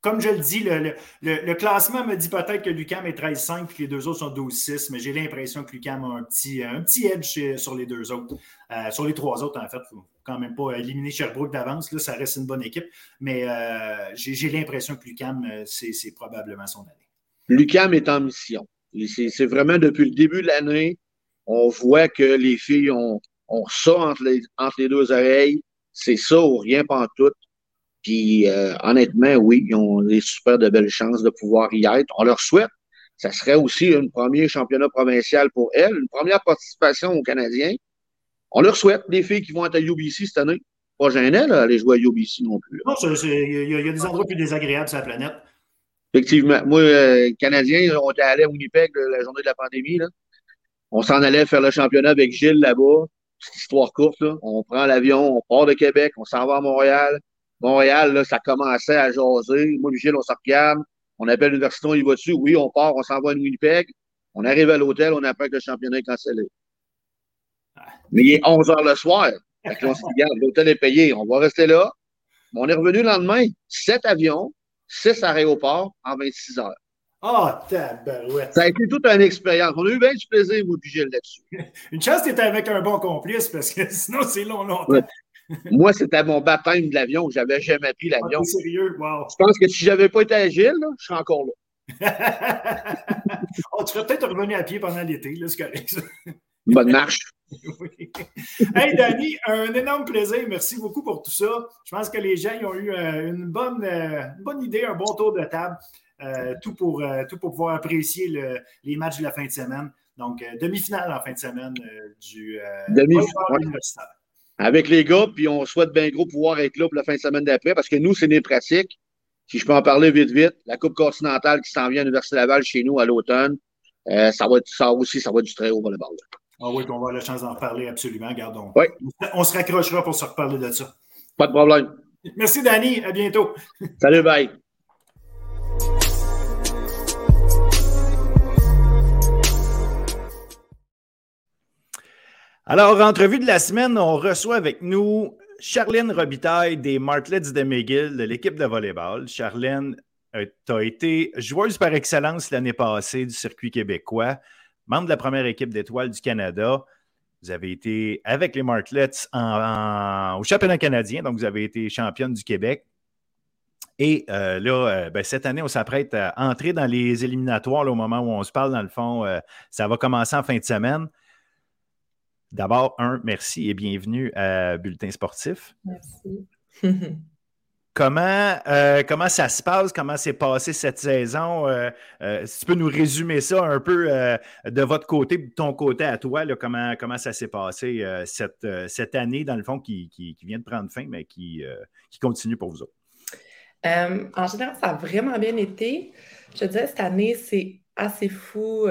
S1: comme je le dis, le, classement me dit peut-être que Lucam est 13-5 et que les deux autres sont 12-6, mais j'ai l'impression que Lucam a un petit, un petit edge sur les deux autres. Euh, sur les trois autres, en fait, il ne faut quand même pas éliminer Sherbrooke d'avance. Là, ça reste une bonne équipe. Mais euh, j'ai l'impression que Lucam, euh, c'est probablement son année.
S3: Lucam est en mission. C'est vraiment depuis le début de l'année, on voit que les filles ont, ça entre les, les deux oreilles. C'est ça ou rien tout. Puis euh, honnêtement, oui, ils ont des super de belles chances de pouvoir y être. On leur souhaite. Ça serait aussi un premier championnat provincial pour elles, une première participation aux Canadiens. On leur souhaite des filles qui vont être à UBC cette année. Pas gênant, là, aller jouer à UBC non plus.
S1: Non, il y, a des endroits plus désagréables sur la planète.
S3: Effectivement. Moi, euh, Canadiens, on était allés à Winnipeg la journée de la pandémie. Là. On s'en allait faire le championnat avec Gilles là-bas. Petite histoire courte. Là. On prend l'avion, on part de Québec, on s'en va à Montréal. Montréal, là, ça commençait à jaser. Moi, Michel, on se regarde. On appelle l'université, on y va dessus. Oui, on part, on s'en va à Winnipeg. On arrive à l'hôtel, on apprend que le championnat est cancellé. Mais il est 11 heures le soir. Fait l'hôtel est payé. On va rester là. on est revenu le lendemain. Sept avions, six aéroports en 26 heures.
S1: Ah, oh, tabarouette.
S3: Ça a été toute une expérience. On a eu bien du plaisir, moi, puis Gilles, là-dessus. [laughs]
S1: Une chance que tu étais avec un bon complice parce que [laughs] sinon, c'est long, longtemps.
S3: Moi, c'était mon baptême de l'avion. Je n'avais jamais pris l'avion.
S1: Ah, sérieux? Wow.
S3: Je pense que si je n'avais pas été agile, je serais encore là.
S1: oh, tu serais peut-être revenu à pied pendant l'été, c'est correct.
S3: Bonne marche. [laughs]
S1: oui. Hey, Danny, un énorme plaisir. Merci beaucoup pour tout ça. Je pense que les gens ont eu euh, une, bonne, euh, bonne idée, un bon tour de table. Euh, tout, pour, tout pour pouvoir apprécier les matchs de la fin de semaine. Donc, demi-finale en fin de semaine du
S3: demi-finale avec les gars, puis on souhaite bien gros pouvoir être là pour la fin de semaine d'après, parce que nous, c'est des pratiques. Si je peux en parler vite, vite, la Coupe continentale qui s'en vient à l'Université Laval chez nous à l'automne, euh, ça va être ça aussi, ça va être du très haut volleyball.
S1: Ah oui, on va avoir la chance d'en reparler absolument. Gardons.
S3: Oui.
S1: On se raccrochera pour se reparler de ça.
S3: Pas de problème.
S1: Merci, Danny. À bientôt.
S3: Salut, bye.
S1: Alors, entrevue de la semaine, on reçoit avec nous Charlène Robitaille des Martlets de McGill, de l'équipe de volleyball. Charlène, euh, tu as été joueuse par excellence l'année passée du circuit québécois, membre de la première équipe d'étoiles du Canada. Vous avez été avec les Martlets au championnat canadien, donc vous avez été championne du Québec. Et euh, là, euh, ben, cette année, on s'apprête à entrer dans les éliminatoires au moment où on se parle. Dans le fond, ça va commencer en fin de semaine. D'abord, un, merci et bienvenue à Bulletin Sportif.
S4: Merci. [laughs]
S1: comment, euh, comment ça se passe? Comment s'est passé cette saison? Euh, euh, si tu peux nous résumer ça un peu de votre côté, de ton côté à toi, comment, comment ça s'est passé cette, cette année, dans le fond, qui, qui, vient de prendre fin, mais qui, qui continue pour vous autres?
S4: en général, ça a vraiment bien été. Je te disais, cette année, c'est assez fou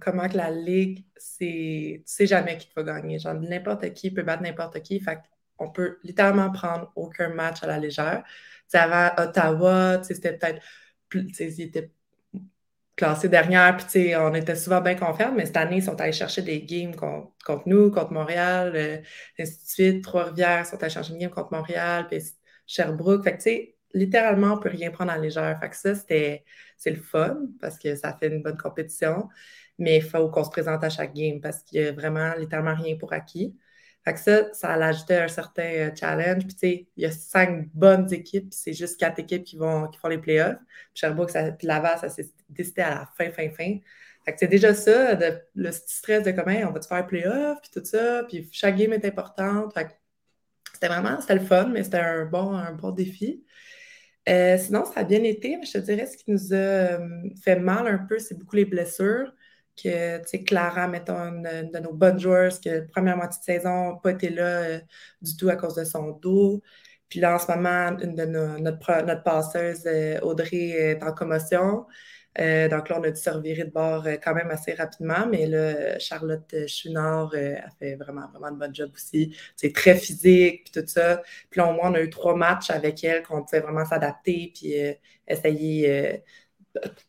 S4: comment que la ligue, c'est, tu sais jamais qui va gagner. Genre, n'importe qui peut battre n'importe qui. Fait on peut littéralement prendre aucun match à la légère. avant Ottawa, c'était peut-être plus, ils étaient classés dernière, puis on était souvent bien confiants, mais cette année, ils sont allés chercher des games contre, nous, contre Montréal, euh. Trois-Rivières sont allés chercher une game contre Montréal, puis Sherbrooke. Fait littéralement, on peut rien prendre à légère. Fait que ça, c'était, c'est le fun parce que ça fait une bonne compétition. Mais il faut qu'on se présente à chaque game parce qu'il n'y a vraiment littéralement rien pour acquis. Fait que ça, ça ajouté un certain euh, challenge. Puis, tu sais, il y a cinq bonnes équipes, c'est juste quatre équipes qui, vont, qui font les playoffs. Puis, Sherbrooke, ça, puis Laval, ça s'est décidé à la fin, fin, fin. Fait que c'est déjà ça, le stress de comment on va te faire playoff, puis tout ça. Puis, chaque game est importante. Fait que c'était vraiment, c'était le fun, mais c'était un bon, un bon défi. Euh, sinon, ça a bien été, mais je te dirais, ce qui nous a euh, fait mal un peu, c'est beaucoup les blessures que, Clara, mettons, une, de nos bonnes joueurs, qui, la première moitié de saison, pas été là euh, du tout à cause de son dos. Puis là, en ce moment, une de nos, notre, notre passeuse, euh, Audrey, est en commotion. Euh, donc là, on a dû se revirer de bord quand même assez rapidement, mais là, Charlotte Chouinard a fait vraiment, vraiment de bon job aussi. C'est très physique, puis tout ça. Puis là, au moins, on a eu trois matchs avec elle qu'on pouvait vraiment s'adapter, puis essayer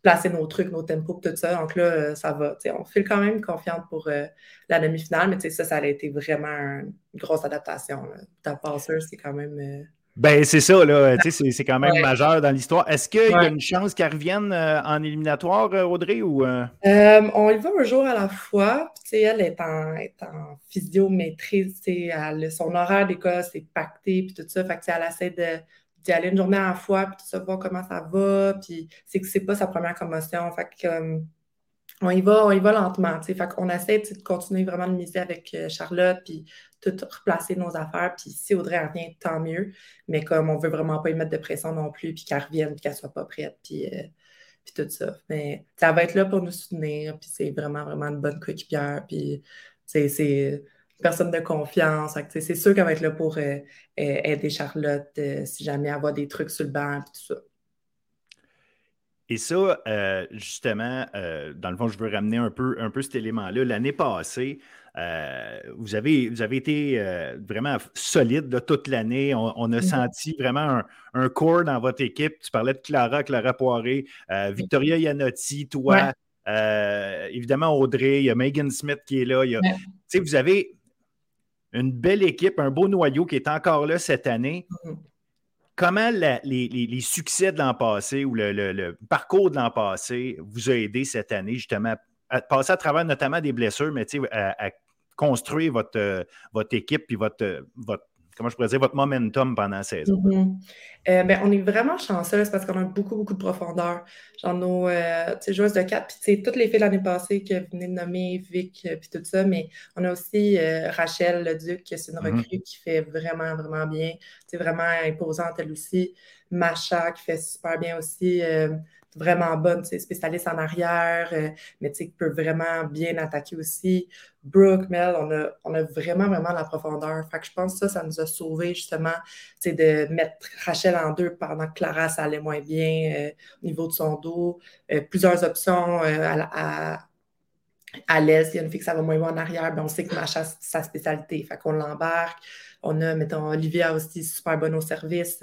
S4: placer nos trucs, nos tempos, tout ça. Donc là, euh, ça va. On file quand même confiante pour euh, la demi-finale, mais ça, ça a été vraiment une grosse adaptation. Ta passeuse, c'est quand même. Euh,
S1: ben, c'est ça, là. [laughs] C'est quand même majeur dans l'histoire. Est-ce qu'il y a une chance qu'elle revienne en éliminatoire, Audrey? Ou,
S4: on y va un jour à la fois. Puis, elle est en, est en physiométrie. son horaire d'école, c'est pacté, puis tout ça. Fait que, elle essaie de d'y aller une journée à la fois, puis de voir comment ça va, puis c'est que c'est pas sa première commotion. Fait que, on y va, on y va lentement, tu Fait essaie de continuer vraiment de miser avec euh, Charlotte, puis tout replacer nos affaires, puis si Audrey revient, tant mieux. Mais comme on veut vraiment pas y mettre de pression non plus, puis qu'elle revienne, puis qu'elle soit pas prête, puis, euh, puis tout ça. Mais ça va être là pour nous soutenir, puis c'est vraiment, vraiment une bonne coéquipière, puis c'est personne de confiance. C'est sûr qu'elle va être là pour euh, euh, aider Charlotte euh, si jamais elle voit des trucs sur le banc et tout ça.
S1: Et ça, justement, dans le fond, je veux ramener un peu, un peu cet élément-là. L'année passée, vous, avez, vous avez été vraiment solide toute l'année. On, a mm-hmm. senti vraiment un, un, corps dans votre équipe. Tu parlais de Clara, Clara Poiré, Victoria Yanotti, toi. évidemment, Audrey, il y a Megan Smith qui est là. Vous avez une belle équipe, un beau noyau qui est encore là cette année. Mm-hmm. Comment les, succès de l'an passé ou le, parcours de l'an passé vous a aidé cette année justement à passer à travers notamment des blessures, mais à, à construire votre, votre équipe et votre, votre comment je pourrais dire, votre momentum pendant la saison?
S4: Mm-hmm. Euh, ben, on est vraiment chanceuse parce qu'on a beaucoup, beaucoup de profondeur. Genre nos euh, joueuses de 4, puis toutes les filles l'année passée que vous venez de nommer, Vic, euh, puis tout ça, mais on a aussi euh, Rachel Leduc, qui est une mm-hmm. recrue qui fait vraiment, vraiment bien. C'est vraiment imposante elle aussi. Macha qui fait super bien aussi vraiment bonne, spécialiste en arrière, euh, mais qui peut vraiment bien attaquer aussi. Brooke, Mel, on a, on a vraiment, vraiment la profondeur. Fait je pense que ça, ça nous a sauvé justement de mettre Rachel en deux pendant que Clara, ça allait moins bien euh, au niveau de son dos. Euh, plusieurs options à, à, l'aise. Il y a une fille que ça va moins bien en arrière, ben on sait que Macha, c'est sa spécialité. Fait qu'on l'embarque. On a, mettons, Olivia aussi, super bonne au service,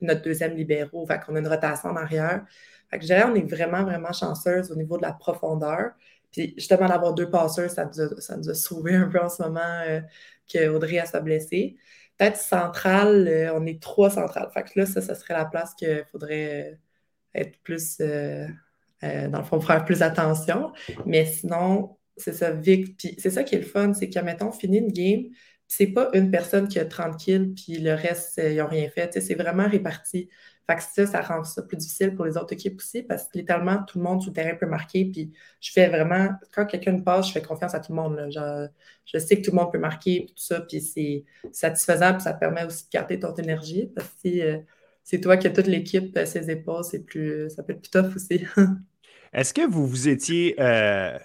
S4: notre deuxième libéraux. Fait qu'on a une rotation en arrière. Fait que je dirais, on est vraiment, vraiment chanceuse au niveau de la profondeur. Puis justement, d'avoir deux passeurs, ça nous, a, sauvé un peu en ce moment euh, qu'Audrey a sa blessée. Peut-être centrale, euh, on est trois centrales. Fait que là, ça, ça serait la place qu'il faudrait euh, être plus, dans le fond, faire plus attention. Mais sinon, c'est ça, Vic. Puis c'est ça qui est le fun, c'est que, mettons, fini une game, c'est pas une personne qui a 30 kills, puis le reste, ils n'ont rien fait. C'est vraiment réparti. Fait que ça, ça rend ça plus difficile pour les autres équipes aussi parce que littéralement, tout le monde sur le terrain peut marquer. Puis je fais vraiment, quand quelqu'un passe, je fais confiance à tout le monde. Genre, je sais que tout le monde peut marquer, tout ça. Puis c'est satisfaisant, puis ça permet aussi de garder ton énergie parce que si euh, c'est toi qui as toute l'équipe, euh, ses épaules, c'est plus, ça peut être plus tough aussi. [laughs]
S1: Est-ce que vous vous étiez. Euh,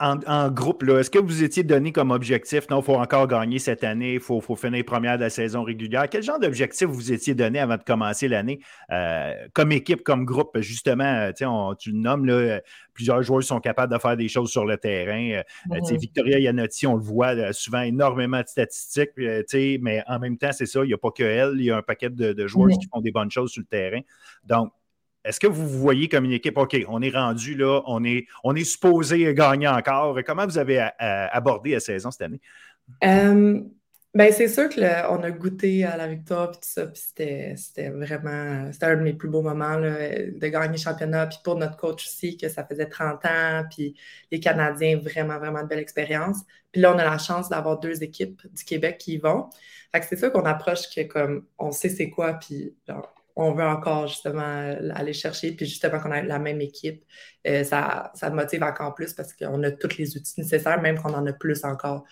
S1: en, en, groupe, est-ce que vous étiez donné comme objectif, non, il faut encore gagner cette année, il faut, faut, finir première de la saison régulière? Quel genre d'objectif vous étiez donné avant de commencer l'année, euh, comme équipe, comme groupe? Justement, euh, on, tu le nommes, là, plusieurs joueurs sont capables de faire des choses sur le terrain. Euh. Victoria Yanotti, on le voit souvent énormément de statistiques, mais en même temps, c'est ça, il n'y a pas que elle, il y a un paquet de, joueurs qui font des bonnes choses sur le terrain. Donc, est-ce que vous voyez comme une équipe, OK, on est rendu là, on est, on est supposé gagner encore? Comment vous avez abordé la saison cette année?
S4: Euh, Ben, c'est sûr qu'on a goûté à la victoire puis tout ça, puis c'était vraiment c'était un de mes plus beaux moments de gagner le championnat, puis pour notre coach aussi, que ça faisait 30 ans, puis les Canadiens, vraiment, vraiment de belle expérience. Puis là, on a la chance d'avoir deux équipes du Québec qui y vont. Fait que c'est sûr qu'on approche que comme on sait c'est quoi, puis on veut encore justement aller chercher, puis justement qu'on a la même équipe, euh, ça, ça motive encore plus parce qu'on a tous les outils nécessaires, même qu'on en a plus encore.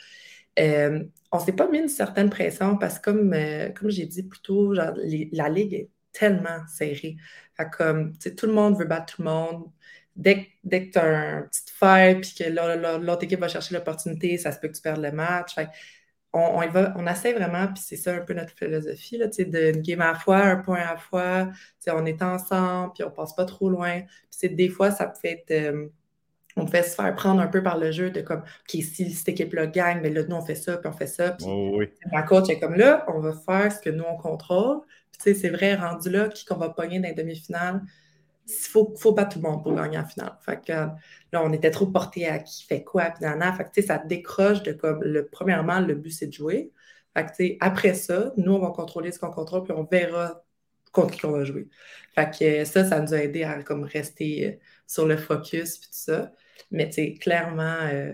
S4: Euh, on ne s'est pas mis une certaine pression parce que, comme, euh, j'ai dit plus tôt, la ligue est tellement serrée. comme, tout le monde veut battre tout le monde. Dès, dès que tu as un petit fight puis que l'autre équipe va chercher l'opportunité, ça se peut que tu perdes le match. On, on, essaie vraiment, puis c'est ça un peu notre philosophie, là, de game à la fois, un point à la fois. On est ensemble, puis on passe pas trop loin. Puis des fois, ça peut être. Euh, on fait se faire prendre un peu par le jeu de comme, OK, si cette équipe-là gagne, mais là, nous, on fait ça, puis on fait ça. Puis
S1: oh, oui.
S4: ma coach est comme là, on va faire ce que nous, on contrôle. Puis, tu sais, c'est vrai, rendu là, qui qu'on va pogner dans les demi-finales, il faut, faut battre tout le monde pour gagner en finale. Fait que là, on était trop porté à qui fait quoi, puis Fait que, ça décroche de comme, le, premièrement, le but, c'est de jouer. Fait que, après ça, nous, on va contrôler ce qu'on contrôle, puis on verra contre qui on va jouer. Fait que ça, ça nous a aidé à comme rester euh, sur le focus, puis tout ça. Mais tu clairement, euh,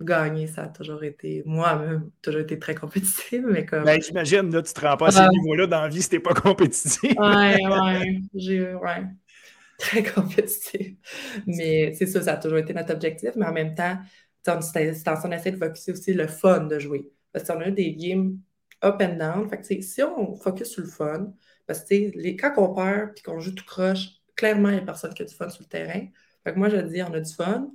S4: gagner, ça a toujours été, moi-même, [laughs] toujours été très compétitif. Mais comme...
S1: Ben, j'imagine, là, tu te rends pas à ce niveau-là dans la vie si t'es pas compétitif.
S4: ouais, [laughs] ouais. J'ai, ouais. [laughs] Très compétitif. Mais c'est ça, ça a toujours été notre objectif. Mais en même temps, on, on essaie de focuser aussi le fun de jouer. Parce qu'on a eu des games up and down. Fait que, si on focus sur le fun, parce que quand on perd et qu'on joue tout croche, clairement, il n'y a personne qui a du fun sur le terrain. Fait que moi, je dis, on a du fun,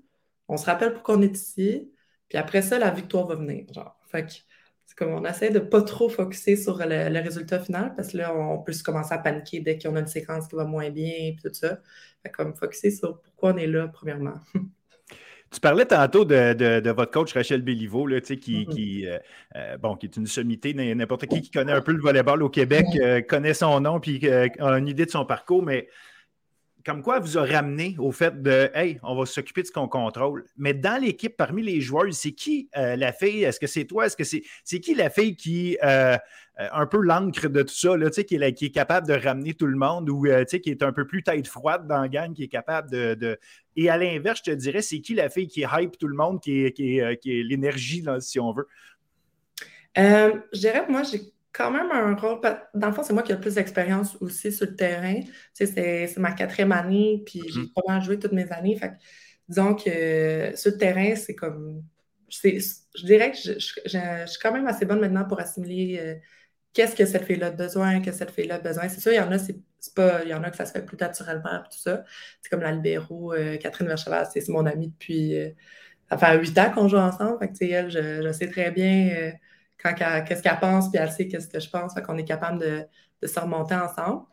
S4: on se rappelle pourquoi on est ici, puis après ça, la victoire va venir. C'est comme on essaie de pas trop focuser sur le, résultat final parce que là, on peut se commencer à paniquer dès qu'on a une séquence qui va moins bien et tout ça. Fait comme focuser sur pourquoi on est là, premièrement. [laughs]
S1: Tu parlais tantôt de, votre coach Rachel Béliveau, là, qui, qui, euh, euh, bon, qui est une sommité. N'importe qui qui connaît un peu le volleyball au Québec euh, connaît son nom puis a une idée de son parcours, mais comme quoi vous a ramené au fait de Hey, on va s'occuper de ce qu'on contrôle. Mais dans l'équipe, parmi les joueurs, c'est qui euh, la fille? Est-ce que c'est toi? Est-ce que c'est qui la fille qui euh, euh, un peu l'encre de tout ça, là, qui, est, qui est capable de ramener tout le monde ou qui est un peu plus tête froide dans la gang, qui est capable de. Et à l'inverse, je te dirais, c'est qui la fille qui hype tout le monde, qui est, qui est, est l'énergie, si on veut?
S4: je dirais, moi, j'ai quand même un rôle. Dans le fond, c'est moi qui ai le plus d'expérience aussi sur le terrain. Tu sais, c'est ma quatrième année, puis j'ai mm-hmm. pas mal joué toutes mes années. Fait disons que sur le terrain, c'est comme. Je dirais que je, suis quand même assez bonne maintenant pour assimiler euh, qu'est-ce que cette fille-là a besoin, qu'est-ce que cette fille-là a besoin. C'est sûr, il y en a, c'est pas. Il y en a que ça se fait plus naturellement, tout ça. C'est comme la libéraux, euh, Catherine Vercheval, c'est mon amie depuis. Euh, ça fait huit ans qu'on joue ensemble. Fait que, elle, je, je, sais très bien qu'est-ce qu'elle pense, puis elle sait qu'est-ce que je pense, fait qu'on est capable de, de, se remonter ensemble.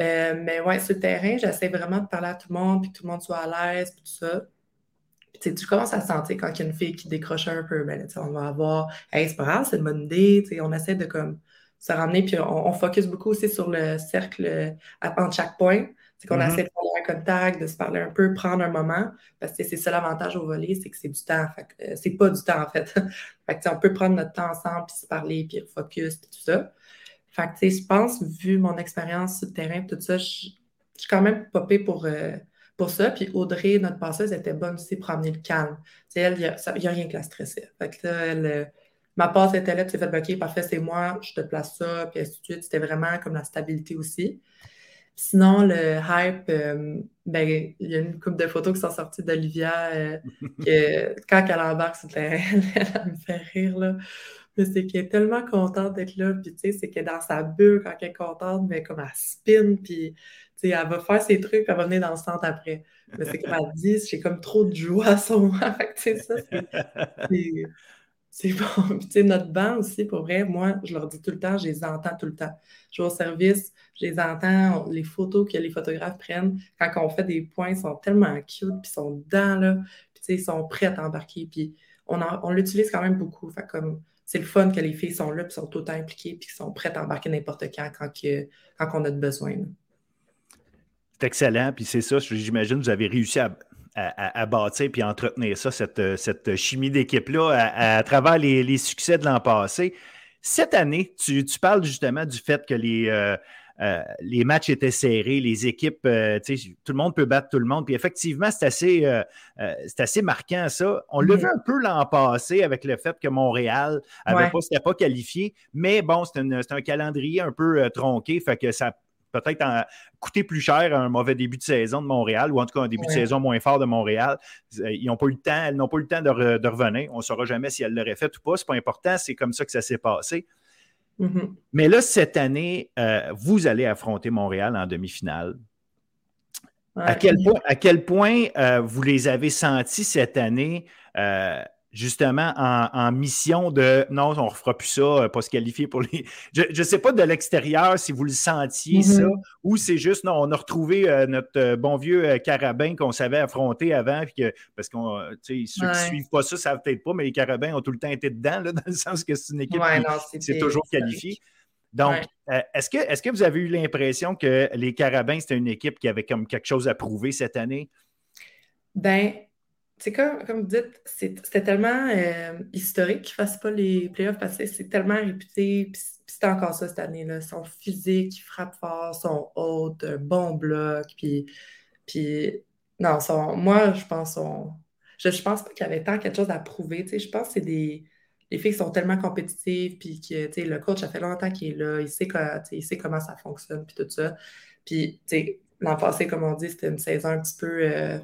S4: Euh, mais ouais, sur le terrain, j'essaie vraiment de parler à tout le monde, puis que tout le monde soit à l'aise, puis tout ça. Puis tu commences à sentir quand il y a une fille qui décroche un peu, ben, on va avoir, hey, c'est pas grave, c'est une bonne idée, on essaie de comme se ramener, puis on, on, focus beaucoup aussi sur le cercle entre chaque point. C'est qu'on mm-hmm. essaie de contact, de se parler un peu, prendre un moment, parce que c'est ça l'avantage au volet, c'est que c'est du temps. Euh, c'est pas du temps, en fait. [laughs] fait que, on peut prendre notre temps ensemble, puis se parler, puis focus, puis tout ça. Fait que, je pense, vu mon expérience sur le terrain, tout ça, je suis quand même popée pour, euh, pour ça. Puis Audrey, notre passeuse, était bonne aussi pour amener le calme. Elle, il n'y a, rien qui la stressait. Fait que euh, ma passe était là, tu fait, OK, parfait, c'est moi, je te place ça, puis ainsi de suite. C'était vraiment comme la stabilité aussi. Sinon, le hype, euh, ben, il y a une couple de photos qui sont sorties d'Olivia euh, que [laughs] quand elle embarque sur le terrain, [laughs] elle, me fait rire. Là. Mais c'est qu'elle est tellement contente d'être là. Puis, tu sais, c'est qu'elle est dans sa bulle quand elle est contente, mais comme elle spin, puis, tu sais, elle va faire ses trucs, puis elle va venir dans le centre après. Mais c'est comme elle dit, j'ai comme trop de joie à son moment. [laughs] tu sais, ça, c'est c'est [laughs] bon. Puis, notre banc aussi, pour vrai, moi, je leur dis tout le temps, je les entends tout le temps. Je vais au service, je les entends, les photos que les photographes prennent, quand on fait des points, ils sont tellement cute, puis ils sont dedans, là, puis, ils sont prêts à embarquer, puis on, on l'utilise quand même beaucoup. Fait comme, c'est le fun que les filles sont là, puis sont autant impliquées, puis sont prêtes à embarquer n'importe quand, quand, quand on a besoin.
S1: C'est excellent, puis c'est ça, j'imagine, vous avez réussi à, à, bâtir puis entretenir ça, cette, cette chimie d'équipe-là, à, travers les, succès de l'an passé. Cette année, tu, parles justement du fait que les, euh, euh, les matchs étaient serrés, les équipes, euh, tout le monde peut battre tout le monde. Puis effectivement, c'est assez, c'est assez marquant ça. On l'a mm-hmm. vu un peu l'an passé avec le fait que Montréal n'avait pas, pas qualifié, mais bon, c'est un calendrier un peu tronqué, fait que ça peut-être coûter plus cher un mauvais début de saison de Montréal, ou en tout cas un début de saison moins fort de Montréal. Euh, ils n'ont pas eu le temps, elles n'ont pas eu le temps de, revenir. On ne saura jamais si elles l'auraient fait ou pas. Ce n'est pas important, c'est comme ça que ça s'est passé. Mm-hmm. Mais là, cette année, euh, vous allez affronter Montréal en demi-finale. À, quel point, à quel point euh, vous les avez sentis cette année? Justement en, mission de non, on ne refera plus ça, euh, pas se qualifier pour les. [laughs] Je ne sais pas de l'extérieur si vous le sentiez ça, mm-hmm. ou c'est juste non, on a retrouvé euh, notre euh, bon vieux carabin qu'on savait affronter avant, puis que, parce que ceux qui ne suivent pas ça, ne savent peut-être pas, mais les carabins ont tout le temps été dedans, là, [laughs] dans le sens que c'est une équipe qui s'est toujours qualifiée. Donc, est-ce que, est que vous avez eu l'impression que les Carabins, c'était une équipe qui avait comme quelque chose à prouver cette année?
S4: Ben, c'est comme, comme vous dites, c'était tellement euh, historique qu'ils ne fassent pas les playoffs parce que c'est tellement réputé. Puis c'est encore ça cette année-là. Ils sont physiques, ils frappent fort, sont hautes, un bon bloc. Puis, puis non, moi, je pense je, je pense pas qu'il y avait tant quelque chose à prouver. Je pense que c'est des. Les filles qui sont tellement compétitives, puis que le coach, a fait longtemps qu'il est là, il sait, il sait comment ça fonctionne, puis tout ça. Puis, l'an passé, comme on dit, c'était une saison un petit peu. Euh,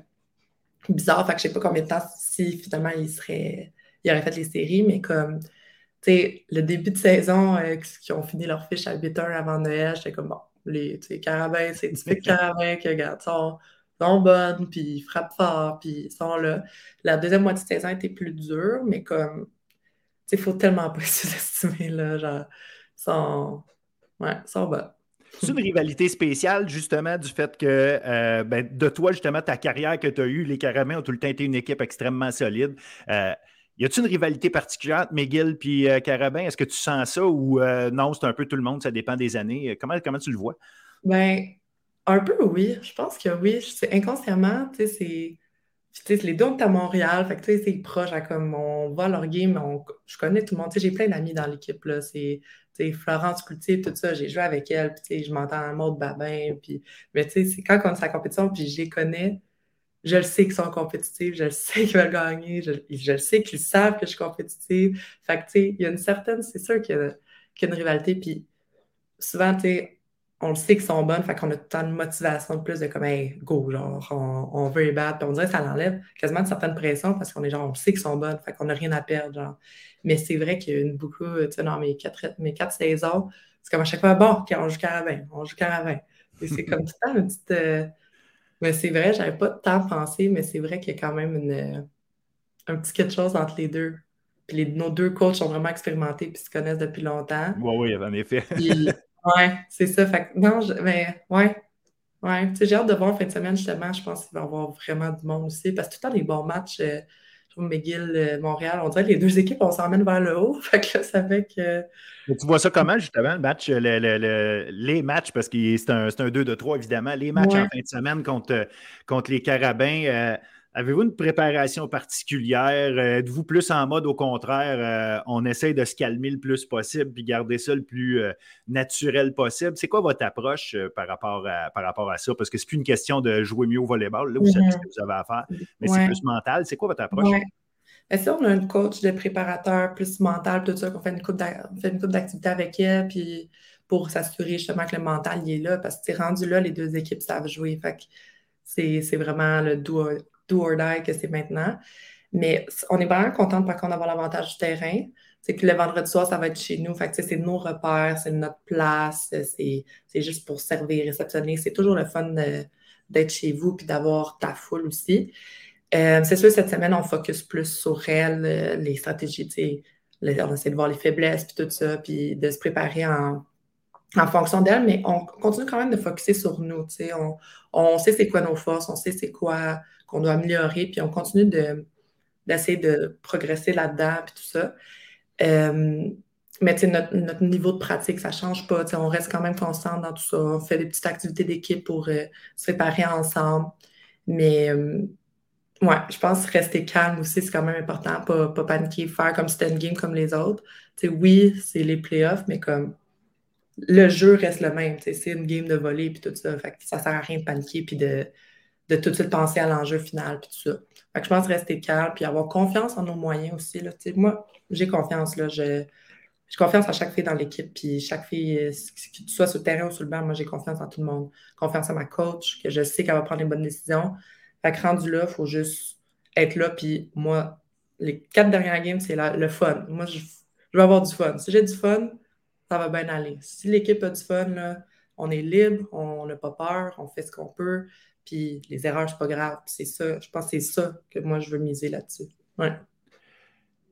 S4: bizarre. Fait que je sais pas combien de temps si finalement il serait il aurait fait les séries, mais comme tu sais, le début de saison, euh, qui ont fini leur fiche à 8 heures avant Noël, j'étais comme bon, les carabins, c'est typique carabin qui regarde, sont, sont bonnes, puis ils frappent fort, puis ils sont là. La deuxième moitié de saison était plus dure, mais comme tu sais, il faut tellement pas [laughs] sous-estimer, là, genre, sont, ouais, sont bonnes.
S1: C'est une rivalité spéciale, justement, du fait que euh, ben, de toi, justement, ta carrière que tu as eue, les Caramels ont tout le temps été une équipe extrêmement solide. Euh, y a-t-il une rivalité particulière entre McGill et euh, Carabin? Est-ce que tu sens ça ou non, c'est un peu tout le monde, ça dépend des années? Comment, comment tu le vois?
S4: Ben, un peu oui. Je pense que oui. Inconsciemment, tu sais, c'est. Les deux à Montréal, fait que c'est proche, comme on voit leur game, je connais tout le monde, j'ai plein d'amis dans l'équipe, là, c'est Florence Cloutier, tout ça, j'ai joué avec elle, puis je m'entends en mode babin, puis, mais tu sais, c'est quand on est à la compétition, puis je les connais, je le sais qu'ils sont compétitifs, je le sais qu'ils veulent gagner, je, le sais qu'ils savent que je suis compétitive. Fait que, tu sais, il y a une certaine, c'est sûr qu'il y, a une rivalité, puis souvent, tu sais, on le sait qu'ils sont bonnes, fait qu'on a tant de motivation de plus de comme, hey, go, genre, on, veut les battre. Puis on dirait que ça l'enlève quasiment une certaine pression parce qu'on est genre, on sait qu'ils sont bonnes, fait qu'on n'a rien à perdre, genre. Mais c'est vrai qu'il y a une beaucoup, tu sais, dans mes quatre, mes quatre saisons, c'est comme à chaque fois, bon, on joue caravane, on joue caravane. Et c'est comme tout le temps une petite. Euh, mais c'est vrai, j'avais pas de temps à penser, mais c'est vrai qu'il y a quand même une, un petit quelque chose entre les deux. Puis les, nos deux coachs sont vraiment expérimentés puis se connaissent depuis longtemps.
S1: Oui, oui, en effet.
S4: Ouais, c'est ça. Fait non, je, mais ouais. Ouais, j'ai hâte de voir en fin de semaine, justement. Je pense qu'il va y avoir vraiment du monde aussi. Parce que tout le temps, des bons matchs. Euh, McGill, euh, Montréal, on dirait que les deux équipes, on s'emmène vers le haut. [laughs] Fait que ça fait que.
S1: tu vois ça comment, justement, le match, les matchs, parce que c'est un, un 2 de 3, évidemment, les matchs en fin de semaine contre, contre les Carabins. Euh, Avez-vous une préparation particulière? Euh, êtes-vous plus en mode au contraire, euh, on essaye de se calmer le plus possible puis garder ça le plus euh, naturel possible? C'est quoi votre approche par, rapport à, par rapport à ça? Parce que c'est plus une question de jouer mieux au volleyball, là, vous savez ce que vous avez à faire, mais c'est plus mental. C'est quoi votre approche?
S4: Ouais. Ben, si on a un coach de préparateur plus mental, tout ça, qu'on fait une coupe d'activité avec elle, puis pour s'assurer justement que le mental il est là, parce que c'est rendu là, les deux équipes savent jouer. Fait que c'est vraiment le doigt do or die que c'est maintenant. Mais on est vraiment contente par contre d'avoir l'avantage du terrain. C'est que le vendredi soir, ça va être chez nous. Fait c'est nos repères, c'est notre place, c'est juste pour servir, réceptionner. C'est toujours le fun d'être chez vous puis d'avoir ta foule aussi. Euh, c'est sûr, cette semaine, on focus plus sur elle, euh, les stratégies, on essaie de voir les faiblesses puis tout ça, puis de se préparer en, en fonction d'elle, mais on continue quand même de focuser sur nous. On, on sait c'est quoi nos forces, on sait c'est quoi qu'on doit améliorer, puis on continue d'essayer de, progresser là-dedans, puis tout ça. Euh, mais notre, notre niveau de pratique, ça ne change pas. On reste quand même constant dans tout ça. On fait des petites activités d'équipe pour euh, se préparer ensemble. Mais euh, Ouais, je pense rester calme aussi, c'est quand même important. Pas, pas paniquer, faire comme si c'était une game comme les autres. sais, oui, c'est les playoffs, mais comme le jeu reste le même. C'est une game de volley et tout ça. Fait que ça sert à rien de paniquer puis de, de tout de suite penser à l'enjeu final puis tout ça. Je pense rester calme puis avoir confiance en nos moyens aussi. Là. moi, j'ai confiance. Là. J'ai confiance à chaque fille dans l'équipe, puis chaque fille, euh, que tu sois sur le terrain ou sur le banc, moi j'ai confiance en tout le monde. Confiance à ma coach, que je sais qu'elle va prendre les bonnes décisions. Fait que rendu là, il faut juste être là, puis moi, les quatre dernières games, c'est le fun. Moi, je, je, veux avoir du fun. Si j'ai du fun, ça va bien aller. Si l'équipe a du fun, on est libre, on n'a pas peur, on fait ce qu'on peut, puis les erreurs, c'est pas grave. C'est ça, je pense que c'est ça que moi, je veux miser là-dessus. Ouais.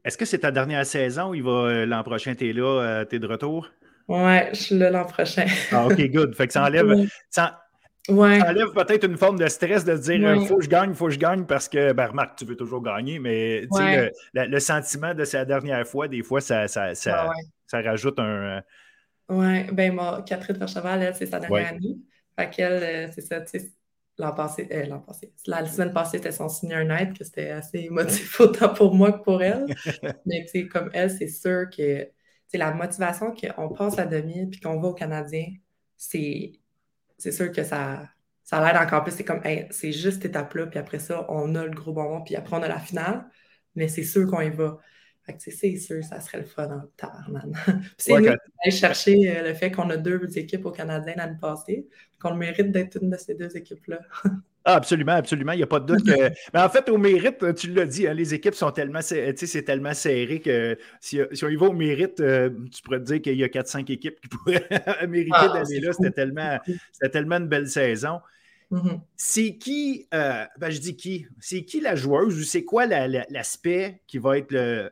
S1: Est-ce que c'est ta dernière saison ou il va euh, l'an prochain, tu es là, euh, tu es de retour?
S4: Ouais, je suis là l'an prochain.
S1: ah, OK, good. Fait que ça enlève, ça, enlève peut-être une forme de stress de dire il faut que je gagne, il faut que je gagne parce que, ben, remarque, tu veux toujours gagner, mais le, le, sentiment de sa dernière fois, des fois, ça, ça, ça, ça rajoute un. Euh,
S4: oui, ben moi, Catherine Vercheval, elle, c'est sa dernière année. Fait qu'elle, c'est ça, tu sais, l'an passé, euh, l'an passé, la semaine passée, c'était son senior night, que c'était assez émotif autant pour moi que pour elle. [laughs] Mais tu sais, comme elle, c'est sûr que c'est la motivation qu'on passe à demi puis qu'on va au Canadien, c'est, c'est sûr que ça, ça l'aide encore plus. C'est comme, c'est juste cette étape-là, puis après ça, on a le gros bonbon, puis après, on a la finale, mais c'est sûr qu'on y va. Fait que, c'est sûr, ça serait le fun en tard, man. [laughs] c'est ouais, nous aller chercher euh, le fait qu'on a deux équipes au Canadien l'année passée, qu'on le mérite d'être une de ces deux équipes-là. [laughs]
S1: Ah, absolument, absolument. Il n'y a pas de doute que. [laughs] Mais en fait, au mérite, tu l'as dit, hein, les équipes sont tellement, c'est tellement serré que si, on y va au mérite, euh, tu pourrais te dire qu'il y a 4-5 équipes qui pourraient mériter ah, d'aller là. C'était tellement, tellement une belle saison. Mm-hmm. C'est qui, euh, ben je dis qui, c'est qui la joueuse ou c'est quoi l'aspect qui va être le,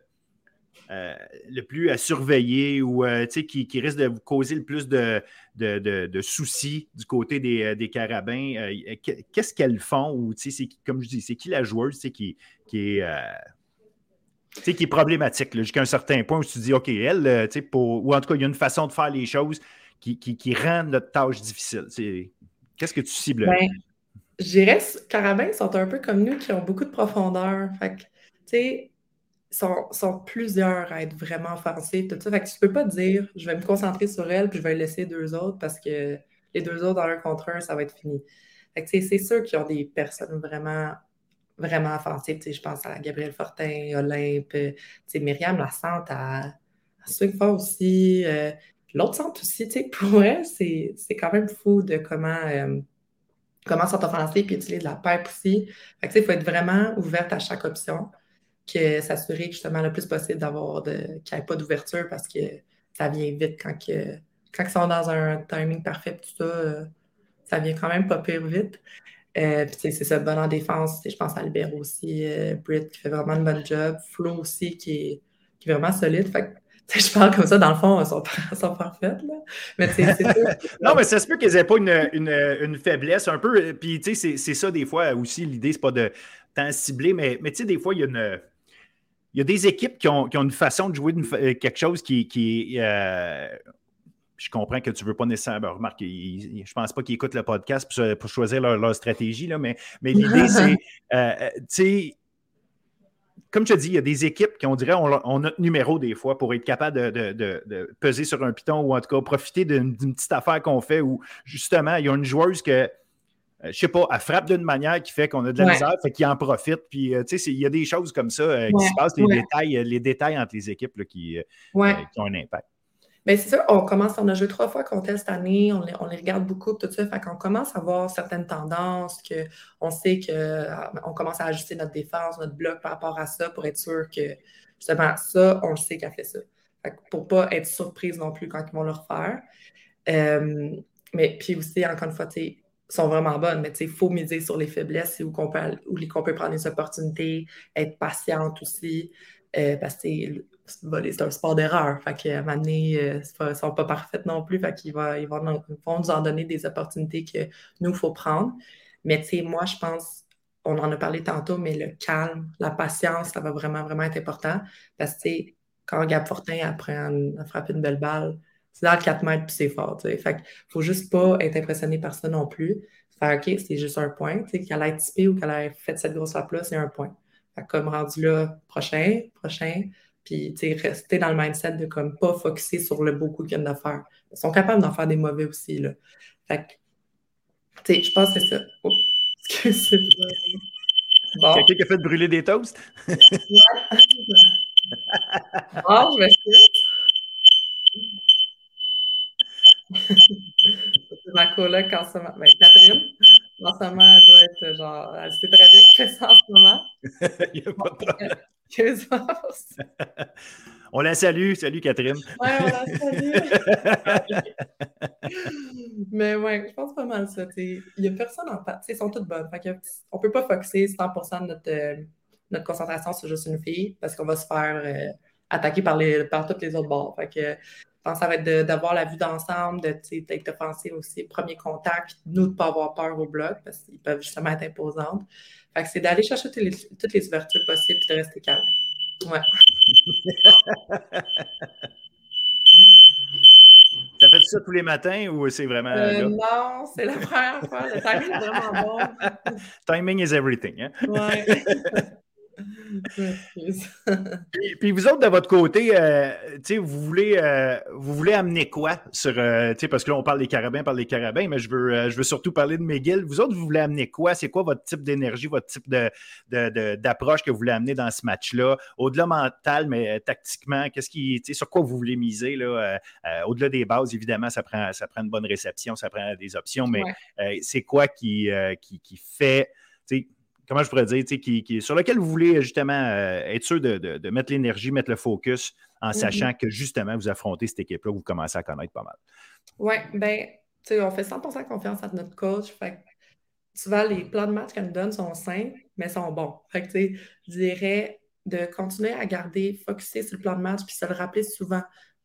S1: euh, le plus à surveiller ou euh, qui, qui, risque de vous causer le plus de, de, soucis du côté des, euh, carabins? Qu'est-ce qu'elles font? Ou, comme je dis, c'est qui la joueuse qui, qui est. qui est problématique jusqu'à un certain point où tu te dis, OK, elle, pour, ou en tout cas, il y a une façon de faire les choses qui, qui, rend notre tâche difficile. Qu'est-ce que tu cibles?
S4: Ben, je dirais, carabins sont un peu comme nous qui ont beaucoup de profondeur. Fait sont, plusieurs à être vraiment offensifs, tout ça. Fait que tu peux pas dire je vais me concentrer sur elle puis je vais laisser deux autres parce que les deux autres dans un contre un, ça va être fini. C'est sûr qu'ils ont des personnes vraiment vraiment offensives. je pense à Gabriel Fortin, Olympe, Myriam Lassante à, à Swing aussi. Euh, l'autre centre aussi, [laughs] pour elle, c'est quand même fou de comment, euh, comment sont offensifs puis utiliser de la pipe aussi. Fait que, il faut être vraiment ouverte à chaque option que s'assurer justement le plus possible d'avoir de qu'il n'y ait pas d'ouverture parce que ça vient vite quand, que, quand ils sont dans un timing parfait, tout ça, euh, ça vient quand même pas pire vite. Euh, c'est ça, bon en défense. Je pense à Albert aussi, euh, Britt qui fait vraiment un bon job. Flo aussi qui est, qui est vraiment solide. Fait je parle comme ça, dans le fond, elles sont, sont parfaites. Là. Mais
S1: non, mais ça se peut qu'elles n'aient pas une, une, une, faiblesse un peu. Puis, tu sais, c'est ça des fois aussi. L'idée, c'est pas de tant cibler, mais, mais tu sais, des fois, il y a une il y a des équipes qui ont, une façon de jouer euh, quelque chose qui, est. Euh, je comprends que tu ne veux pas nécessairement. remarquer, je ne pense pas qu'ils écoutent le podcast pour, choisir leur, stratégie, là, mais, mais l'idée, [laughs] c'est. Euh, tu sais, comme je te dis, il y a des équipes qui, on dirait, ont, notre numéro des fois pour être capable de, peser sur un piton ou en tout cas profiter d'une petite affaire qu'on fait où justement, il y a une joueuse que je euh, je sais pas, elle frappe d'une manière qui fait qu'on a de la misère, fait qu'il en profite. Puis, euh, tu sais, il y a des choses comme ça euh, qui se passent, les, détails, les détails entre les équipes qui, ont un impact.
S4: Mais c'est ça, on commence, on a joué trois fois contre elle cette année, on les, on les regarde beaucoup, tout ça, fait qu'on commence à voir certaines tendances, qu'on sait qu'on commence à ajuster notre défense, notre bloc par rapport à ça pour être sûr que, justement, ça, on le sait qu'elle fait ça. Fait pour ne pas être surprise non plus quand ils vont le refaire. mais puis aussi, encore une fois, tu sais, sont vraiment bonnes, mais il faut miser sur les faiblesses où qu'on peut, peut prendre des opportunités, être patiente aussi, euh, parce que c'est un sport d'erreur. Fait un moment donné, euh, ne sont pas parfaites non plus. Fait qu'ils ils vont, vont, nous en donner des opportunités que nous, il faut prendre. Mais moi, je pense, on en a parlé tantôt, mais le calme, la patience, ça va vraiment, vraiment être important. Parce que quand Gab Fortin apprend à frapper une belle balle, c'est dans le 4 mètres, puis c'est fort. Fait qu'il faut juste pas être impressionné par ça non plus. Fait OK, c'est juste un point. Qu'elle ait typé ou qu'elle ait fait cette grosse frappe-là, c'est un point. Fait comme rendu là, prochain, prochain. Puis, rester dans le mindset de comme pas focuser sur le beau coup qu'ils viennent de faire. Ils sont capables d'en faire des mauvais aussi, là. Fait que, tu sais, je pense que c'est ça. Oh, excusez-moi.
S1: Bon. Quelqu'un qui a fait brûler des toasts? ouais. [laughs]
S4: oh, je m'excuse. Ma coloc en ce moment. Ben, Catherine, en ce moment, elle doit être genre. Elle sait très bien que je fais ça en ce moment. [laughs] Il n'y a pas de problème.
S1: on la salue. Salut, Catherine.
S4: Oui, on la salue. [laughs] Mais ouais, je pense pas mal ça. Il n'y a personne en face. Ils sont toutes bonnes. on ne peut pas focuser 100% de notre, euh, notre concentration sur juste une fille parce qu'on va se faire euh, attaquer par, les, par toutes les autres bords. Fait que, pense que ça va être d'avoir la vue d'ensemble, d'être offensif aussi, premier contact, nous de ne pas avoir peur au bloc parce qu'ils peuvent justement être imposantes. Fait que c'est d'aller chercher toutes les, toutes les ouvertures possibles et de rester calme. Ouais. [laughs]
S1: Ça fait ça tous les matins ou c'est vraiment.
S4: Euh, non, c'est la première fois. Le timing est vraiment bon. [laughs]
S1: timing is everything. Hein?
S4: Ouais. [laughs] [laughs]
S1: puis, vous autres, de votre côté, euh, vous, voulez, euh, vous voulez amener quoi sur. Euh, parce que là, on parle des carabins, on parle des carabins, mais je veux, je veux surtout parler de McGill. Vous autres, vous voulez amener quoi? C'est quoi votre type d'énergie, votre type d'approche que vous voulez amener dans ce match-là? Au-delà mental, mais tactiquement, qu'est-ce qui. Sur quoi vous voulez miser? Là, au-delà des bases, évidemment, ça prend, ça prend une bonne réception, ça prend des options, mais c'est quoi qui, qui, qui fait comment je pourrais dire, qui, sur lequel vous voulez justement euh, être sûr de, mettre l'énergie, mettre le focus en mm-hmm. sachant que justement vous affrontez cette équipe-là, vous commencez à connaître pas mal.
S4: Oui, bien, on fait 100% confiance à notre coach. Fait souvent, les plans de match qu'elle nous donne sont simples, mais sont bons. Fait que, je dirais de continuer à garder, focuser sur le plan de match, puis se le rappeler souvent.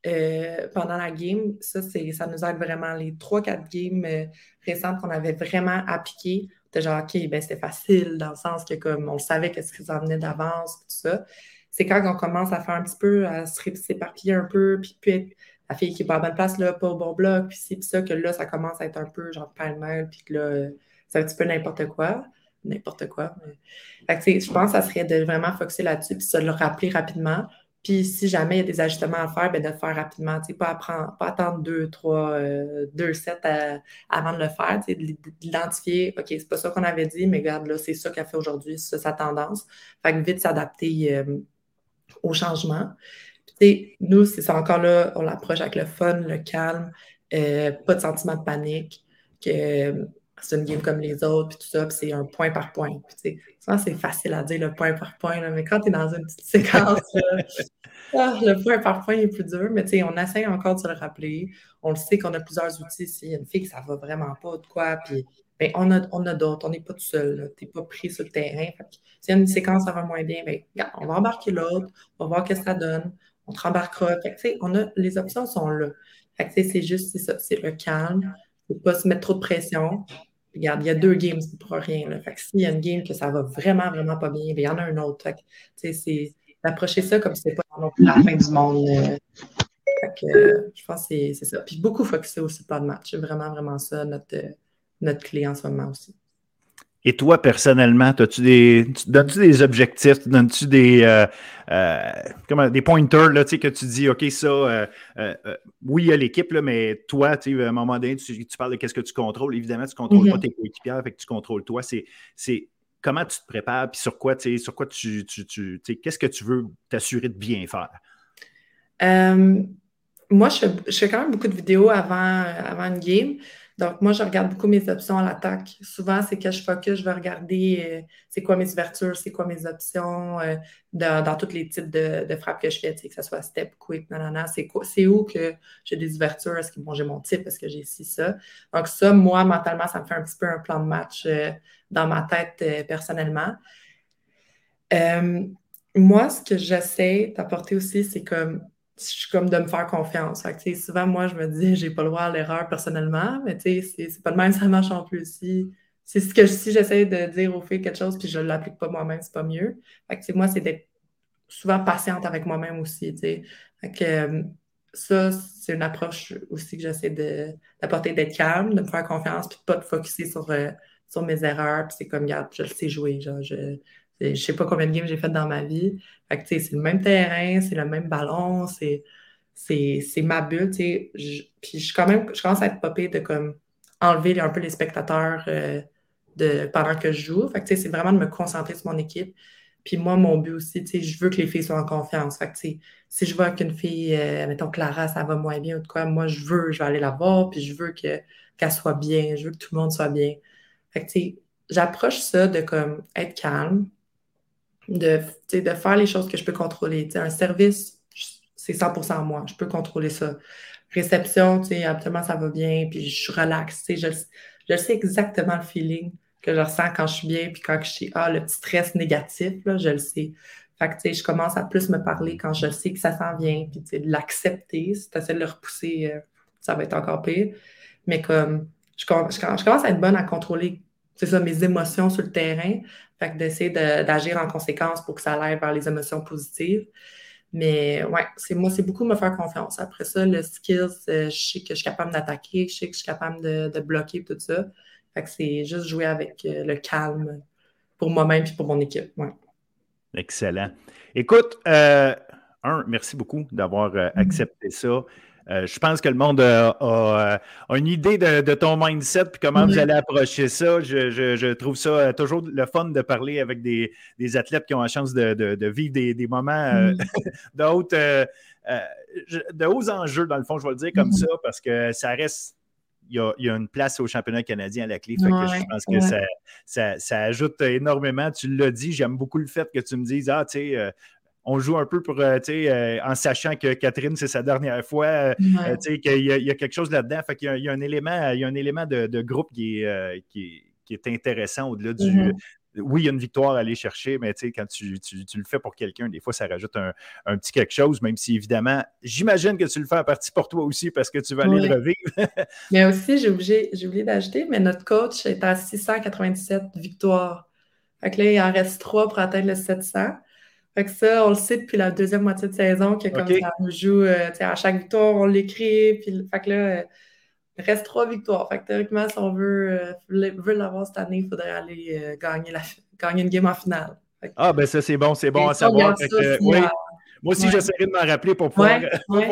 S4: Euh, pendant la game, ça, ça nous aide vraiment. Les 3-4 games euh, récentes qu'on avait vraiment appliquées, c'était genre, OK, ben c'était facile dans le sens que comme on savait qu'est-ce qui s'en venait d'avance, tout ça. C'est quand on commence à faire un petit peu, à s'éparpiller un peu, puis, puis la fille qui est pas à bonne place, là, pas au bon bloc, puis c'est ça, que là, ça commence à être un peu genre pêle-mêle, puis que là, c'est un petit peu n'importe quoi. N'importe quoi. Fait je pense que ça serait de vraiment focuser là-dessus, puis se le rappeler rapidement. Puis si jamais il y a des ajustements à faire, ben de le faire rapidement. Pas, pas attendre deux, trois, euh, deux sets avant de le faire. D'identifier, OK, c'est pas ça qu'on avait dit, mais regarde, là, c'est ça qu'elle fait aujourd'hui, c'est sa tendance. Fait que vite s'adapter euh, au changement. Puis, nous, c'est encore là, on l'approche avec le fun, le calme, euh, pas de sentiment de panique, que c'est une game comme les autres, puis tout ça, puis c'est un point par point. Puis, ça, c'est facile à dire le point par point, là, mais quand tu es dans une petite séquence, [laughs] ah, le point par point est plus dur, mais on essaie encore de se le rappeler. On le sait qu'on a plusieurs outils. S'il y a une fille que ça va vraiment pas de quoi, puis ben, on a, on a d'autres, on n'est pas tout seul, tu n'es pas pris sur le terrain. S'il y a une séquence, ça va moins bien, ben, on va embarquer l'autre, on va voir ce que ça donne, on te rembarquera. on a, les options sont là. c'est juste ça, c'est le calme, il ne faut pas se mettre trop de pression. Regarde, il y a deux games, c'est pour rien. Là. Fait que s'il y a une game que ça va vraiment, vraiment pas bien, il y en a un autre. Fait c'est d'approcher ça comme si c'était pas la fin du monde. Euh. Fait que, euh, je pense que c'est ça. Puis beaucoup focuser aussi pas de match. C'est vraiment, vraiment ça, notre, notre clé en ce moment aussi.
S1: Et toi, personnellement, des, donnes-tu des objectifs? Donnes-tu des, euh, euh, des pointers là, que tu dis, OK, ça, euh, oui, il y a l'équipe, mais toi, à un moment donné, tu, parles de qu'est-ce que tu contrôles. Évidemment, tu ne contrôles pas mm-hmm. tes coéquipiers, fait que tu contrôles toi. C'est, comment tu te prépares, puis sur quoi, sur quoi tu, tu, tu qu'est-ce que tu veux t'assurer de bien faire?
S4: moi, je fais, je fais, quand même beaucoup de vidéos avant, avant une game. Donc, moi, je regarde beaucoup mes options à l'attaque. Souvent, c'est que je focus, je vais regarder euh, c'est quoi mes ouvertures, c'est quoi mes options euh, dans, tous les types de, frappes que je fais, que ce soit step, quick, nanana. C'est où que j'ai des ouvertures? Est-ce que j'ai mon type? Est-ce que j'ai ici, ça? Donc, ça, moi, mentalement, ça me fait un petit peu un plan de match euh, dans ma tête personnellement. moi, ce que j'essaie d'apporter aussi, c'est comme je suis comme de me faire confiance. souvent, moi, je me dis, [laughs] j'ai pas le droit à l'erreur personnellement, mais c'est pas de même, ça marche en plus. Si, c'est ce que si j'essaie de dire au fait quelque chose puis je ne l'applique pas moi-même, c'est pas mieux. Fait que, moi, c'est d'être souvent patiente avec moi-même aussi. Fait que, euh, ça, c'est une approche aussi que j'essaie d'apporter, d'être calme, de me faire confiance, puis de pas te focuser sur, euh, sur mes erreurs. Puis c'est comme, regarde, je le sais jouer. Genre, ne sais pas combien de games j'ai fait dans ma vie. C'est le même terrain, c'est le même ballon, c'est, c'est, ma bulle, puis je, quand même, je commence à être popée de comme enlever un peu les spectateurs euh, de, pendant que je joue. C'est vraiment de me concentrer sur mon équipe. Puis moi, mon but aussi, je veux que les filles soient en confiance. Si je vois qu'une fille, euh, mettons Clara, ça va moins bien ou de quoi, moi, je veux, je vais aller la voir, puis je veux que, qu'elle soit bien, je veux que tout le monde soit bien. J'approche ça de comme être calme, de, de faire les choses que je peux contrôler. un service, c'est 100% moi, je peux contrôler ça. Réception, absolument, ça va bien, puis je suis relax, je, je sais exactement le feeling que je ressens quand je suis bien, puis quand je suis, ah, le petit stress négatif, là, je le sais. Fait que, tu sais, je commence à plus me parler quand je sais que ça s'en vient, puis, tu sais, de l'accepter. Si tu essaies de le repousser, euh, ça va être encore pire. Mais comme, je, je, commence à être bonne à contrôler, c'est ça, mes émotions sur le terrain. Fait que d'essayer d'agir en conséquence pour que ça aille vers les émotions positives. Mais ouais, c'est moi, c'est beaucoup me faire confiance. Après ça, le skills, euh, je sais que je suis capable d'attaquer, je sais que je suis capable de, de bloquer tout ça. Fait que c'est juste jouer avec euh, le calme pour moi-même et pour mon équipe.
S1: Excellent. Écoute, euh, un, merci beaucoup d'avoir mm-hmm. accepté ça. Je pense que le monde a, une idée de, ton mindset et comment vous allez approcher ça. Je, trouve ça toujours le fun de parler avec des, athlètes qui ont la chance de, vivre des, moments mm-hmm. [laughs] d'autres, de hauts enjeux, dans le fond, je vais le dire comme mm-hmm. ça, parce que ça reste il y, a, une place au championnat canadien à la clé. je pense que ça, ajoute énormément. Tu l'as dit, j'aime beaucoup le fait que tu me dises Ah, tu sais, euh, on joue un peu pour, euh, tu sais, euh, en sachant que Catherine, c'est sa dernière fois, tu sais, qu'il y, a quelque chose là-dedans. Fait qu'il y, a un élément, il y a un élément de, groupe qui est, qui, est intéressant au-delà du, mm-hmm oui, il y a une victoire à aller chercher, mais quand tu, le fais pour quelqu'un, des fois, ça rajoute un, petit quelque chose, même si évidemment, j'imagine que tu le fais en partie pour toi aussi parce que tu vas aller le revivre. [laughs]
S4: mais aussi, j'ai oublié, d'ajouter, mais notre coach est à 697 victoires. Fait que là, il en reste trois pour atteindre le 700. Fait que ça, on le sait depuis la deuxième moitié de saison, que comme ça nous joue, euh, à chaque victoire, on l'écrit. Puis, fait que là, euh, il reste trois victoires. Fait que théoriquement, si on veut, euh, veut l'avoir cette année, il faudrait aller euh, gagner, la, gagner une game en finale.
S1: ah, ben ça, c'est bon, c'est bon à savoir. oui. Moi aussi, j'essaierai de m'en rappeler pour pouvoir,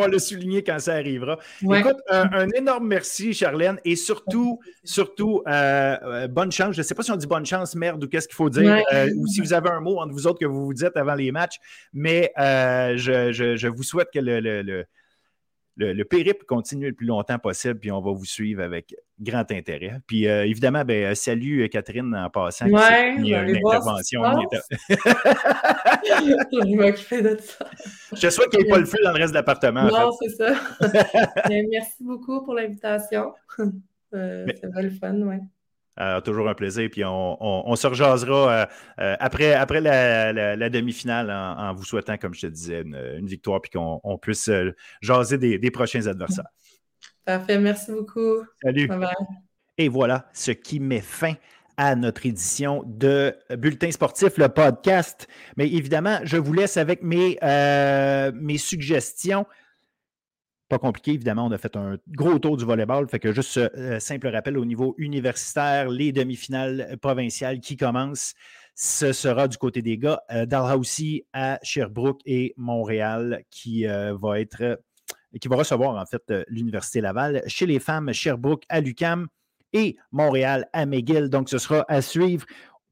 S1: le souligner quand ça arrivera. Écoute, un, énorme merci, Charlène, et surtout, surtout, euh, bonne chance. Je ne sais pas si on dit bonne chance, merde, ou qu'est-ce qu'il faut dire, ou si vous avez un mot entre vous autres que vous vous dites avant les matchs, mais je, je, vous souhaite que le le, périple continue le plus longtemps possible, puis on va vous suivre avec grand intérêt. Puis euh, évidemment, ben, euh, salut euh, Catherine en passant.
S4: A une intervention. [laughs] Je m'occuper de ça.
S1: Je souhaite qu'il n'y ait pas le feu dans le reste de l'appartement.
S4: Non, c'est ça. [laughs] Merci beaucoup pour l'invitation. C'est vraiment le fun, oui.
S1: Euh, toujours un plaisir. Puis on, se rejasera euh, euh, après, après la, demi-finale en, vous souhaitant, comme je te disais, une, victoire puis qu'on puisse jaser des, prochains adversaires.
S4: Parfait. Merci beaucoup.
S1: Salut. Et voilà ce qui met fin à notre édition de Bulletin sportif, le podcast. Mais évidemment, je vous laisse avec mes, mes suggestions. Pas compliqué, évidemment, on a fait un gros tour du volleyball. Fait que juste euh, simple rappel au niveau universitaire, les demi-finales provinciales qui commencent. Ce sera du côté des gars. Euh, Dalhousie à Sherbrooke et Montréal qui euh, va être qui va recevoir en fait l'Université Laval. Chez les femmes, Sherbrooke à l'UCAM et Montréal à McGill. Donc, ce sera à suivre.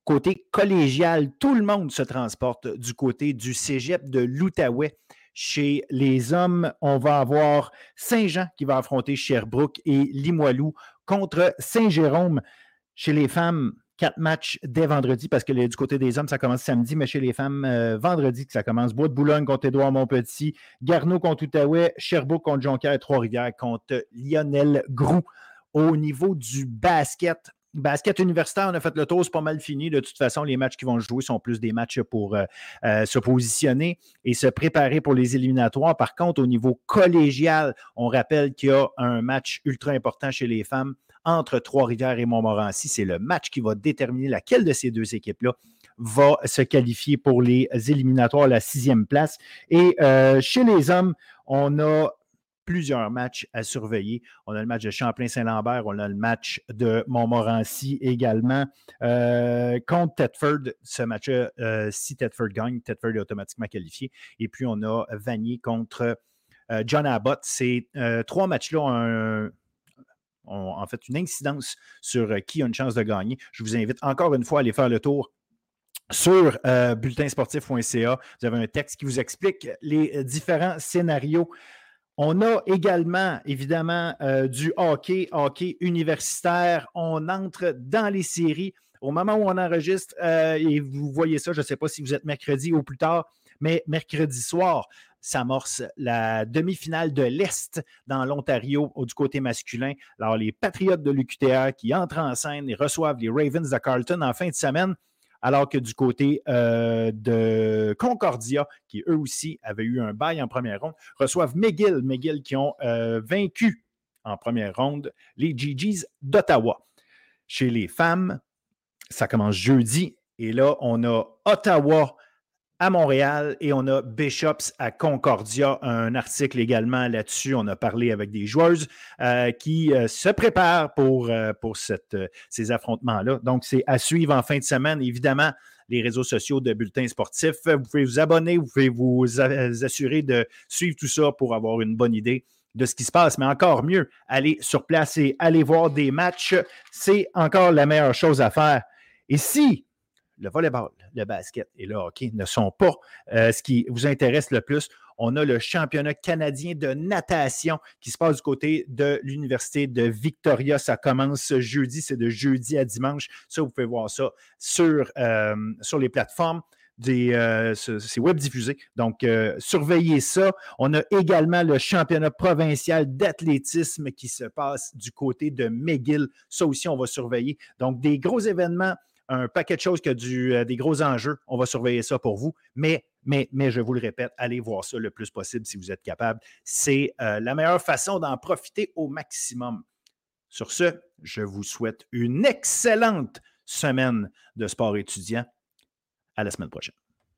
S1: Côté collégial, tout le monde se transporte du côté du cégep de l'Outaouais chez les hommes, on va avoir Saint-Jean qui va affronter Sherbrooke et Limoilou contre Saint-Jérôme. Chez les femmes, quatre matchs dès vendredi parce que du côté des hommes, ça commence samedi, mais chez les femmes, euh, vendredi que ça commence. Bois de Boulogne contre Édouard Montpetit, Garneau contre Outaouais, Sherbrooke contre Jonquière et Trois-Rivières contre Lionel Groux. Au niveau du basket, Basket universitaire, on a fait le tour, c'est pas mal fini. De toute façon, les matchs qui vont jouer sont plus des matchs pour euh, euh, se positionner et se préparer pour les éliminatoires. Par contre, au niveau collégial, on rappelle qu'il y a un match ultra important chez les femmes entre Trois-Rivières et Montmorency. C'est le match qui va déterminer laquelle de ces deux équipes-là va se qualifier pour les éliminatoires, la sixième place. Et euh, chez les hommes, on a plusieurs matchs à surveiller. On a le match de Champlain-Saint-Lambert, on a le match de Montmorency également. Euh, contre Tedford, ce match-là, euh, si Tedford gagne, Tedford est automatiquement qualifié. Et puis, on a Vanier contre John Abbott. Ces trois matchs-là ont en fait une incidence sur qui a une chance de gagner. Je vous invite encore une fois à aller faire le tour sur euh, bulletinsportif.ca. Vous avez un texte qui vous explique les différents scénarios. On a également, évidemment, euh, du hockey, hockey universitaire. On entre dans les séries. Au moment où on enregistre, euh, et vous voyez ça, je ne sais pas si vous êtes mercredi ou plus tard, mais mercredi soir, s'amorce la demi-finale de l'Est dans l'Ontario du côté masculin. Alors, les Patriotes de l'UQTR qui entrent en scène et reçoivent les Ravens de Carlton en fin de semaine alors que du côté euh, de Concordia, qui eux aussi avaient eu un bail en première ronde, reçoivent McGill, McGill qui ont euh, vaincu en première ronde les GGs d'Ottawa. Chez les femmes, ça commence jeudi et là, on a Ottawa à Montréal et on a Bishops à Concordia. Un article également là-dessus. On a parlé avec des joueuses euh, qui euh, se préparent pour, euh, pour cette, ces affrontements-là. Donc, c'est à suivre en fin de semaine. Évidemment, les réseaux sociaux de Bulletin Sportif. Vous pouvez vous abonner, vous pouvez vous assurer de suivre tout ça pour avoir une bonne idée de ce qui se passe. Mais encore mieux, aller sur place et aller voir des matchs, c'est encore la meilleure chose à faire. Et si le volleyball, le basket et le hockey ne sont pas euh, ce qui vous intéresse le plus. On a le championnat canadien de natation qui se passe du côté de l'Université de Victoria. Ça commence jeudi, c'est de jeudi à dimanche. Ça, vous pouvez voir ça sur, euh, les plateformes. Euh, c'est web diffusé. Donc, surveillez ça. On a également le championnat provincial d'athlétisme qui se passe du côté de McGill. Ça aussi, on va surveiller. Donc, des gros événements un paquet de choses qui a euh, des gros enjeux. On va surveiller ça pour vous. Mais, mais, mais je vous le répète, allez voir ça le plus possible si vous êtes capable. C'est euh, la meilleure façon d'en profiter au maximum. Sur ce, je vous souhaite une excellente semaine de sport étudiant. À la semaine prochaine.